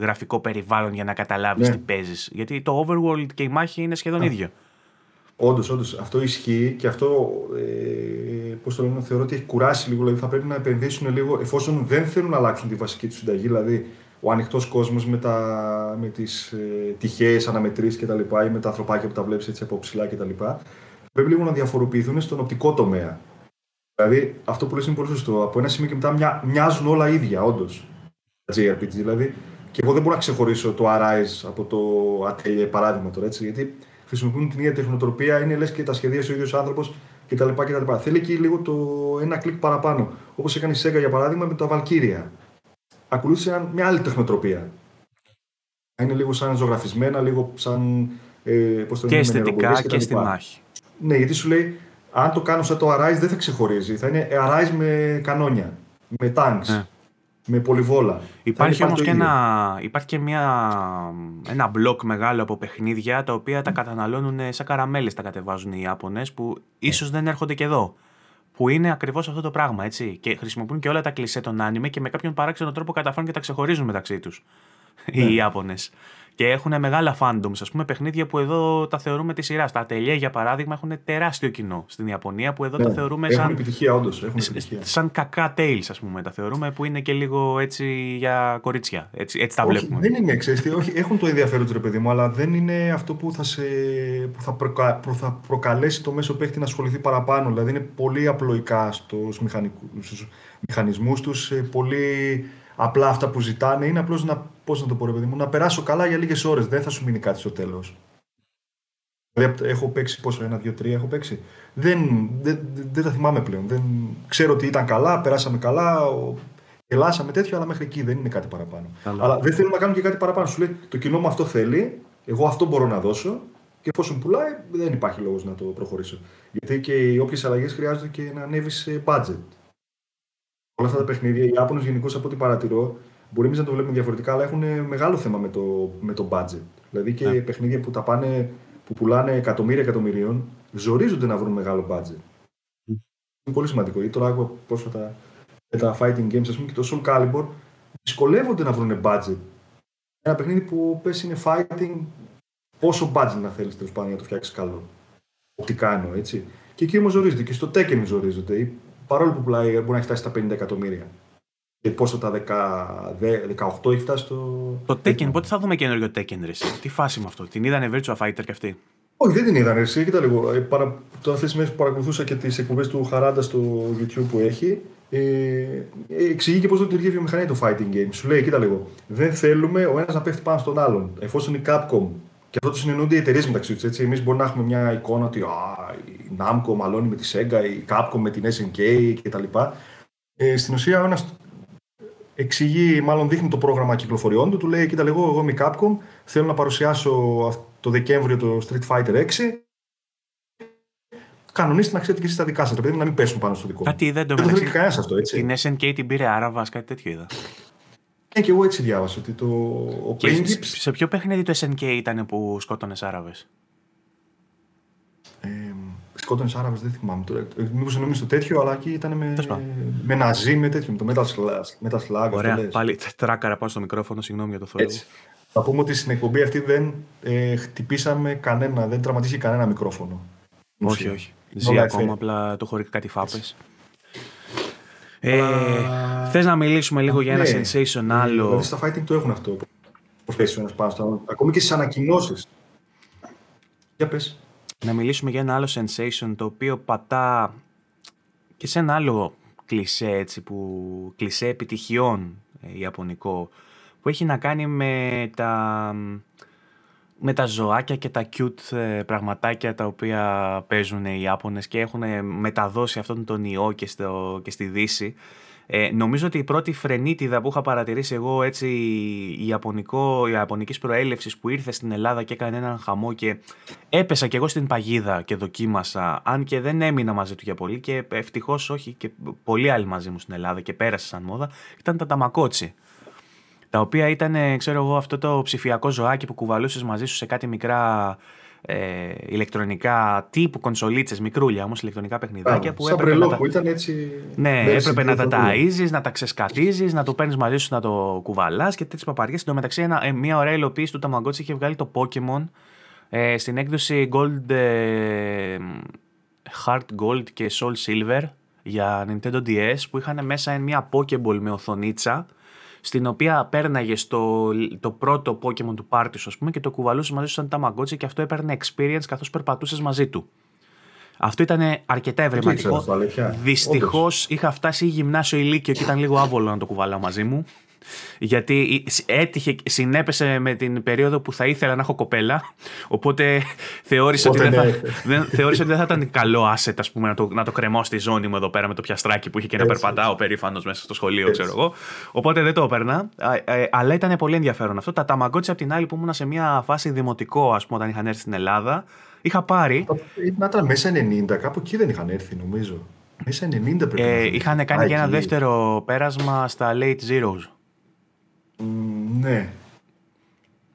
γραφικό περιβάλλον για να καταλάβεις ναι. τι παίζεις. Γιατί το overworld και η μάχη είναι σχεδόν ίδιο. Όντως, όντως. Αυτό ισχύει και αυτό ε, πώς το λένε, θεωρώ ότι έχει κουράσει λίγο. Δηλαδή θα πρέπει να επενδύσουν λίγο εφόσον δεν θέλουν να αλλάξουν τη βασική τους συνταγή. Δηλαδή ο ανοιχτός κόσμος με, με τις ε, τυχαίες αναμετρήσεις κτλ. ή με τα ανθρωπάκια που τα βλέπεις έτσι από ψηλά κτλ. Πρέπει λίγο να διαφοροποιηθούν στον οπτικό τομέα. Δηλαδή αυτό που λες είναι πολύ σωστό. Από ένα σημείο και μετά μια, μοιάζουν όλα ίδια, όντως. Τα JRPG δηλαδή. Και εγώ δεν μπορώ να ξεχωρίσω το Arise από το Atelier παράδειγμα τώρα έτσι. Γιατί χρησιμοποιούν την ίδια τεχνοτροπία, είναι λες και τα σχεδίασε ο ίδιος άνθρωπος κτλ. κτλ. Θέλει εκεί λίγο το ένα κλικ παραπάνω. Όπως έκανε η Sega για παράδειγμα με τα Valkyria. Ακολούθησε μια άλλη τεχνοτροπία. Είναι λίγο σαν ζωγραφισμένα, λίγο σαν. Ε, πώς το και αισθητικά και, και στη μάχη. Ναι, γιατί σου λέει, αν το κάνω σαν το Arise δεν θα ξεχωρίζει. Θα είναι Arise με κανόνια, με tanks. Ναι με πολυβόλα. Υπάρχει όμως και, ένα, υπάρχει και μια, ένα μπλοκ μεγάλο από παιχνίδια τα οποία τα καταναλώνουν σαν καραμέλες τα κατεβάζουν οι Ιάπωνες που ίσως δεν έρχονται και εδώ. Που είναι ακριβώς αυτό το πράγμα, έτσι. Και χρησιμοποιούν και όλα τα κλισέ των άνιμε και με κάποιον παράξενο τρόπο καταφέρουν και τα ξεχωρίζουν μεταξύ τους. Οι ναι. Ιάπωνες. Και έχουν μεγάλα fandoms, ας πούμε, παιχνίδια που εδώ τα θεωρούμε τη σειρά. Τα ατελιέ, για παράδειγμα, έχουν τεράστιο κοινό στην Ιαπωνία που εδώ ναι, τα θεωρούμε έχουν σαν. Επιτυχία, όντως, έχουν επιτυχία. Σαν κακά tales, ας πούμε. Τα θεωρούμε που είναι και λίγο έτσι για κορίτσια. Έτσι, έτσι τα όχι, βλέπουμε. Δεν είναι, ξέρετε, όχι, έχουν το ενδιαφέρον τους ρε παιδί μου, αλλά δεν είναι αυτό που θα, σε, που θα, προκα, θα προκαλέσει το μέσο παίχτη να ασχοληθεί παραπάνω. Δηλαδή είναι πολύ απλοϊκά στους μηχανισμούς τους, πολύ απλά αυτά που ζητάνε είναι απλώς να, πώς να το πω, ρε παιδί μου, να περάσω καλά για λίγες ώρες. Δεν θα σου μείνει κάτι στο τέλος. Δηλαδή, έχω παίξει πόσο, ένα, δύο, τρία έχω παίξει. Δεν, δεν, δεν τα θυμάμαι πλέον. Δεν, ξέρω ότι ήταν καλά, περάσαμε καλά, γελάσαμε τέτοιο, αλλά μέχρι εκεί δεν είναι κάτι παραπάνω. Αλλά δεν θέλουν να κάνουν και κάτι παραπάνω. Σου λέει το κοινό μου αυτό θέλει Εγώ αυτό μπορώ να δώσω και εφόσον πουλάει, δεν υπάρχει λόγος να το προχωρήσω. Γιατί και οι όποιες αλλαγές χρειάζονται και να ανέβεις σε budget. Όλα αυτά τα παιχνίδια, οι Ιάπωνες γενικώς από ό,τι παρατηρώ, μπορεί εμείς να το βλέπουμε διαφορετικά, αλλά έχουν μεγάλο θέμα με το, με το budget. Δηλαδή και yeah. Ναι. παιχνίδια που, τα πάνε, που πουλάνε εκατομμύρια εκατομμυρίων, ζορίζονται να βρουν μεγάλο budget. Mm. Είναι πολύ σημαντικό. Ή τώρα άκουγα πρόσφατα με τα fighting games, ας πούμε, και το Soul Calibur, δυσκολεύονται να βρουν budget. Ένα παιχνίδι που πες είναι fighting, πόσο budget να θέλεις τέλος πάντων για να το φτιάξεις καλό. Οπτικά εννοώ, έτσι. Και εκεί όμως ζορίζεται. Και στο Tekken ζορίζονται. Παρόλο που πουλάει, μπορεί να έχει φτάσει στα 50 εκατομμύρια. Και πόσο τα 10, 18 έχει φτάσει στο. Το Tekken, πότε θα δούμε καινούριο Tekken, ρε. Τι φάση με αυτό; Την είδανε Virtua Fighter κι αυτή; Όχι, δεν την είδανε. Εσύ, κοίτα λίγο. Ε, παρα... Το αυτές τις μέρες που παρακολουθούσα και τις εκπομπές του Χαράντα στο YouTube που έχει, ε, εξηγεί και πώς λειτουργεί η βιομηχανία του fighting games. Σου λέει, κοίτα λίγο. Δεν θέλουμε ο ένας να πέφτει πάνω στον άλλον. Εφόσον η Capcom και αυτό το συνεννοούνται οι εταιρείες μεταξύ τους. Εμείς μπορεί να έχουμε μια εικόνα ότι α, η Namco μαλώνει με τη Sega, η Capcom με την SNK κτλ. Ε, στην ουσία, ο ένας εξηγεί, μάλλον δείχνει το πρόγραμμα κυκλοφοριών του, του λέει: Κοίτα, εγώ, εγώ είμαι η Capcom, θέλω να παρουσιάσω το Δεκέμβριο το Street Fighter 6. Κανονίστε να ξέρετε και εσείς τα δικά σας, παιδί να μην πέσουν πάνω στο δικό μου. Κάτι δεν το Δεν το κανένας αυτό, έτσι. Την SNK την πήρε Άραβας, κάτι τέτοιο είδα. Ναι, και εγώ έτσι διάβασα. Ότι το... Ο και σε ποιο παιχνίδι το SNK ήταν που σκότωνες Άραβες; Ε, σκότωνε Άραβε, δεν θυμάμαι τώρα. Ε, Μήπως εννοείς το τέτοιο, αλλά εκεί ήταν με, με ναζί, με τέτοιο, με το Metal Slug. Ωραία, πάλι τράκαρα πάνω στο μικρόφωνο, συγγνώμη για το θόρυβο. Θα πούμε ότι στην εκπομπή αυτή δεν ε, χτυπήσαμε κανένα, δεν τραυματίστηκε κανένα μικρόφωνο. Όχι, όχι. Ζει ακόμα, απλά το χωρί κάτι φάπες. Ε, Θες να μιλήσουμε λίγο για ένα ναι. sensation άλλο; Δηλαδή στα fighting το έχουν αυτό. Professionals πάνω στο. Ακόμη και στις ανακοινώσεις. Για πες. Να μιλήσουμε για ένα άλλο sensation το οποίο πατά και σε ένα άλλο κλισέ έτσι που κλισέ επιτυχιών ε, ιαπωνικό που έχει να κάνει με τα με τα ζωάκια και τα cute ε, πραγματάκια τα οποία παίζουν οι Ιάπωνες και έχουν μεταδώσει αυτόν τον ιό και, στο, και στη Δύση. Ε, νομίζω ότι η πρώτη φρενίτιδα που είχα παρατηρήσει εγώ έτσι η, Ιαπωνικό, η Ιαπωνικής προέλευσης που ήρθε στην Ελλάδα και έκανε έναν χαμό και έπεσα κι εγώ στην παγίδα και δοκίμασα αν και δεν έμεινα μαζί του για πολύ και ευτυχώς όχι και πολλοί άλλοι μαζί μου στην Ελλάδα και πέρασε σαν μόδα ήταν τα ταμακότσι τα οποία ήταν, ξέρω εγώ, αυτό το ψηφιακό ζωάκι που κουβαλούσες μαζί σου σε κάτι μικρά ε, ηλεκτρονικά τύπου κονσολίτσες, μικρούλια όμως ηλεκτρονικά παιχνιδάκια. που έπρεπε να τα... που ήταν έτσι. Ναι, έπρεπε να τα ταΐζεις, να τα ξεσκατίζει, να το παίρνεις μαζί σου, να το κουβαλάς και τέτοιες παπαριές. Εν τω μεταξύ, ε, μια ωραία υλοποίηση του Tamagotchi είχε βγάλει το Pokémon ε, στην έκδοση Gold, ε, Heart Gold και Soul Silver για Nintendo DS που είχαν μέσα μια Pokéball με οθονίτσα στην οποία πέρναγε το, το πρώτο Pokemon του πάρτι σου, ας πούμε, και το κουβαλούσες μαζί σου σαν Tamagotchi και αυτό έπαιρνε experience καθώς περπατούσες μαζί του. Αυτό ήταν αρκετά ευρηματικό. Δυστυχώς είχα φτάσει γυμνάσιο ηλίκιο και ήταν λίγο άβολο να το κουβαλάω μαζί μου. Γιατί έτυχε, συνέπεσε με την περίοδο που θα ήθελα να έχω κοπέλα. Οπότε θεώρησα, ότι, δεν θα, δεν, θεώρησα ότι δεν θα ήταν καλό asset ας πούμε, να, το, να το κρεμώ στη ζώνη μου εδώ πέρα με το πιαστράκι που είχε και να περπατάω περήφανος μέσα στο σχολείο, ξέρω εγώ. Οπότε δεν το έπαιρνα. Ε, αλλά ήταν πολύ ενδιαφέρον αυτό. Τα ταμαγκότσια απ' την άλλη που ήμουν σε μια φάση δημοτικό, ας πούμε, όταν είχαν έρθει στην Ελλάδα, είχα πάρει. Να ήταν μέσα 90, κάπου εκεί δεν είχαν έρθει, νομίζω. Μέσα 90 πρέπει ε, Είχαν κάνει και ένα δεύτερο πέρασμα στα late zeros ναι.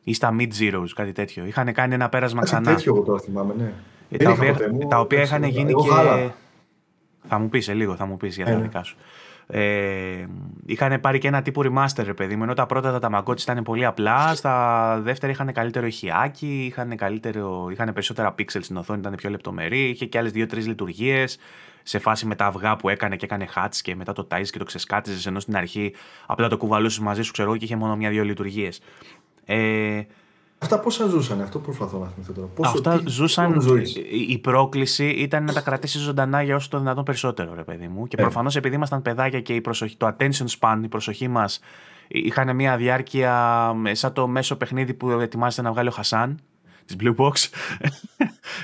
Ή στα mid zeros, κάτι τέτοιο. Είχαν κάνει ένα πέρασμα ξανά. Κάτι τέτοιο εγώ το θυμάμαι, ναι. Ε, τα, οποία, τα οποία είχαν γίνει και. Γάλα. Θα μου πεις σε λίγο, θα μου πεις για τα ε, ναι. δικά σου. Ε, είχαν πάρει και ένα τύπο remaster, ρε παιδί μου. Ενώ τα πρώτα τα Tamagotchi ήταν πολύ απλά. Στα δεύτερα είχαν καλύτερο ηχιάκι, είχαν, καλύτερο, είχαν περισσότερα pixels στην οθόνη, ήταν πιο λεπτομερή. Είχε και άλλες δύο-τρεις λειτουργίες σε φάση με τα αυγά που έκανε και έκανε hats και μετά το τάιζε και το ξεσκάτιζες. Ενώ στην αρχή απλά το κουβαλούσες μαζί σου, ξέρω και είχε μόνο μια-δύο λειτουργίες. Ε, Αυτά πόσα ζούσαν, αυτό προσπαθώ να θυμηθώ τώρα. Πόσο, αυτά τι, ζούσαν. Η πρόκληση ήταν να τα κρατήσει ζωντανά για όσο το δυνατόν περισσότερο, ρε παιδί μου. Και ε. προφανώς επειδή ήμασταν παιδάκια και η προσοχή, το attention span, η προσοχή μας είχαν μια διάρκεια σαν το μέσο παιχνίδι που ετοιμάζεται να βγάλει ο Χασάν της Blue Box.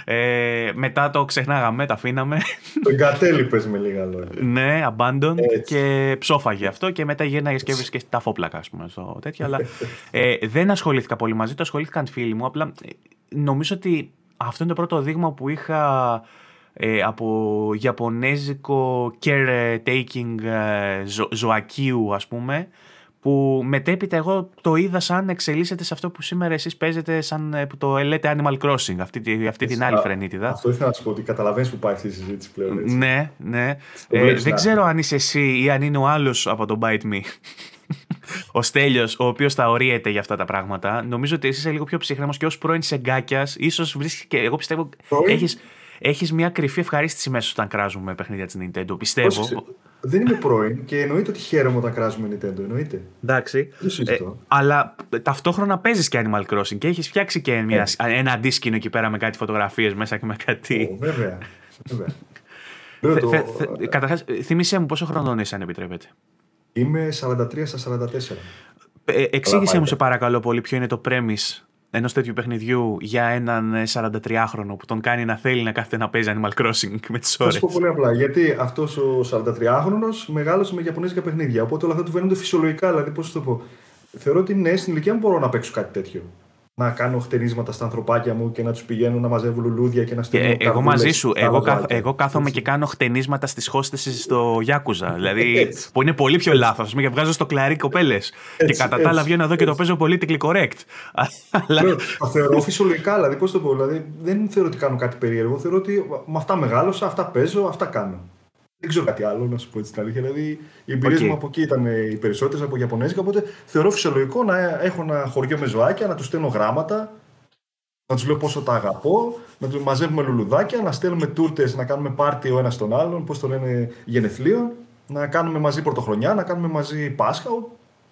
ε, μετά το ξεχνάγαμε, τα αφήναμε. Το εγκατέλειπες με λίγα λόγια. ναι, abandon και ψόφαγε αυτό και μετά γύρναγες και έβρισκες τα φόπλακα, ας πούμε, στο τέτοιο. αλλά ε, δεν ασχολήθηκα πολύ μαζί του, ασχολήθηκαν φίλοι μου. Απλά ε, νομίζω ότι αυτό είναι το πρώτο δείγμα που είχα ε, από Ιαπωνέζικο caretaking ε, ζω, ζωακίου ας πούμε που μετέπειτα εγώ το είδα σαν εξελίσσεται σε αυτό που σήμερα εσείς παίζετε σαν ε, που το λέτε Animal Crossing, αυτή, αυτή την άλλη φρενίτιδα. Αυτό ήθελα να σου πω ότι καταλαβαίνεις που πάει αυτή η συζήτηση πλέον. Έτσι. Ναι, ναι. Ε, δεν ξέρω αν είσαι εσύ ή αν είναι ο άλλος από το Bite Me. ο Στέλιος, ο οποίος θα ορίεται για αυτά τα πράγματα. Νομίζω ότι εσύ είσαι λίγο πιο ψύχρεμος και ως πρώην σεγκάκιας, ίσως βρίσκει και εγώ πιστεύω. Έχει έχεις μια κρυφή ευχαρίστηση μέσα όταν κράζουμε παιχνίδια της Nintendo. Πιστεύω. Όχι, δεν είμαι πρώην και εννοείται ότι χαίρομαι όταν κράζουμε Nintendo. Εννοείται. Εντάξει. Ε, αλλά ταυτόχρονα παίζεις και Animal Crossing και έχεις φτιάξει και μια, ε. ένα αντίσκηνο εκεί πέρα με κάτι φωτογραφίες μέσα και με κάτι. Oh, βέβαια. βέβαια. το... Καταρχάς, θύμισε μου πόσο χρονών είσαι, αν επιτρέπετε. Είμαι 43 στα 44. Ε, εξήγησε μου σε παρακαλώ πολύ ποιο είναι το premise ενός τέτοιου παιχνιδιού για έναν 43χρονο που τον κάνει να θέλει να κάθεται να παίζει Animal Crossing με τις ώρε. Θα σου πω πολύ απλά. Γιατί αυτός ο 43χρονο μεγάλωσε με Ιαπωνέζικα παιχνίδια. Οπότε όλα αυτά του φαίνονται φυσιολογικά. Δηλαδή, πώς το πω. Θεωρώ ότι ναι, στην ηλικία μου μπορώ να παίξω κάτι τέτοιο να κάνω χτενίσματα στα ανθρωπάκια μου και να τους πηγαίνουν να μαζεύουν λουλούδια και να στέλνουν. Ε, εγώ μαζί σου. Εγώ, καθ, εγώ κάθομαι και κάνω χτενίσματα στις χώστες στο Γιάκουζα. δηλαδή που είναι πολύ πιο λάθος. Α πούμε, βγάζω στο κλαρί κοπέλες. Και κατά τα άλλα βγαίνω εδώ και το παίζω politically correct. Αλλά... Το θεωρώ φυσιολογικά, δηλαδή πώς το πω. Δηλαδή, δεν θεωρώ ότι κάνω κάτι περίεργο. Θεωρώ ότι με αυτά μεγάλωσα, αυτά παίζω, αυτά κάνω. Δεν ξέρω κάτι άλλο, να σου πω έτσι την αλήθεια. Δηλαδή, οι εμπειρίες okay. μου από εκεί ήταν οι περισσότερες από Ιαπωνέζικα. Οπότε θεωρώ φυσιολογικό να έχω ένα χωριό με ζωάκια, να τους στέλνω γράμματα, να τους λέω πόσο τα αγαπώ, να τους μαζεύουμε λουλουδάκια, να στέλνουμε τούρτες, να κάνουμε πάρτι ο ένας τον άλλον, πώς το λένε γενεθλίων, να κάνουμε μαζί πρωτοχρονιά, να κάνουμε μαζί Πάσχα.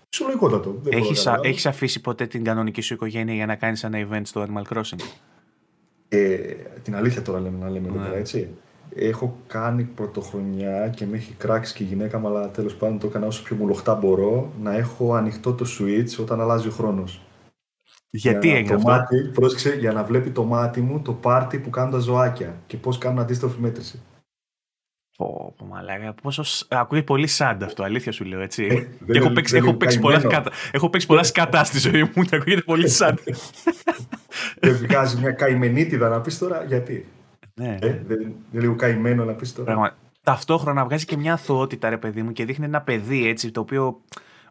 Φυσιολογικότατο. Έχεις, έχεις αφήσει ποτέ την κανονική σου οικογένεια για να κάνεις ένα event στο Animal Crossing; Ε, την αλήθεια τώρα λέμε να λέμε εδώ ναι. έτσι έχω κάνει πρωτοχρονιά και με έχει κράξει και η γυναίκα μου, αλλά τέλος πάντων το έκανα όσο πιο μουλοχτά μπορώ, να έχω ανοιχτό το switch όταν αλλάζει ο χρόνος. Γιατί έγινε αυτό. Μάτι, πρόσεξε, για να βλέπει το μάτι μου το πάρτι που κάνουν τα ζωάκια και πώς κάνουν αντίστροφη μέτρηση. Πω, πω μαλάκα, πόσο... Ακούει πολύ σαντ αυτό, αλήθεια σου λέω, έτσι. Ε, και έχω παίξει, έχω, παίξει πολλά σκατά, έχω παίξει πολλά σκατά στη ζωή μου και ακούγεται πολύ σαντ. Δεν βγάζει μια καημενίτιδα να πεις τώρα γιατί; Ναι. Ε, δεν είναι λίγο καημένο να πεις τώρα. Πράγμα. Ταυτόχρονα βγάζει και μια αθωότητα, ρε παιδί μου, και δείχνει ένα παιδί έτσι, το οποίο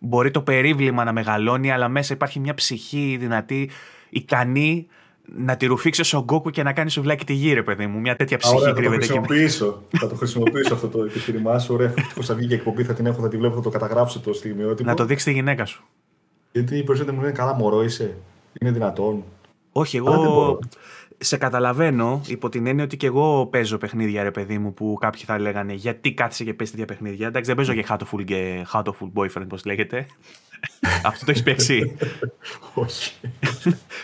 μπορεί το περίβλημα να μεγαλώνει, αλλά μέσα υπάρχει μια ψυχή δυνατή, ικανή να τη ρουφήξεις ο Γκόκου και να κάνει σουβλάκι τη γη, ρε παιδί μου. Μια τέτοια ψυχή κρύβεται εκεί. Θα το χρησιμοποιήσω αυτό το επιχείρημά σου. Ωραία, ευτυχώς θα βγει και εκπομπή, θα την έχω, θα τη βλέπω, θα το καταγράψω το στιγμιότυπο. Να το δείξει τη γυναίκα σου. Γιατί οι περισσότεροι μου λένε καλά, μωρό είσαι. Είναι δυνατόν. Όχι, εγώ σε καταλαβαίνω υπό την έννοια ότι και εγώ παίζω παιχνίδια, ρε παιδί μου, που κάποιοι θα λέγανε γιατί κάθισε και παίζει τέτοια παιχνίδια; Εντάξει, δεν παίζω και Hatoful, και Hatoful Boyfriend, πώς λέγεται. Αυτό το έχεις παίξει; Όχι.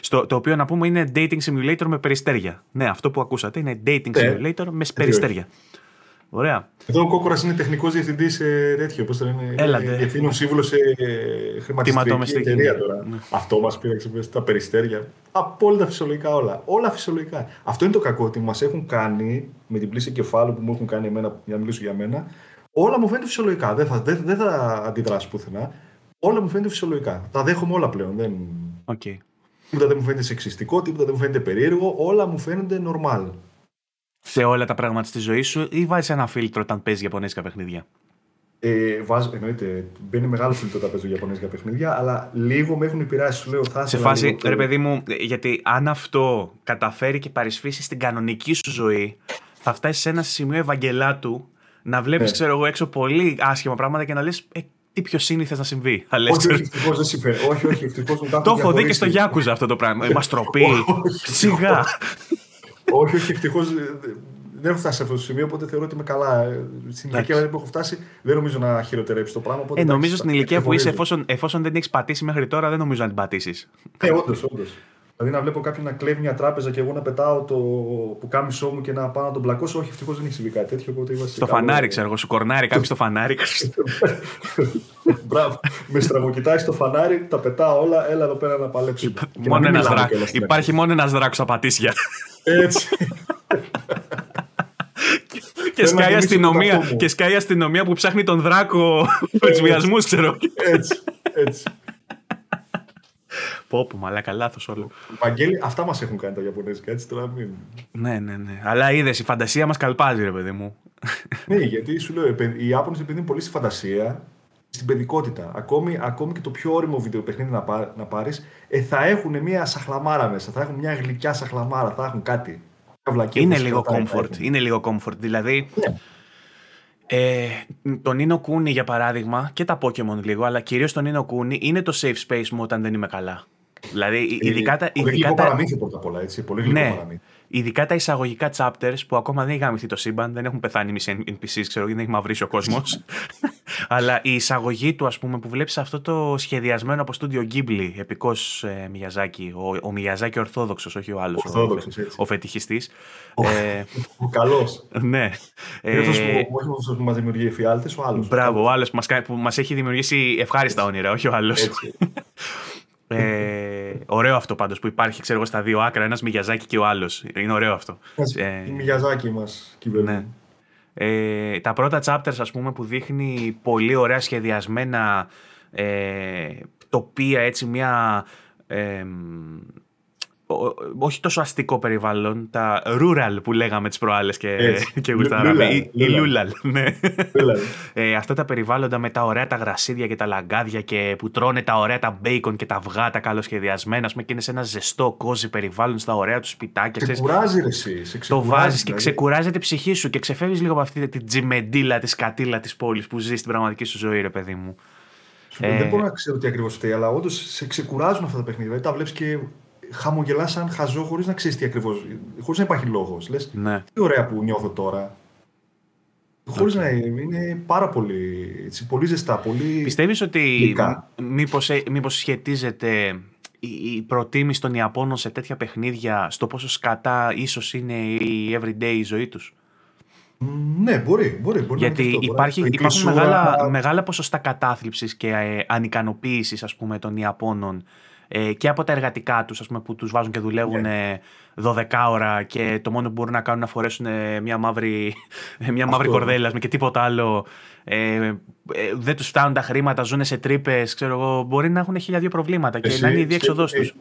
Στο, το οποίο να πούμε είναι dating simulator με περιστέρια. Ναι, αυτό που ακούσατε είναι dating ναι. simulator με περιστέρια. Ωραία. Εδώ ο Κόκορας είναι τεχνικός διευθυντής σε τέτοιο. Πώς το λένε. Έλατε. Διευθύνων σύμβουλος σε χρηματιστική εταιρεία τώρα. Ναι. Αυτό μας πήραξε τα περιστέρια. Απόλυτα φυσιολογικά όλα. Όλα φυσιολογικά. Αυτό είναι το κακό ότι μας έχουν κάνει με την πλήση κεφάλου που μου έχουν κάνει εμένα, για να μιλήσω για μένα. Όλα μου φαίνεται φυσιολογικά. Δεν θα, δεν, δεν θα αντιδράσει πουθενά. Όλα μου φαίνεται φυσιολογικά. Τα δέχομαι όλα πλέον. Δεν... Okay. Τίποτα δεν μου φαίνεται σεξιστικό, τίποτα δεν μου φαίνεται περίεργο. Όλα μου φαίνονται normal σε όλα τα πράγματα στη ζωή σου ή βάζεις ένα φίλτρο όταν παίζεις Ιαπωνέζικα παιχνίδια; Ε, βάζω, εννοείται, μπαίνει μεγάλο φίλτρο όταν παίζω Ιαπωνέζικα παιχνίδια, αλλά λίγο με έχουν επηρεάσει. Σου λέω, θα σε φάση, λίγο... ρε παιδί μου, γιατί αν αυτό καταφέρει και παρισφύσει στην κανονική σου ζωή, θα φτάσεις σε ένα σημείο Ευαγγελάτου να βλέπεις, ναι. ξέρω εγώ, έξω πολύ άσχημα πράγματα και να λες. Ε, τι πιο σύνηθες να συμβεί. όχι, όχι, ευτυχώς δεν συμβαίνει. Όχι, όχι, ευτυχώς Το έχω δει και στο Γιάκουζα αυτό το πράγμα. Μας τροπή. Σιγά όχι, όχι, ευτυχώς δεν έχω φτάσει σε αυτό το σημείο, οπότε θεωρώ ότι είμαι καλά. Στην ηλικία που έχω φτάσει, δεν νομίζω να χειροτερέψει το πράγμα. Ε, νομίζω στην ηλικία που είσαι, εφόσον, εφόσον δεν έχεις πατήσει μέχρι τώρα, δεν νομίζω να την πατήσεις. Ε, όντως, όντως. Δηλαδή να βλέπω κάποιον να κλέβει μια τράπεζα και εγώ να πετάω το που κάμισό μου και να πάω να τον πλακώσω. Όχι, ευτυχώς δεν έχει συμβεί κάτι τέτοιο. Οπότε στο φανάρι, ξέρω εγώ, σου κορνάρι κάποιος στο φανάρι. Μπράβο. Με στραβοκοιτάει στο φανάρι, τα πετάω όλα, έλα εδώ πέρα να παλέψω. Μόνο ένας δρά... Υπάρχει μόνο ένας δράκος στα πατήσια. Έτσι. και, σκάει αστυνομία, και σκάει αστυνομία που ψάχνει τον δράκο με του βιασμού, ξέρω. Έτσι. έτσι. Πω, πω, μαλάκα, λάθος όλο. Βαγγέλη, αυτά μας έχουν κάνει τα Ιαπωνέζικα, έτσι τώρα μην. Ναι, ναι, ναι. Αλλά είδες, η φαντασία μας καλπάζει, ρε παιδί μου. ναι, γιατί σου λέω, οι Ιάπωνες επειδή πολύ στη φαντασία, στην παιδικότητα. Ακόμη, ακόμη και το πιο όριμο βίντεο παιχνίδι να, πά, να πάρεις, ε, θα έχουν μια σαχλαμάρα μέσα. Θα έχουν μια γλυκιά σαχλαμάρα, θα έχουν κάτι. Είναι λίγο comfort. Είναι λίγο comfort. Δηλαδή, ναι. Ε, το Nino Kuni για παράδειγμα και τα Pokemon λίγο, αλλά κυρίως το Nino Kuni είναι το safe space μου όταν δεν είμαι καλά. Δηλαδή, ε, ειδικά τα. Πολύ ειδικά τα... παραμύθι πρώτα απ' όλα, έτσι. Πολύ ναι, παραμύθι. Ειδικά τα εισαγωγικά chapters που ακόμα δεν έχει γαμηθεί το σύμπαν, δεν έχουν πεθάνει μισή NPCs, ξέρω, δεν έχει μαυρίσει ο κόσμος. Αλλά η εισαγωγή του, ας πούμε, που βλέπεις αυτό το σχεδιασμένο από στούντιο Ghibli, επικός ε, Μιαζάκη, ο, ο Μιαζάκη Ορθόδοξος, όχι ο άλλος. Ο, ο φετιχιστής. Ο, ε, ο καλός. Ναι. Ε, αυτός που, που μας δημιουργεί εφιάλτε, ο άλλος. Μπράβο, ο άλλος που μας έχει δημιουργήσει ευχάριστα όνειρα, όχι ο άλλος. Ε, ωραίο αυτό πάντως που υπάρχει ξέρω, στα δύο άκρα, ένας Μιγιαζάκι και ο άλλος. Είναι ωραίο αυτό. Ε, η Μιγιαζάκι μας κυβερνούν. Ναι. Ε, τα πρώτα chapters ας πούμε που δείχνει πολύ ωραία σχεδιασμένα ε, τοπία έτσι μια ε, όχι τόσο αστικό περιβάλλον, τα rural που λέγαμε τις προάλλες και, και γουστάραμε. Η, Λούλαλ, ναι. ε, αυτά τα περιβάλλοντα με τα ωραία τα γρασίδια και τα λαγκάδια και που τρώνε τα ωραία τα μπέικον και τα αυγά τα καλοσχεδιασμένα πούμε, και είναι σε ένα ζεστό κόζι περιβάλλον στα ωραία τους σπιτάκια. Ξεκουράζει ρε εσύ. Σε το βάζεις και δηλαδή. ξεκουράζει την ψυχή σου και ξεφεύγεις λίγο από αυτή την τζιμεντίλα τη κατήλα της πόλης που ζεις στην πραγματική σου ζωή, ρε παιδί μου. Ε... Δεν μπορώ να ξέρω τι ακριβώς φταίει, αλλά όντως σε ξεκουράζουν αυτά τα παιχνίδια. Δηλαδή τα βλέπεις και χαμογελάς σαν χαζό χωρίς να ξέρεις τι ακριβώς. χωρίς να υπάρχει λόγος. Λες, ναι. τι ωραία που νιώθω τώρα. Okay. Χωρί να είναι πάρα πολύ, έτσι, πολύ ζεστά, πολύ. Πιστεύεις ότι μήπως, ε, μήπως σχετίζεται η προτίμηση των Ιαπώνων σε τέτοια παιχνίδια στο πόσο σκατά ίσως είναι η everyday ζωή τους; Ναι, μπορεί. μπορεί, μπορεί Γιατί αυτό, υπάρχει, υπάρχουν μεγάλα, μεγάλα ποσοστά κατάθλιψης και ε, ανικανοποίησης ας πούμε, των Ιαπώνων ε, και από τα εργατικά τους, που τους βάζουν και δουλεύουν yeah. 12 ώρα και το μόνο που μπορούν να κάνουν να φορέσουν μια μαύρη, μια μαύρη κορδέλα και τίποτα άλλο. Ε, ε, δεν τους φτάνουν τα χρήματα, ζουν σε τρύπες, ξέρω εγώ. Μπορεί να έχουν χίλια δύο προβλήματα και να είναι η διέξοδός τους. Ε,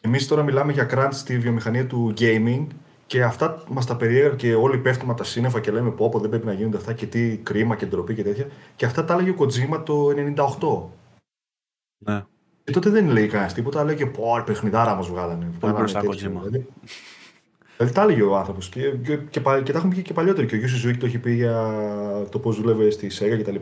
Εμείς τώρα μιλάμε για crunch στη βιομηχανία του gaming και αυτά μας τα περιέγραφε και όλοι πέφτουμε από τα σύννεφα και λέμε πω, πω δεν πρέπει να γίνονται αυτά και τι κρίμα και ντροπή και τέτοια. Και αυτά τα έλεγε ο Κοτζίμα το 98. Ναι. Και τότε δεν λέει κανένας τίποτα, λέει και πω, παιχνιδάρα μας βγάλανε. Πολύ μπροστά Κοτζίμα. Δηλαδή, δηλαδή τα έλεγε ο άνθρωπος. Και, και, και, και, τα έχουν πει και παλιότερο. Και ο Γιώργο Ζουίκ το έχει πει για το πώς δούλευε στη ΣΕΓΑ κτλ.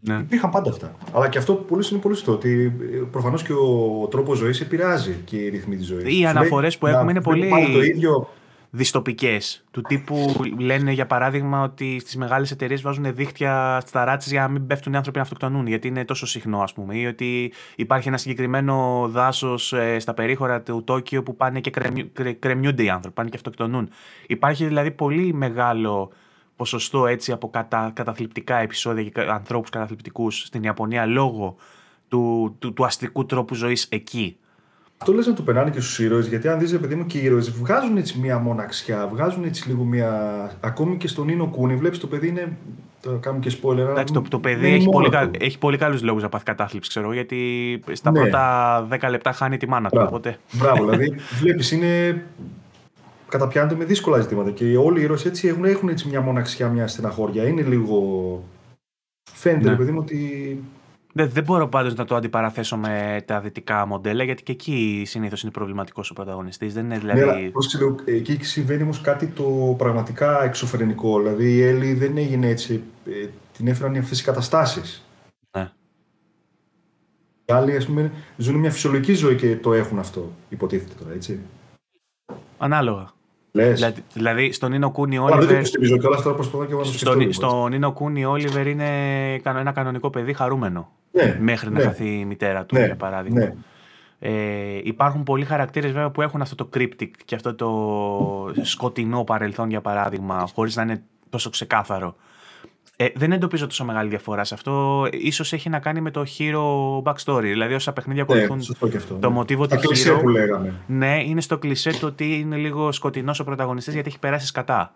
Ναι. Υπήρχαν πάντα αυτά. Αλλά και αυτό που πολύ είναι πολύ σωστό. Ότι προφανώς και ο τρόπος ζωής επηρεάζει και η ρυθμή της ζωής. Οι αναφορές που έχουμε είναι πολύ. Το ίδιο, διστοπικέ. Του τύπου λένε για παράδειγμα ότι στις μεγάλες εταιρείες βάζουν δίχτυα στα ράτσες για να μην πέφτουν οι άνθρωποι να αυτοκτονούν, γιατί είναι τόσο συχνό, ας πούμε. Ή ότι υπάρχει ένα συγκεκριμένο δάσος ε, στα περίχωρα του Τόκιο που πάνε και κρεμιού, κρεμιούνται οι άνθρωποι, πάνε και αυτοκτονούν. Υπάρχει δηλαδή πολύ μεγάλο ποσοστό έτσι από κατα, καταθλιπτικά επεισόδια και ανθρώπους καταθλιπτικούς στην Ιαπωνία λόγω του, του, του αστικού τρόπου ζωής εκεί. Αυτό λες να το περνάνε και στους ήρωες, γιατί αν δεις, παιδί μου, και οι ήρωες βγάζουν έτσι μία μοναξιά, βγάζουν έτσι λίγο μία. Ακόμη και στον Νίνο Κούνι, βλέπεις το παιδί είναι. Το κάνουμε και spoiler. Εντάξει, το, το παιδί έχει πολύ, κα... έχει πολύ καλούς λόγους να πάθει κατάθλιψη, ξέρω γιατί στα ναι. πρώτα 10 λεπτά χάνει τη μάνα του. Οπότε... Μπράβο, δηλαδή βλέπεις είναι. Καταπιάνονται με δύσκολα ζητήματα και όλοι οι ήρωες έτσι έχουν, έχουν έτσι μια μοναξιά, μια στεναχώρια. Είναι λίγο. Φαίνεται, ναι. παιδί μου, ότι δεν, δεν μπορώ πάντως να το αντιπαραθέσω με τα δυτικά μοντέλα, γιατί και εκεί συνήθως είναι προβληματικός ο πρωταγωνιστής. Δεν είναι δηλαδή. Ναι, εκεί συμβαίνει όμως κάτι το πραγματικά εξωφρενικό. Δηλαδή η Έλλη δεν έγινε έτσι. Ε, την έφεραν αυτές οι καταστάσεις. Ναι. Οι άλλοι, ας πούμε, ζουν μια φυσιολογική ζωή και το έχουν αυτό, υποτίθεται τώρα, έτσι. Ανάλογα. Δηλαδή, δηλαδή στον Νίνο Κούνι Όλιβερ. Δεν το πιστεύω κιόλα τώρα προσπαθώ και εγώ να Στον, στο Νίνο Κούνι Όλιβερ είναι ένα κανονικό παιδί χαρούμενο. Ναι, μέχρι ναι. να χαθεί η μητέρα του, ναι, για παράδειγμα. Ναι. Ε, υπάρχουν πολλοί χαρακτήρες βέβαια που έχουν αυτό το cryptic και αυτό το σκοτεινό παρελθόν για παράδειγμα, χωρίς να είναι τόσο ξεκάθαρο. Ε, δεν εντοπίζω τόσο μεγάλη διαφορά σε αυτό. Ίσως έχει να κάνει με το hero backstory. Δηλαδή, όσα παιχνίδια ναι, ακολουθούν το ναι. μοτίβο του hero. που λέγαμε. Ναι, είναι στο κλισέ το ότι είναι λίγο σκοτεινός ο πρωταγωνιστής γιατί έχει περάσει κατά.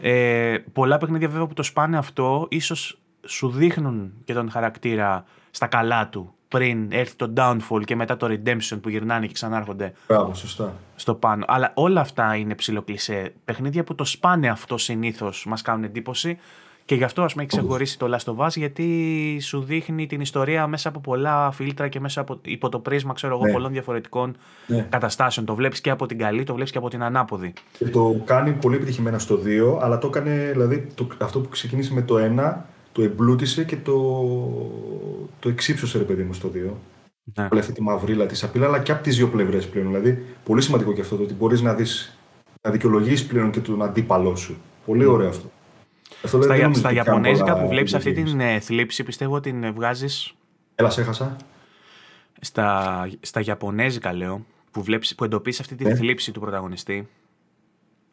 Ε, πολλά παιχνίδια βέβαια που το σπάνε αυτό, ίσως σου δείχνουν και τον χαρακτήρα στα καλά του πριν έρθει το downfall και μετά το redemption που γυρνάνε και ξανάρχονται Μπράβο, σωστά. στο πάνω. Αλλά όλα αυτά είναι ψιλοκλισέ. Παιχνίδια που το σπάνε αυτό συνήθως μας κάνουν εντύπωση και γι' αυτό ας πούμε έχει ξεχωρίσει το Last of Us γιατί σου δείχνει την ιστορία μέσα από πολλά φίλτρα και μέσα από, υπό το πρίσμα ξέρω εγώ, ναι. πολλών διαφορετικών ναι. καταστάσεων. Το βλέπεις και από την καλή, το βλέπεις και από την ανάποδη. Και το κάνει πολύ επιτυχημένα στο 2, αλλά το έκανε δηλαδή το, αυτό που ξεκίνησε με το 1 το εμπλούτησε και το, το εξύψωσε ρε παιδί μου στο 2. Ναι. Όλη αυτή τη μαυρίλα της απειλή, αλλά και από τις δύο πλευρές πλέον. Δηλαδή, πολύ σημαντικό και αυτό το ότι μπορείς να δεις, να δικαιολογήσει πλέον και τον αντίπαλό σου. Πολύ ναι. ωραίο αυτό. Αυτό στα στα Ιαπωνέζικα που βλέπεις αυτή την ε, θλίψη, πιστεύω ότι την βγάζεις. Έλα, σε έχασα. Στα, στα Ιαπωνέζικα λέω, που, βλέπεις, που εντοπίσει αυτή τη ναι. θλίψη του πρωταγωνιστή,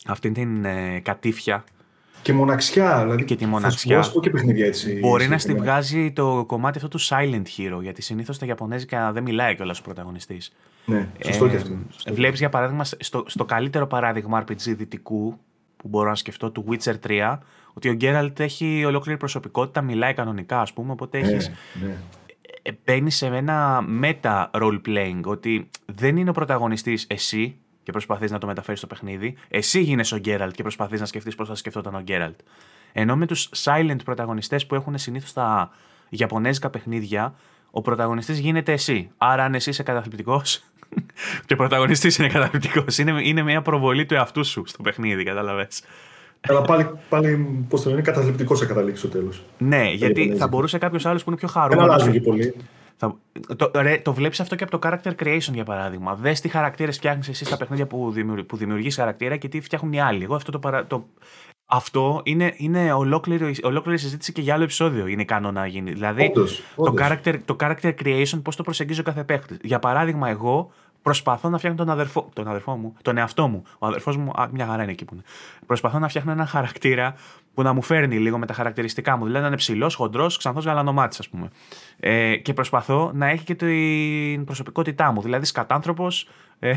αυτή την ε, κατήφια και μοναξιά, δηλαδή. Και τη μοναξιά. Θα και παιχνίδια έτσι. Μπορεί να στη βγάζει το κομμάτι αυτό του Silent Hero, γιατί συνήθως τα Ιαπωνέζικα δεν μιλάει κιόλας ο πρωταγωνιστής. Ναι, σωστό ε, και αυτό. Βλέπει για παράδειγμα στο, στο καλύτερο παράδειγμα RPG δυτικού που μπορώ να σκεφτώ, του Witcher 3, ότι ο Γκέραλτ έχει ολόκληρη προσωπικότητα, μιλάει κανονικά, ας πούμε. Οπότε ναι, έχει. Ναι. Ε, Μπαίνει σε ένα meta role playing, ότι δεν είναι ο πρωταγωνιστής εσύ, και προσπαθείς να το μεταφέρεις στο παιχνίδι. Εσύ γίνεσαι ο Γκέραλτ και προσπαθείς να σκεφτείς πώς θα σκεφτόταν ο Γκέραλτ. Ενώ με τους silent πρωταγωνιστές που έχουν συνήθως τα Ιαπωνέζικα παιχνίδια, ο πρωταγωνιστής γίνεται εσύ. Άρα, αν εσύ είσαι καταθλιπτικός, και ο πρωταγωνιστής είναι καταθλιπτικός. Είναι, είναι μια προβολή του εαυτού σου στο παιχνίδι, κατάλαβες. Αλλά πάλι, πάλι πώς το λένε, καταθλιπτικός σε καταλήξει στο τέλος. Ναι, γιατί θα μπορούσε κάποιος άλλος που είναι πιο χαρούμενος. Δεν αλλάζει πολύ. Θα... Το, ρε, το βλέπεις αυτό και από το character creation για παράδειγμα. Δες τι χαρακτήρες φτιάχνεις εσύ στα παιχνίδια που, δημιουργεί που δημιουργείς χαρακτήρα και τι φτιάχνουν οι άλλοι. Εγώ αυτό το, παρα... το... Αυτό είναι, είναι ολόκληρη, ολόκληρη συζήτηση και για άλλο επεισόδιο είναι ικανό να γίνει. Δηλαδή, όντως, το, Character, το character creation, πώς το προσεγγίζω κάθε παίχτη. Για παράδειγμα, εγώ προσπαθώ να φτιάχνω τον αδερφό, τον αδερφό μου, τον εαυτό μου. Ο αδερφός μου, α, μια χαρά είναι εκεί που είναι. Προσπαθώ να φτιάχνω έναν χαρακτήρα που να μου φέρνει λίγο με τα χαρακτηριστικά μου. Δηλαδή να είναι ψηλός, χοντρός, ξανθός γαλανομάτι, ας πούμε. Ε, και προσπαθώ να έχει και την προσωπικότητά μου. Δηλαδή σκατάνθρωπος. Ε,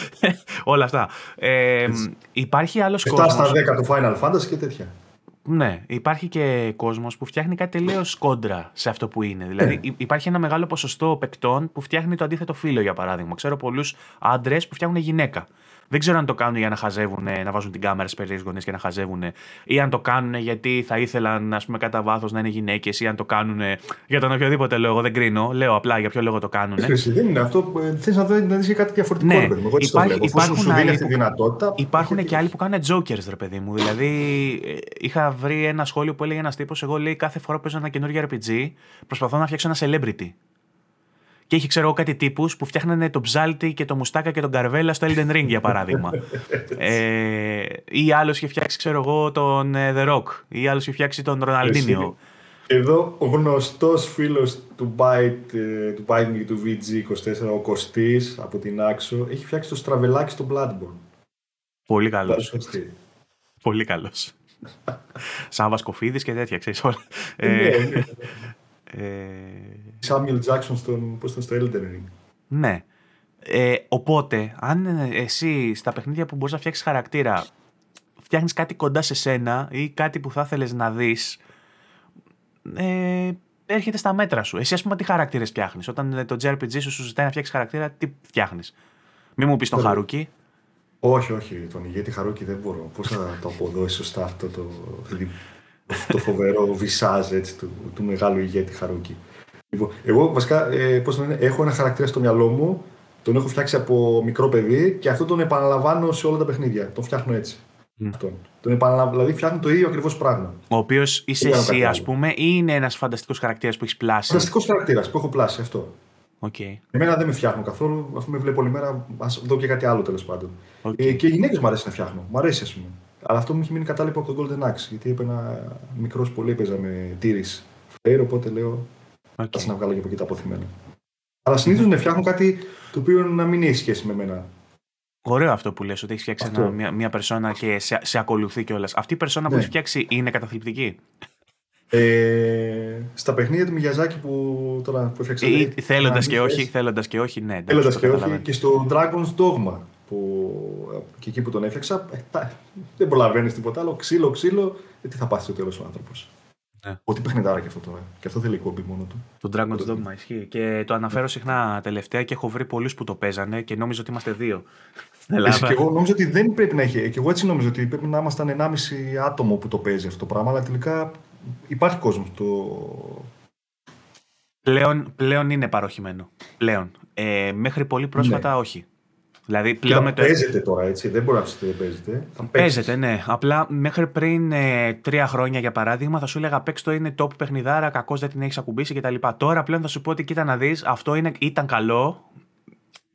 όλα αυτά. Ε, υπάρχει άλλος κόσμο. στα 10 του Final Fantasy και τέτοια. Ναι, υπάρχει και κόσμος που φτιάχνει κάτι τελείως κόντρα σε αυτό που είναι. Δηλαδή, ε. υπάρχει ένα μεγάλο ποσοστό παικτών που φτιάχνει το αντίθετο φίλο, για παράδειγμα. Ξέρω πολλούς άντρες που φτιάχνουν γυναίκα. Δεν ξέρω αν το κάνουν για να χαζεύουν, να βάζουν την κάμερα στις περίεργε γωνίες και να χαζεύουν, ή αν το κάνουν γιατί θα ήθελαν, ας πούμε, κατά βάθος να είναι γυναίκες, ή αν το κάνουν για τον οποιοδήποτε λόγο. Δεν κρίνω. Λέω απλά για ποιο λόγο το κάνουν. δεν είναι αυτό. Θες να δεις κάτι διαφορετικό. Ναι, Εγώ υπάρχει, υπάρχουν, σου δίνει αυτή τη δυνατότητα. Υπάρχουν και άλλοι που κάνουν jokers, ρε παιδί μου. Δηλαδή, ε, είχα βρει ένα σχόλιο που έλεγε ένας τύπος, εγώ λέει κάθε φορά που παίζω ένα καινούργιο RPG, προσπαθώ να φτιάξω ένα celebrity και είχε ξέρω κάτι τύπους που φτιάχνανε τον ψάλτη και το μουστάκα και τον καρβέλα στο Elden Ring για παράδειγμα. ε, ή άλλος είχε φτιάξει ξέρω εγώ τον ε, The Rock ή άλλος είχε φτιάξει τον Ροναλντίνιο. Εδώ ο γνωστός φίλος του Byte, ε, του Byte και του VG24, ο Κωστής από την Άξο, έχει φτιάξει το στραβελάκι στο Bloodborne. Πολύ καλός. Πολύ καλός. Σαν Βασκοφίδης και τέτοια, ξέρεις όλα. Ναι, ναι, ναι. Σάμιουελ Τζάξον στον, πώς στο Elden Ring. Ναι. Ε, οπότε, αν εσύ στα παιχνίδια που μπορείς να φτιάξεις χαρακτήρα φτιάχνεις κάτι κοντά σε σένα ή κάτι που θα ήθελε να δεις. Ε, έρχεται στα μέτρα σου. Εσύ, ας πούμε, τι χαρακτήρες φτιάχνεις. Όταν το JRPG σου σου ζητάει να φτιάξεις χαρακτήρα, τι φτιάχνεις; Μην μου πεις τον Χαρούκι. Όχι, όχι. Τον ηγέτη Χαρούκι δεν μπορώ. Πώς θα το αποδώσει σωστά αυτό το, το φοβερό visage του, του μεγάλου ηγέτη Χαρούκι. Λοιπόν, εγώ βασικά ε, πώς λένε, έχω ένα χαρακτήρα στο μυαλό μου, τον έχω φτιάξει από μικρό παιδί και αυτό τον επαναλαμβάνω σε όλα τα παιχνίδια. Τον φτιάχνω έτσι. Mm. Αυτόν. Τον επαναλαμβάνω, δηλαδή φτιάχνω το ίδιο ακριβώς πράγμα. Ο οποίος είσαι εσύ, ας πούμε, ή είναι ένας φανταστικός χαρακτήρας που έχεις πλάσει; Φανταστικός χαρακτήρας που έχω πλάσει, αυτό. Okay. Εμένα δεν με φτιάχνω καθόλου. Αφού με βλέπω όλη μέρα, ας δω και κάτι άλλο τέλος πάντων. Okay. Ε, και οι γυναίκες μου αρέσει να φτιάχνω. Μου αρέσει, ας πούμε. Αλλά αυτό μου έχει μείνει κατάλοιπο από τον Golden Axe. Γιατί έπαιρνα μικρός πολύ, έπαιζα με τύρι φλέιρ, οπότε λέω. Okay. να βγάλω και από εκεί τα αποθυμένα. Αλλά συνήθως να φτιάχνουν κάτι το οποίο να μην έχει σχέση με μένα. Ωραίο αυτό που λες, ότι έχεις φτιάξει ένα, μια, μια περσόνα και σε, σε ακολουθεί κιόλας. Αυτή η περσόνα ναι. που έχεις φτιάξει είναι καταθλιπτική; Ε, στα παιχνίδια του Μιγιαζάκη που τώρα που έφτιαξε. Ή, θέλοντας και όχι, θέλοντας και όχι, ναι. Θέλοντας και όχι. Και στο Dragon's Dogma που και εκεί που τον έφτιαξα, ε, δεν προλαβαίνεις τίποτα άλλο. Ξύλο, ξύλο, ε, τι θα πάθει στο τέλος ο άνθρωπος. Ναι. Ότι παιχνιδάρα και αυτό τώρα. Και αυτό θέλει κόμπι μόνο του. Το Dragon's Dogma ισχύει. Και το αναφέρω συχνά τελευταία και έχω βρει πολλούς που το παίζανε και νόμιζα ότι είμαστε δύο. και εγώ νόμιζα ότι δεν πρέπει να έχει. Και εγώ έτσι νόμιζα ότι πρέπει να ήμασταν 1,5 άτομο που το παίζει αυτό το πράγμα. Αλλά τελικά υπάρχει κόσμος το. Πλέον, πλέον είναι παροχημένο. Πλέον. Ε, μέχρι πολύ πρόσφατα ναι. όχι. Δηλαδή πλέον με το... Παίζεται τώρα, έτσι. Δεν μπορεί να πει ότι δεν παίζεται. Παίζεται, ναι. Απλά μέχρι πριν ε, τρία χρόνια, για παράδειγμα, θα σου έλεγα παίξ το είναι top παιχνιδάρα, κακός δεν την έχεις ακουμπήσει κτλ. Τώρα πλέον θα σου πω ότι κοίτα να δεις, αυτό είναι, ήταν καλό.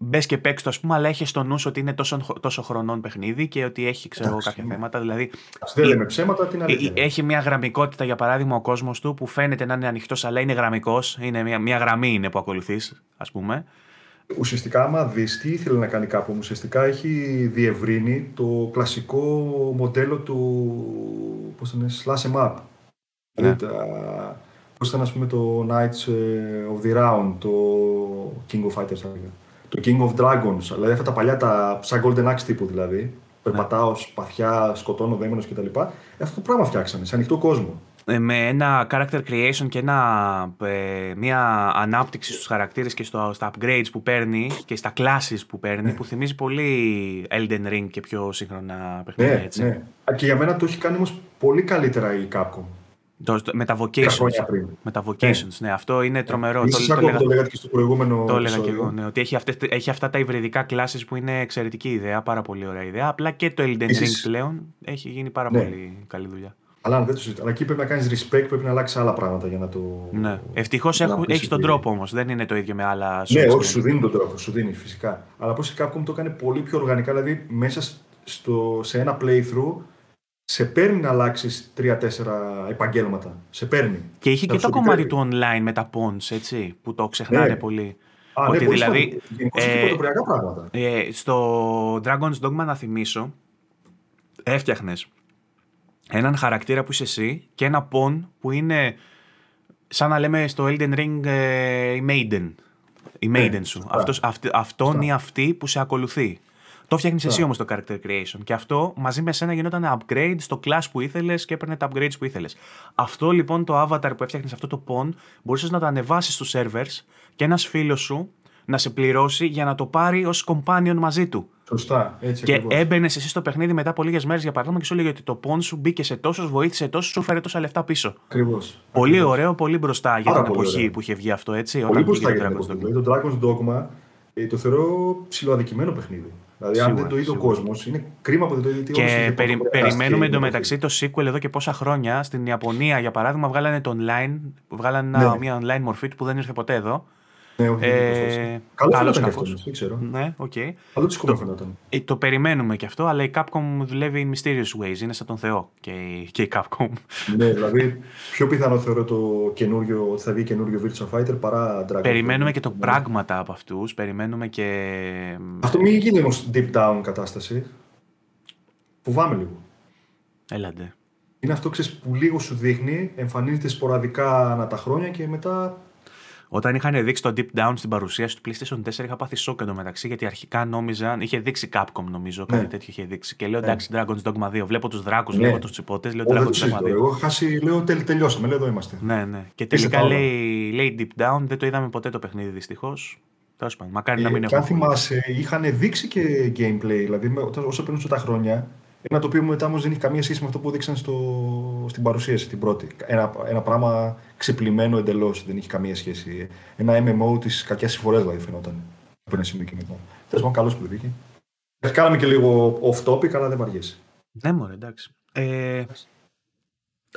Μπες και παίξ το, ας πούμε, αλλά έχεις στο νου ότι είναι τόσο, τόσο χρονών παιχνίδι και ότι έχει ξέρω, κάποια ναι. θέματα. Δηλαδή, δεν λέμε ψέματα, την αλήθεια. Έχει μια γραμμικότητα, για παράδειγμα, ο κόσμος του που φαίνεται να είναι ανοιχτός, αλλά είναι γραμμικός. Είναι μια, μια γραμμή είναι που ακολουθείς, ας πούμε. Ουσιαστικά, άμα δεις τι ήθελε να κάνει κάπου, ουσιαστικά έχει διευρύνει το κλασικό μοντέλο του. Πώς το slash em up. Ναι. Δηλαδή, Πώς ήταν, ας πούμε, το Knights ε, of the Round, το King of Fighters, το King of Dragons. Δηλαδή αυτά τα παλιά, τα, σαν Golden Axe τύπου δηλαδή. Περπατάω, ναι. σπαθιά, σκοτώνω δαίμονες κτλ. Αυτό το πράγμα φτιάξανε, σε ανοιχτό κόσμο. Ε, με ένα character creation και ένα, ε, μια ανάπτυξη στους χαρακτήρες και στο, στα upgrades που παίρνει και στα classes που παίρνει ναι. που θυμίζει πολύ Elden Ring και πιο σύγχρονα παιχνίδια ναι, έτσι. Ναι. Και για μένα το έχει κάνει όμως πολύ καλύτερα η Capcom. Το, με τα vocations. Με τα vocations, ναι. Αυτό είναι τρομερό. το, το, το, το λέγατε και στο προηγούμενο. Το έλεγα και εγώ. Ναι, ότι έχει, αυτές, έχει αυτά τα υβριδικά κλάσει που είναι εξαιρετική ιδέα, πάρα πολύ ωραία ιδέα. Απλά και το Elden Ring πλέον έχει γίνει πάρα ναι. πολύ καλή δουλειά. Αλλά δεν το συζητώ. Αλλά εκεί πρέπει να κάνεις respect, πρέπει να αλλάξεις άλλα πράγματα για να το. Ναι. Ευτυχώς έχεις τον τρόπο όμως. Δεν είναι το ίδιο με άλλα Ναι, όχι, σου δίνει τον τρόπο. Σου δίνει φυσικά. Αλλά πώς η Capcom το έκανε πολύ πιο οργανικά. Δηλαδή μέσα στο, σε ένα playthrough σε παίρνει να αλλάξεις τρία-τέσσερα επαγγέλματα. Σε παίρνει. Και είχε και το κομμάτι του online με τα pawns, έτσι, που το ξεχνάνε ναι. πολύ. Α, ναι, ότι ναι, δηλαδή. Ε, πράγματα. Ε, στο Dragon's Dogma, να θυμίσω, έφτιαχνες έναν χαρακτήρα που είσαι εσύ και ένα pawn που είναι σαν να λέμε στο Elden Ring ε, η Maiden. Η ναι, Maiden σου. Αυτός, αυτόν ή αυτή που σε ακολουθεί. Το φτιάχνεις εσύ όμως το character creation. Και αυτό μαζί με σένα γινόταν upgrade στο class που ήθελες και έπαιρνε τα upgrades που ήθελες. Αυτό λοιπόν το avatar που έφτιαχνες αυτό το pawn μπορούσες να το ανεβάσεις στους servers και ένας φίλος σου να σε πληρώσει για να το πάρει ως companion μαζί του. Σωστά. Έτσι και έμπαινες εσύ στο παιχνίδι μετά από λίγες μέρες για παράδειγμα και σου έλεγε ότι το πόν σου μπήκε σε τόσο, βοήθησε τόσο, σου φέρε τόσα λεφτά πίσω. Ακριβώς. Πολύ Ακριβώς. ωραίο, πολύ μπροστά για την εποχή ωραίο. που είχε βγει αυτό έτσι. Πολύ όταν μπροστά για την εποχή. Το Dragon's Dogma ε, το θεωρώ ψηλοαδικημένο παιχνίδι. Δηλαδή, αν δεν το είδε ο κόσμος, είναι κρίμα που δεν το είδε Και περι, περιμένουμε εντωμεταξύ το sequel εδώ και πόσα χρόνια. Στην Ιαπωνία, για παράδειγμα, βγάλανε το online, βγάλανε ναι. μια online μορφή του που δεν ήρθε ποτέ εδώ. Ναι, όχι, ε, Καλό καλός αυτός, δεν ξέρω. Ναι, okay. Καλό της φαινόταν. Ε, το περιμένουμε και αυτό, αλλά η Capcom δουλεύει in mysterious ways, είναι σαν τον Θεό και, και η Capcom. ναι, δηλαδή πιο πιθανό θεωρώ το καινούριο, ότι θα βγει καινούριο Virtua Fighter παρά Dragon Περιμένουμε και το ναι. πράγματα από αυτούς, περιμένουμε και... Αυτό μην γίνει όμως deep down κατάσταση. Φοβάμαι λίγο. Έλαντε. Είναι αυτό ξέρεις, που λίγο σου δείχνει, εμφανίζεται σποραδικά ανά τα χρόνια και μετά όταν είχαν δείξει το Deep Down στην παρουσίαση του PlayStation 4, είχα πάθει σοκ εντωμεταξύ γιατί αρχικά νόμιζαν. είχε δείξει Capcom νομίζω, ναι. κάτι τέτοιο είχε δείξει. Και λέω ναι. εντάξει, Dragon's Dogma 2. Βλέπω τους δράκους, ναι. βλέπω τους τσιπότες. Λέω Dragon's Dogma 2. Εγώ χάσει, λέω τελ, τελειώσαμε, λέω εδώ είμαστε. Ναι, ναι. Και τελικά λέει, λέει Deep Down, δεν το είδαμε ποτέ το παιχνίδι δυστυχώς. Τέλος πάντων, μακάρι ε, να μην έχω. Αν θυμάσαι, είχαν δείξει και gameplay. Δηλαδή, όσο περνούσαν τα χρόνια, ένα το οποίο μετά όμως δεν έχει καμία σχέση με αυτό που έδειξαν στο, στην παρουσίαση την πρώτη. Ένα, ένα πράγμα ξεπλημένο εντελώς. Δεν έχει καμία σχέση. Ένα MMO της κακιάς συμφορέ δηλαδή φαινόταν. Από ένα σημείο και μετά. Τέλος πάντων, καλώ που βγήκε. Κάναμε και λίγο off topic, αλλά δεν βαριέσαι. Ναι, μωρέ, εντάξει. Ε,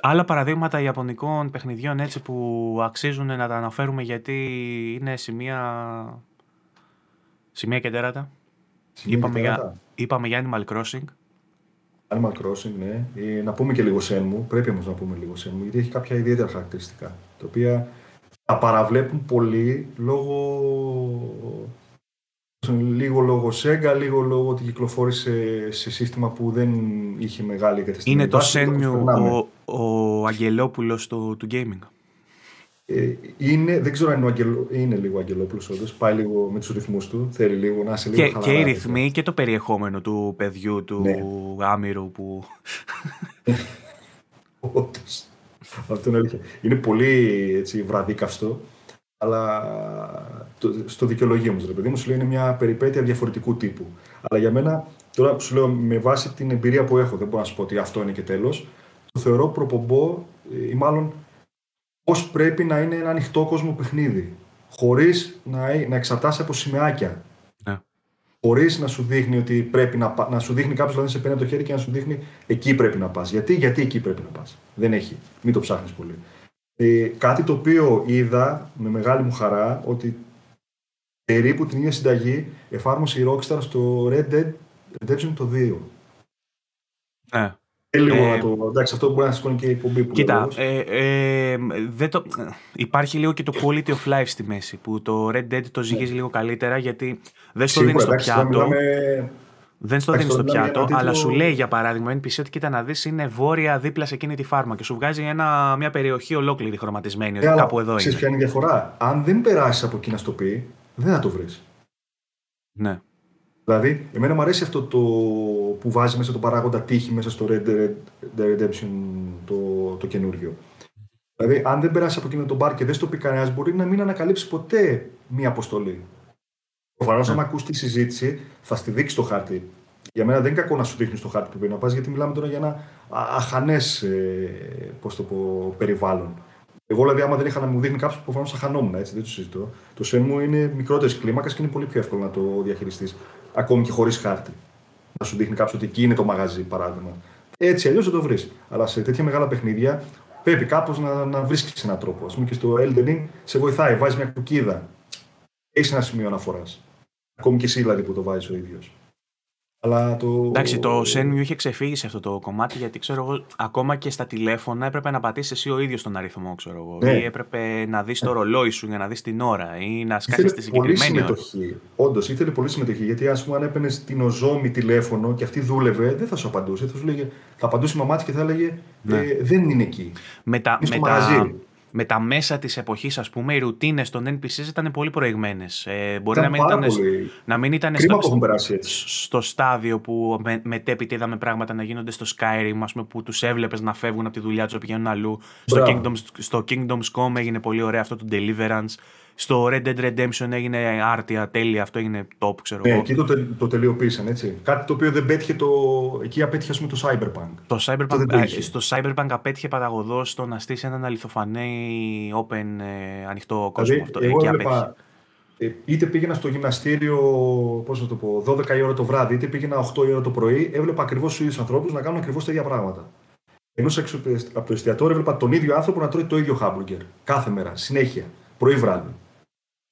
άλλα παραδείγματα ιαπωνικών παιχνιδιών έτσι που αξίζουν να τα αναφέρουμε γιατί είναι σημεία, σημεία και τέρατα. είπαμε, για, είπαμε για Animal Crossing. Animal Crossing, ναι. Ε, να πούμε και λίγο Shenmue. Πρέπει όμως να πούμε λίγο Shenmue, γιατί έχει κάποια ιδιαίτερα χαρακτηριστικά. Τα οποία τα παραβλέπουν πολύ λόγω λίγο λόγω Sega, λίγο λόγω ότι κυκλοφόρησε σε σύστημα που δεν είχε μεγάλη εγκαταστήση. Είναι το Σένιου ο, ο Αγγελόπουλος του, του gaming. Ε, είναι, δεν ξέρω αν είναι, αγγελο, είναι λίγο Αγγελόπουλος όντως. Πάει λίγο με τους ρυθμούς του. Θέλει λίγο να είσαι λίγο και, χαλαρά, και οι ρυθμοί και το περιεχόμενο του παιδιού του ναι. Άμυρου που. Όντως. Αυτό είναι αλήθεια. Είναι πολύ έτσι, βραδίκαυστο, αλλά το, στο δικαιολογία μου, ρε παιδί μου, σου λέει είναι μια περιπέτεια διαφορετικού τύπου. Αλλά για μένα, τώρα σου λέω με βάση την εμπειρία που έχω, δεν μπορώ να σου πω ότι αυτό είναι και τέλος, το θεωρώ προπομπό ε, ή μάλλον πώς πρέπει να είναι ένα ανοιχτό κόσμο παιχνίδι. Χωρίς να, να εξαρτάσαι από σημαίακια. Ναι. Χωρίς να σου δείχνει ότι πρέπει να, να σου δείχνει κάποιος δηλαδή σε παίρνει το χέρι και να σου δείχνει εκεί πρέπει να πας. Γιατί, γιατί εκεί πρέπει να πας. Δεν έχει. Μην το ψάχνεις πολύ. Ε, κάτι το οποίο είδα με μεγάλη μου χαρά ότι περίπου την ίδια συνταγή εφάρμοσε η Rockstar στο Red Dead Redemption το 2. Ναι. Ε, λίγο ε, να το. Εντάξει, αυτό μπορεί να σηκώνει και η εκπομπή που Κοίτα, ε, ε, δεν το, υπάρχει λίγο και το quality of life στη μέση που το Red Dead το ζυγίζει ναι. λίγο καλύτερα γιατί δεν στο δίνεις στο πιάτο. Μιλάμε... Δεν στο δίνεις στο πιάτο, αλλά σου λέει για παράδειγμα NPC ότι κοίτα να δεις είναι βόρεια δίπλα σε εκείνη τη φάρμα και σου βγάζει ένα, μια περιοχή ολόκληρη χρωματισμένη. Ε, ότι κάπου εδώ είναι. ποια είναι η διαφορά; Αν δεν περάσεις από εκεί να στο πει, δεν θα το βρεις. Ναι. Δηλαδή, εμένα μου αρέσει αυτό το που βάζει μέσα το παράγοντα τύχη μέσα στο Red Dead Redemption το, το καινούργιο. Δηλαδή, αν δεν περάσει από εκείνο το μπαρ και δεν στο πει κανένας, μπορεί να μην ανακαλύψει ποτέ μία αποστολή. Προφανώς, αν ναι. ακούσει τη συζήτηση, θα στη δείξει το χάρτη. Για μένα δεν είναι κακό να σου δείχνεις το χάρτη που πρέπει να πας, γιατί μιλάμε τώρα για ένα αχανές ε, το πω, περιβάλλον. Εγώ, δηλαδή, άμα δεν είχα να μου δείχνει κάποιος, προφανώς θα χανόμουν, έτσι, δεν το συζητώ. Το σεν μου είναι μικρότερης κλίμακας και είναι πολύ πιο εύκολο να το διαχειριστείς, ακόμη και χωρίς χάρτη. Να σου δείχνει κάποιος ότι εκεί είναι το μαγαζί, παράδειγμα. Έτσι αλλιώς θα το βρεις. Αλλά σε τέτοια μεγάλα παιχνίδια πρέπει κάπως να, να βρίσκεις έναν τρόπο. Α πούμε και στο Elden Ring σε βοηθάει, βάζεις μια κουκίδα. Έχεις ένα σημείο αναφοράς. Ακόμη και εσύ δηλαδή που το βάζεις ο ίδιος. Αλλά το... Εντάξει, το Shenmue είχε ξεφύγει σε αυτό το κομμάτι γιατί ξέρω εγώ, ακόμα και στα τηλέφωνα έπρεπε να πατήσεις εσύ ο ίδιος τον αριθμό, ξέρω εγώ. Ναι. Ή έπρεπε να δεις το ρολόι σου για να δεις την ώρα ή να σκάσεις τη συγκεκριμένη ώρα. συμμετοχή. Όντως, ήθελε πολύ συμμετοχή. Γιατί, ας πούμε, αν έπαιρνες την οζόμη τηλέφωνο και αυτή δούλευε, δεν θα σου απαντούσε. Θα, σου λέγε, θα απαντούσε η μαμά και θα έλεγε ναι. ε, Δεν είναι εκεί. Με τα, με τα, με τα μέσα της εποχής, ας πούμε, οι ρουτίνες των NPCs ήταν πολύ προηγμένες. Ε, μπορεί να μην, ήταν, πολύ... να μην ήταν στο, στο, στάδιο που με, μετέπειτα είδαμε πράγματα να γίνονται στο Skyrim, ας πούμε, που τους έβλεπες να φεύγουν από τη δουλειά τους να πηγαίνουν αλλού. Στο Kingdoms, στο Kingdoms Come έγινε πολύ ωραίο αυτό το Deliverance. Στο Red Dead Redemption έγινε άρτια, τέλεια, αυτό έγινε top, ξέρω ναι, εγώ. εκεί το, το τελειοποίησαν, έτσι. Κάτι το οποίο δεν πέτυχε το... Εκεί απέτυχε, ας πούμε, το Cyberpunk. Το Cyberpunk, στο Cyberpunk απέτυχε παταγωδό στο να στήσει έναν αληθοφανέ open ε, ανοιχτό κόσμο. Δηλαδή, αυτό. Εγώ εκεί έβλεπα, ε, είτε πήγαινα στο γυμναστήριο, πώς θα το πω, 12 η ώρα το βράδυ, είτε πήγαινα 8 η ώρα το πρωί, έβλεπα ακριβώς τους ίδιους ανθρώπους να κάνουν ακριβώς τα ίδια πράγματα. Ενώ έξω από το εστιατόριο έβλεπα τον ίδιο άνθρωπο να τρώει το ίδιο χάμπουργκερ. Κάθε μέρα, συνέχεια, πρωί βράδυ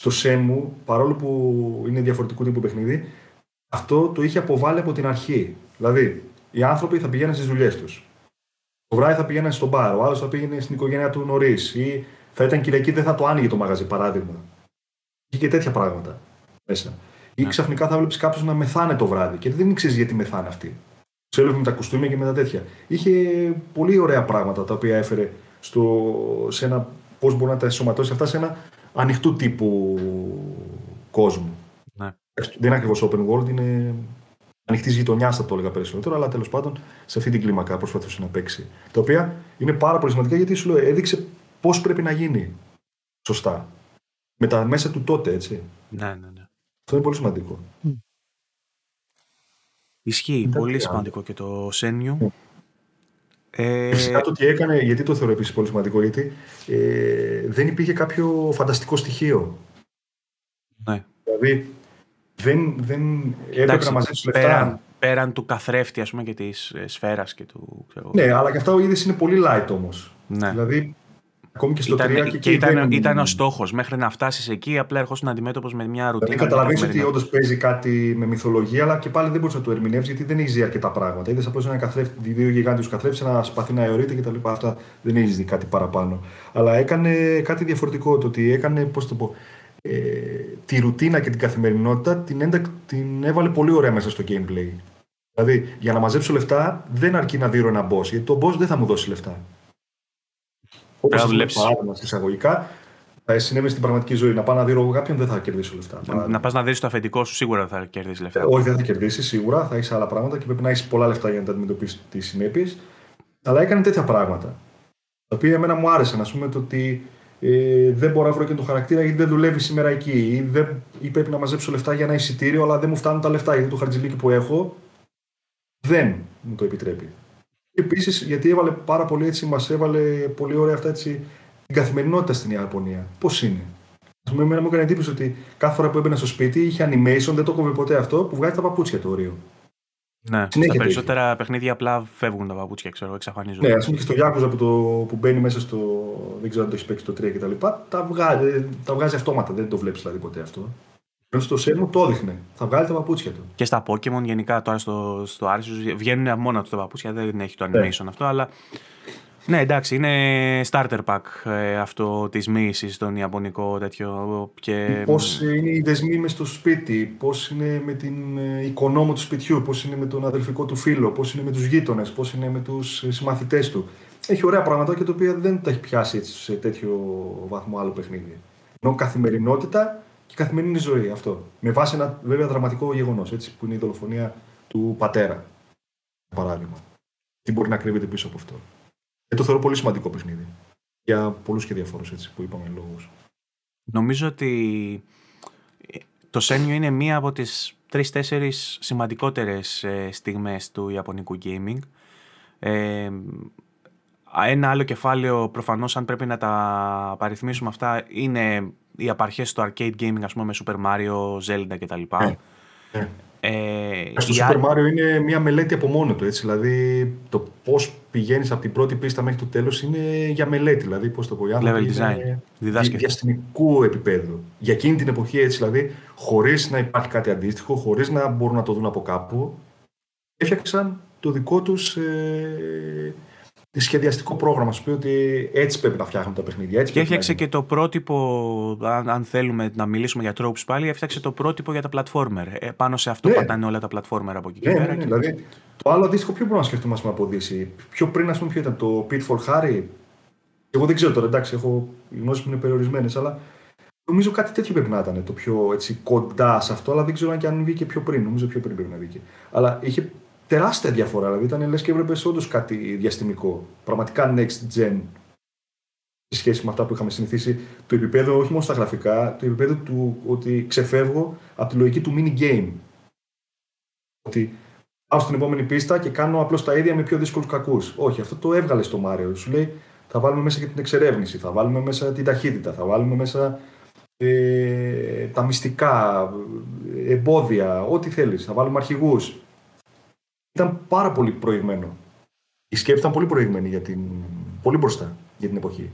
στο ΣΕΜΟΥ, παρόλο που είναι διαφορετικό τύπου παιχνίδι, αυτό το είχε αποβάλει από την αρχή. Δηλαδή, οι άνθρωποι θα πηγαίνουν στις δουλειές τους. Το βράδυ θα πηγαίνουν στον μπαρ, ο άλλος θα πήγαινε στην οικογένειά του νωρίς, ή θα ήταν Κυριακή, δεν θα το άνοιγε το μαγαζί, παράδειγμα. Είχε και τέτοια πράγματα μέσα. Ή ναι. ξαφνικά θα βλέπεις κάποιος να μεθάνε το βράδυ και δεν ξέρεις γιατί μεθάνε αυτοί. Τους έλεγε με τα κουστούμια και με τα τέτοια. Είχε πολύ ωραία πράγματα τα οποία έφερε στο, σε ένα. Πώς μπορεί να τα ενσωματώσει αυτά σε ένα ανοιχτού τύπου κόσμου. Ναι. Δεν είναι ακριβώς open world, είναι ανοιχτή γειτονιά, θα το έλεγα περισσότερο, αλλά τέλος πάντων σε αυτή την κλίμακα προσπαθούσε να παίξει. Τα οποία είναι πάρα πολύ σημαντικά γιατί σου λέω, έδειξε πώς πρέπει να γίνει σωστά. Με τα μέσα του τότε, έτσι. Ναι, ναι, ναι. Αυτό είναι πολύ σημαντικό. Ισχύει. Πολύ σημαντικό και το Σένιου. Ε... Φυσικά το τι έκανε, γιατί το θεωρώ επίσης πολύ σημαντικό, γιατί ε, δεν υπήρχε κάποιο φανταστικό στοιχείο. Ναι. Δηλαδή δεν, δεν έπρεπε να μαζέψεις λεφτά. Πέραν, πέραν του καθρέφτη ας πούμε, και της ε, σφαίρας και του. Ξέρω, ναι, αλλά και αυτά ο είδη είναι πολύ light όμως. Ναι. Δηλαδή Ακόμη και στο ήταν, 3 και, και ήταν, ήταν ο στόχος. Μέχρι να φτάσεις εκεί, απλά ερχόσουν αντιμέτωπος με μια ρουτίνα. Δηλαδή, καταλαβαίνεις ότι όντως παίζει κάτι με μυθολογία, αλλά και πάλι δεν μπορείς να το ερμηνεύσει γιατί δεν έχει δει αρκετά πράγματα. Είδες απλώς ένα καθρέφτη, δύο γιγάντιους καθρέφτες, ένα σπαθί να αιωρείται κτλ. Αυτά δεν έχεις δει κάτι παραπάνω. Αλλά έκανε κάτι διαφορετικό. Το ότι έκανε, πώς το πω, ε, τη ρουτίνα και την καθημερινότητα την, έντα, την έβαλε πολύ ωραία μέσα στο gameplay. Δηλαδή, για να μαζέψω λεφτά δεν αρκεί να δίνω ένα boss, γιατί το boss δεν θα μου δώσει λεφτά. Όπως παράδειγμα, εισαγωγικά, θα συνέβη στην πραγματική ζωή. Να πάω να δει εγώ κάποιον δεν θα κερδίσω λεφτά. Να, να πας να δεις το αφεντικό σου σίγουρα θα κερδίσεις λεφτά. όχι, δεν θα κερδίσεις σίγουρα. Θα έχεις άλλα πράγματα και πρέπει να έχεις πολλά λεφτά για να τα αντιμετωπίσεις τις συνέπειες. Αλλά έκανε τέτοια πράγματα. Τα οποία εμένα μου άρεσαν. Α πούμε το ότι ε, δεν μπορώ να βρω και το χαρακτήρα γιατί δεν δουλεύει σήμερα εκεί. Ή, δεν, ή πρέπει να μαζέψω λεφτά για ένα εισιτήριο, αλλά δεν μου φτάνουν τα λεφτά γιατί το χαρτζιλίκι που έχω δεν μου το επιτρέπει. Επίσης, γιατί έβαλε πάρα πολύ έτσι, μας έβαλε πολύ ωραία αυτά έτσι, την καθημερινότητα στην Ιαπωνία. Πώς είναι; Α πούμε, εμένα μου έκανε εντύπωση ότι κάθε φορά που έμπαινα στο σπίτι είχε animation, δεν το κόβε ποτέ αυτό, που βγάζει τα παπούτσια το όριο. Ναι, Συνέχεια στα περισσότερα παιχνίδια απλά φεύγουν τα παπούτσια, ξέρω, εξαφανίζονται. Ναι, ας πούμε και στο Γιάκουζα που, το, που μπαίνει μέσα στο. Δεν ξέρω αν το έχεις παίξει το 3 κτλ. Τα, βγάζει, τα βγάζει αυτόματα, δεν το βλέπεις δηλαδή ποτέ αυτό. Ενώ στο Σέρμο το έδειχνε. Θα βγάλει τα παπούτσια του. Και στα Pokémon γενικά τώρα στο, στο Arceus βγαίνουν μόνα του τα παπούτσια, δεν έχει το animation ναι. αυτό, αλλά. Ναι, εντάξει, είναι starter pack ε, αυτό της μίση στον Ιαπωνικό τέτοιο. Και... Πώς είναι οι δεσμοί μες στο σπίτι, πώς είναι με την ε, οικονόμο του σπιτιού, πώς είναι με τον αδελφικό του φίλο, πώς είναι με τους γείτονες, πώς είναι με τους συμμαθητές του. Έχει ωραία πράγματα και τα οποία δεν τα έχει πιάσει έτσι, σε τέτοιο βαθμό άλλο παιχνίδι. Ενώ καθημερινότητα και καθημερινή ζωή αυτό. Με βάση ένα βέβαια δραματικό γεγονός, που είναι η δολοφονία του πατέρα. Παράδειγμα. Τι μπορεί να κρύβεται πίσω από αυτό. Ε, το θεωρώ πολύ σημαντικό παιχνίδι. Για πολλούς και διαφόρου που είπαμε λόγους. Νομίζω ότι το Σένιο είναι μία από τις τρεις-τέσσερις σημαντικότερες ε, στιγμές του Ιαπωνικού gaming. Ε, ένα άλλο κεφάλαιο, προφανώς αν πρέπει να τα παριθμίσουμε αυτά, είναι οι απαρχές στο arcade gaming, ας πούμε, με Super Mario, Zelda κτλ. Ε, ε. Ε, στο Super Mario είναι μια μελέτη από μόνο του. Έτσι, δηλαδή το πώς πηγαίνεις από την πρώτη πίστα μέχρι το τέλος είναι για μελέτη. Δηλαδή, πώς το πω, Level design. διαστημικού επίπεδου. Για εκείνη την εποχή, έτσι, δηλαδή, χωρίς να υπάρχει κάτι αντίστοιχο, χωρίς να μπορούν να το δουν από κάπου, έφτιαξαν το δικό τους ε, σχεδιαστικό πρόγραμμα. Σου πει ότι έτσι πρέπει να φτιάχνουν τα παιχνίδια. Έτσι και έφτιαξε και το πρότυπο, αν, αν θέλουμε να μιλήσουμε για τρόπους πάλι, έφτιαξε το πρότυπο για τα platformer. Ε, πάνω σε αυτό ναι. πατάνε όλα τα platformer από εκεί ναι, και πέρα. Ναι, ναι, δηλαδή, το άλλο αντίστοιχο ποιο μπορούμε να σκεφτούμε πούμε, από Δύση. Πιο πριν, ας πούμε, ποιο ήταν το Pitfall Harry; Εγώ δεν ξέρω τώρα, εντάξει, έχω οι γνώσεις μου είναι περιορισμένες, αλλά νομίζω κάτι τέτοιο πρέπει να ήταν το πιο έτσι, κοντά σε αυτό, αλλά δεν ξέρω αν και αν βγήκε πιο πριν. Νομίζω πιο πριν πρέπει να βγήκε. Αλλά είχε τεράστια διαφορά. Δηλαδή ήταν λες και έβλεπες όντως κάτι διαστημικό. Πραγματικά next gen σε σχέση με αυτά που είχαμε συνηθίσει. Το επίπεδο, όχι μόνο στα γραφικά, το επίπεδο του ότι ξεφεύγω από τη λογική του mini game. Ότι πάω στην επόμενη πίστα και κάνω απλώς τα ίδια με πιο δύσκολους κακούς. Όχι, αυτό το έβγαλες στο Μάριο. Σου λέει θα βάλουμε μέσα και την εξερεύνηση, θα βάλουμε μέσα την ταχύτητα, θα βάλουμε μέσα ε, τα μυστικά, εμπόδια, ό,τι θέλεις. Θα βάλουμε αρχηγούς ήταν πάρα πολύ προηγμένο. Η σκέψη ήταν πολύ προηγμένη για την... πολύ μπροστά για την εποχή.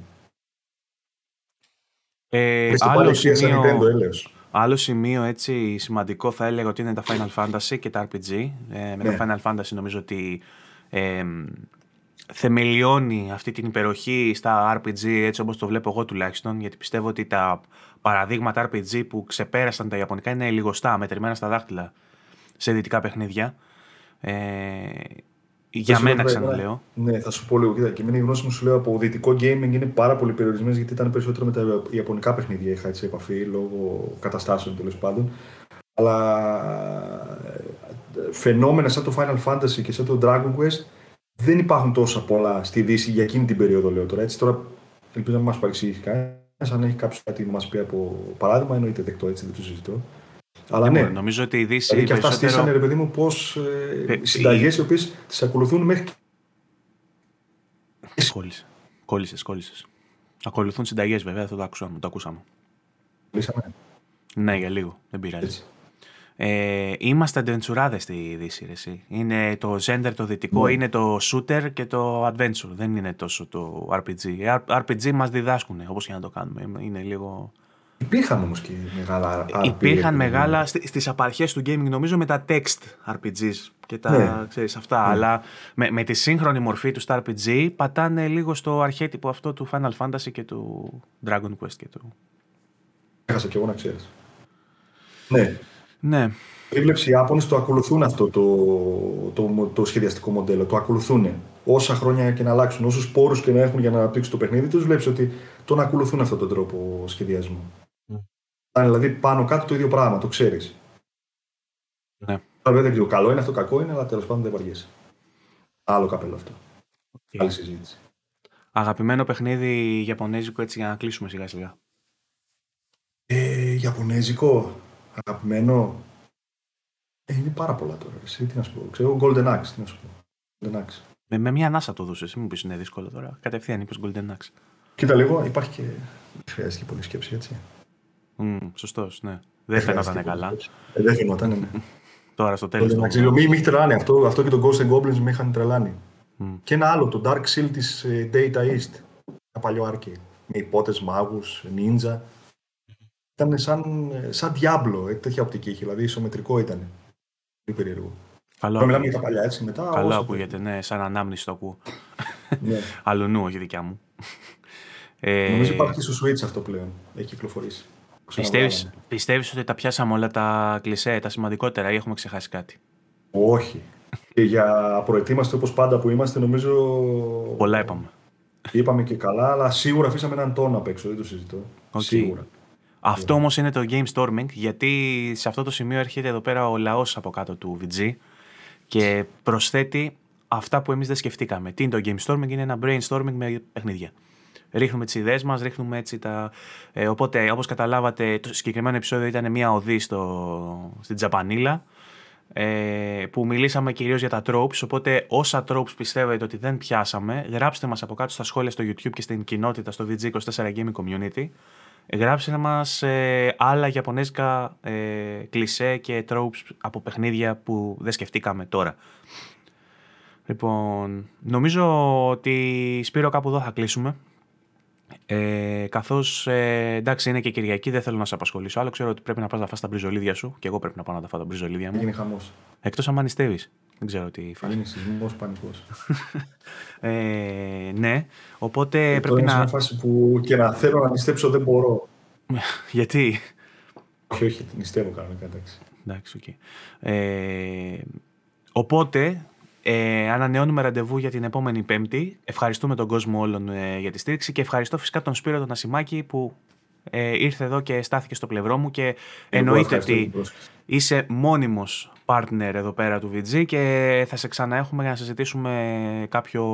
Ε, άλλο, σημείο, Nintendo, άλλο σημείο έτσι σημαντικό θα έλεγα ότι είναι τα Final Fantasy και τα RPG. Ε, με ναι. τα Final Fantasy νομίζω ότι ε, θεμελιώνει αυτή την υπεροχή στα RPG έτσι όπως το βλέπω εγώ τουλάχιστον γιατί πιστεύω ότι τα παραδείγματα RPG που ξεπέρασαν τα Ιαπωνικά είναι λιγοστά, μετρημένα στα δάχτυλα σε δυτικά παιχνίδια. Ε, για μένα ξαναλέω. Ναι, θα σου πω λίγο. Κοίτα, και εμένα η γνώση μου σου λέω από δυτικό gaming είναι πάρα πολύ περιορισμένη γιατί ήταν περισσότερο με τα ιαπωνικά παιχνίδια. Είχα έτσι επαφή λόγω καταστάσεων τέλος πάντων. Αλλά ε, φαινόμενα σαν το Final Fantasy και σαν το Dragon Quest δεν υπάρχουν τόσα πολλά στη Δύση για εκείνη την περίοδο, λέω τώρα. Έτσι, τώρα ελπίζω να μας παρεξηγήσει κανένας. Αν έχει κάποιος κάτι να μας πει από παράδειγμα, εννοείται δεκτό, έτσι δεν το συζητώ. Αλλά ναι, νομίζω ότι η Δύση. Δηλαδή και αυτά περισσότερο... στήσανε, ρε παιδί μου, πώς ε, ε, συνταγές οι οποίες τις ακολουθούν μέχρι. Κόλλησε. Κόλλησες, κόλλησες. Ακολουθούν συνταγές, βέβαια, αυτό το ακούσαμε. Το ακούσαμε. Λύσαμε. Ναι, για λίγο. Δεν πειράζει. Έτσι. Ε, είμαστε αντεντσουράδες στη Δύση, ρε, Είναι το gender το δυτικό, ναι. είναι το shooter και το adventure. Δεν είναι τόσο το RPG. RPG μας διδάσκουν, όπως και να το κάνουμε. Είναι λίγο... Υπήρχαν όμως και μεγάλα RPG. Υπήρχαν μεγάλα στι απαρχές του gaming, νομίζω με τα text RPGs και τα ναι. ξέρεις, αυτά. Ναι. Αλλά με, με τη σύγχρονη μορφή του στα RPG πατάνε λίγο στο αρχέτυπο αυτό του Final Fantasy και του Dragon Quest και του. Έχασα κι εγώ να ξέρεις. Ναι. Ναι. Επίβλεψη οι Ιάπωνες το ακολουθούν αυτό το, το, το, σχεδιαστικό μοντέλο. Το ακολουθούν. Όσα χρόνια και να αλλάξουν, όσους πόρους και να έχουν για να αναπτύξουν το παιχνίδι τους, βλέπεις ότι τον ακολουθούν αυτόν τον τρόπο σχεδιασμού. Mm. Δηλαδή πάνω κάτω το ίδιο πράγμα, το ξέρεις. Ναι. Βέβαια δεν ξέρω, καλό είναι αυτό, κακό είναι, αλλά τέλος πάντων δεν βαριέσαι. Άλλο καπέλο αυτό. Okay. Άλλη συζήτηση. Αγαπημένο παιχνίδι Ιαπωνέζικο έτσι για να κλείσουμε σιγά σιγά. Ε, Ιαπωνέζικο, αγαπημένο. Ε, είναι πάρα πολλά τώρα. Εσύ, τι να σου πω. Ξέρω Golden Axe, τι να σου πω. Golden Axe. Με, με μία ανάσα το δούσες. Μην μου πεις είναι δύσκολο τώρα. Κατευθείαν είπες Golden Axe. Κοίτα λίγο, υπάρχει και. Χρειάζεται και πολλή σκέψη, έτσι. Mm, Σωστός, ναι. Δεν φαίνονταν καλά. Ε, δεν φαινόταν, ναι. Τώρα στο τέλος. Μην με είχε τρελάνει αυτό, αυτό και το Ghost and Goblins με είχαν τρελάνει. Mm. Και ένα άλλο, το Dark Seal της ε, Data East. Ένα παλιό arcade. Με υπότες, μάγους, ninja. Ήταν σαν, σαν Diablo, ε, τέτοια οπτική είχε, δηλαδή ισομετρικό ήταν. Πολύ περίεργο. Καλό. Μιλάμε για τα παλιά έτσι μετά. Καλό ακούγεται, ναι, σαν ανάμνηση το ακούω. ναι. Αλλονού, όχι δικιά μου. Ε... Νομίζω υπάρχει στο Switch αυτό πλέον. Έχει κυκλοφορήσει. Πιστεύεις, πιστεύεις ότι τα πιάσαμε όλα τα κλισέ, τα σημαντικότερα ή έχουμε ξεχάσει κάτι; Όχι. και για προετοίμαστε όπως πάντα που είμαστε νομίζω... Πολλά είπαμε. Είπαμε και καλά, αλλά σίγουρα αφήσαμε έναν τόνο απ' έξω, δεν το συζητώ. Okay. Σίγουρα. Αυτό όμως είναι το game storming, γιατί σε αυτό το σημείο έρχεται εδώ πέρα ο λαός από κάτω του VG και προσθέτει αυτά που εμείς δεν σκεφτήκαμε. Τι είναι το game storming, είναι ένα brainstorming με παιχνίδια. Ρίχνουμε τις ιδέες μας, ρίχνουμε έτσι τα. Ε, οπότε, όπως καταλάβατε, το συγκεκριμένο επεισόδιο ήταν μια οδή στο, στην Τζαπανίλα. Ε, που μιλήσαμε κυρίως για τα tropes, οπότε όσα tropes πιστεύετε ότι δεν πιάσαμε, γράψτε μας από κάτω στα σχόλια στο YouTube και στην κοινότητα στο VG24 Gaming Community γράψτε μας ε, άλλα γιαπωνέζικα ε, κλισέ και tropes από παιχνίδια που δεν σκεφτήκαμε τώρα. Λοιπόν, νομίζω ότι Σπύρο κάπου εδώ θα κλείσουμε. Ε, Καθώς ε, εντάξει είναι και Κυριακή, δεν θέλω να σε απασχολήσω άλλο. Ξέρω ότι πρέπει να πας να φας τα μπριζολίδια σου και εγώ πρέπει να πάω να τα φάω τα μπριζολίδια μου. Είναι χαμός. Εκτός αν ανιστεύεις. Δεν ξέρω τι φάση. Είναι σεισμός πανικό. ε, ναι, οπότε ε, πρέπει να. Είναι μια φάση που και να θέλω να νηστέψω δεν μπορώ. Γιατί; Όχι, όχι, νηστεύω κανονικά, εντάξει. Εντάξει, okay. ε, οπότε ε, ανανεώνουμε ραντεβού για την επόμενη Πέμπτη. Ευχαριστούμε τον κόσμο όλων ε, για τη στήριξη και ευχαριστώ φυσικά τον Σπύρο τον Ασημάκη που ε, ήρθε εδώ και στάθηκε στο πλευρό μου και εννοείται ότι είσαι μόνιμος partner εδώ πέρα του VG και θα σε ξαναέχουμε για να συζητήσουμε κάποιο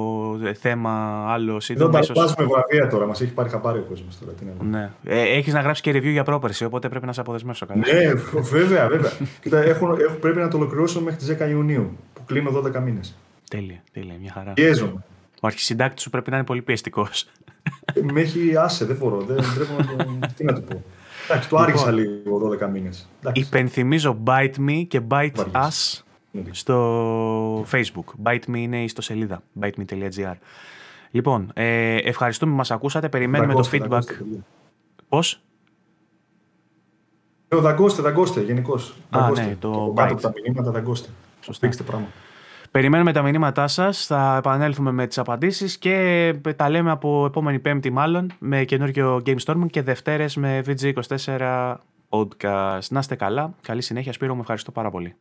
θέμα άλλο σύντομα. Εδώ ίσως... με βραβεία τώρα, μας έχει πάρει χαμπάρι ο κόσμος τώρα. Τι ναι. Ε, έχεις να γράψεις και review για πρόπερση, οπότε πρέπει να σε αποδεσμεύσω καλά. Ναι, βέβαια, βέβαια. Κοίτα, έχω, έχω, πρέπει να το ολοκληρώσω μέχρι τις 10 Ιουνίου, που κλείνω 12 μήνες. Τέλεια, τέλεια, μια χαρά. Πιέζομαι. Ο αρχισυντάκτης σου πρέπει να είναι πολύ πιεστικός. Με έχει άσε, δεν μπορώ. Δεν πρέπει να το. Τι να του πω. Εντάξει, το άργησα λοιπόν, λίγο 12 μήνες. Υπενθυμίζω Bite Me και Bite Us ναι, ναι. στο Facebook. Bite Me είναι η ιστοσελίδα biteme.gr. Λοιπόν, ε, ευχαριστούμε που μας ακούσατε. Περιμένουμε το feedback. Πώς; Ε, δαγκώστε, δαγκώστε γενικώς. Α, ναι, το κάτω από τα μηνύματα δαγκώστε. Σωστά. Πήξτε πράγμα. Περιμένουμε τα μηνύματά σας. Θα επανέλθουμε με τις απαντήσεις και τα λέμε από επόμενη Πέμπτη, μάλλον, με καινούργιο Game Storming και Δευτέρες με VG24 podcast. Να είστε καλά. Καλή συνέχεια, Σπύρο. Με ευχαριστώ πάρα πολύ.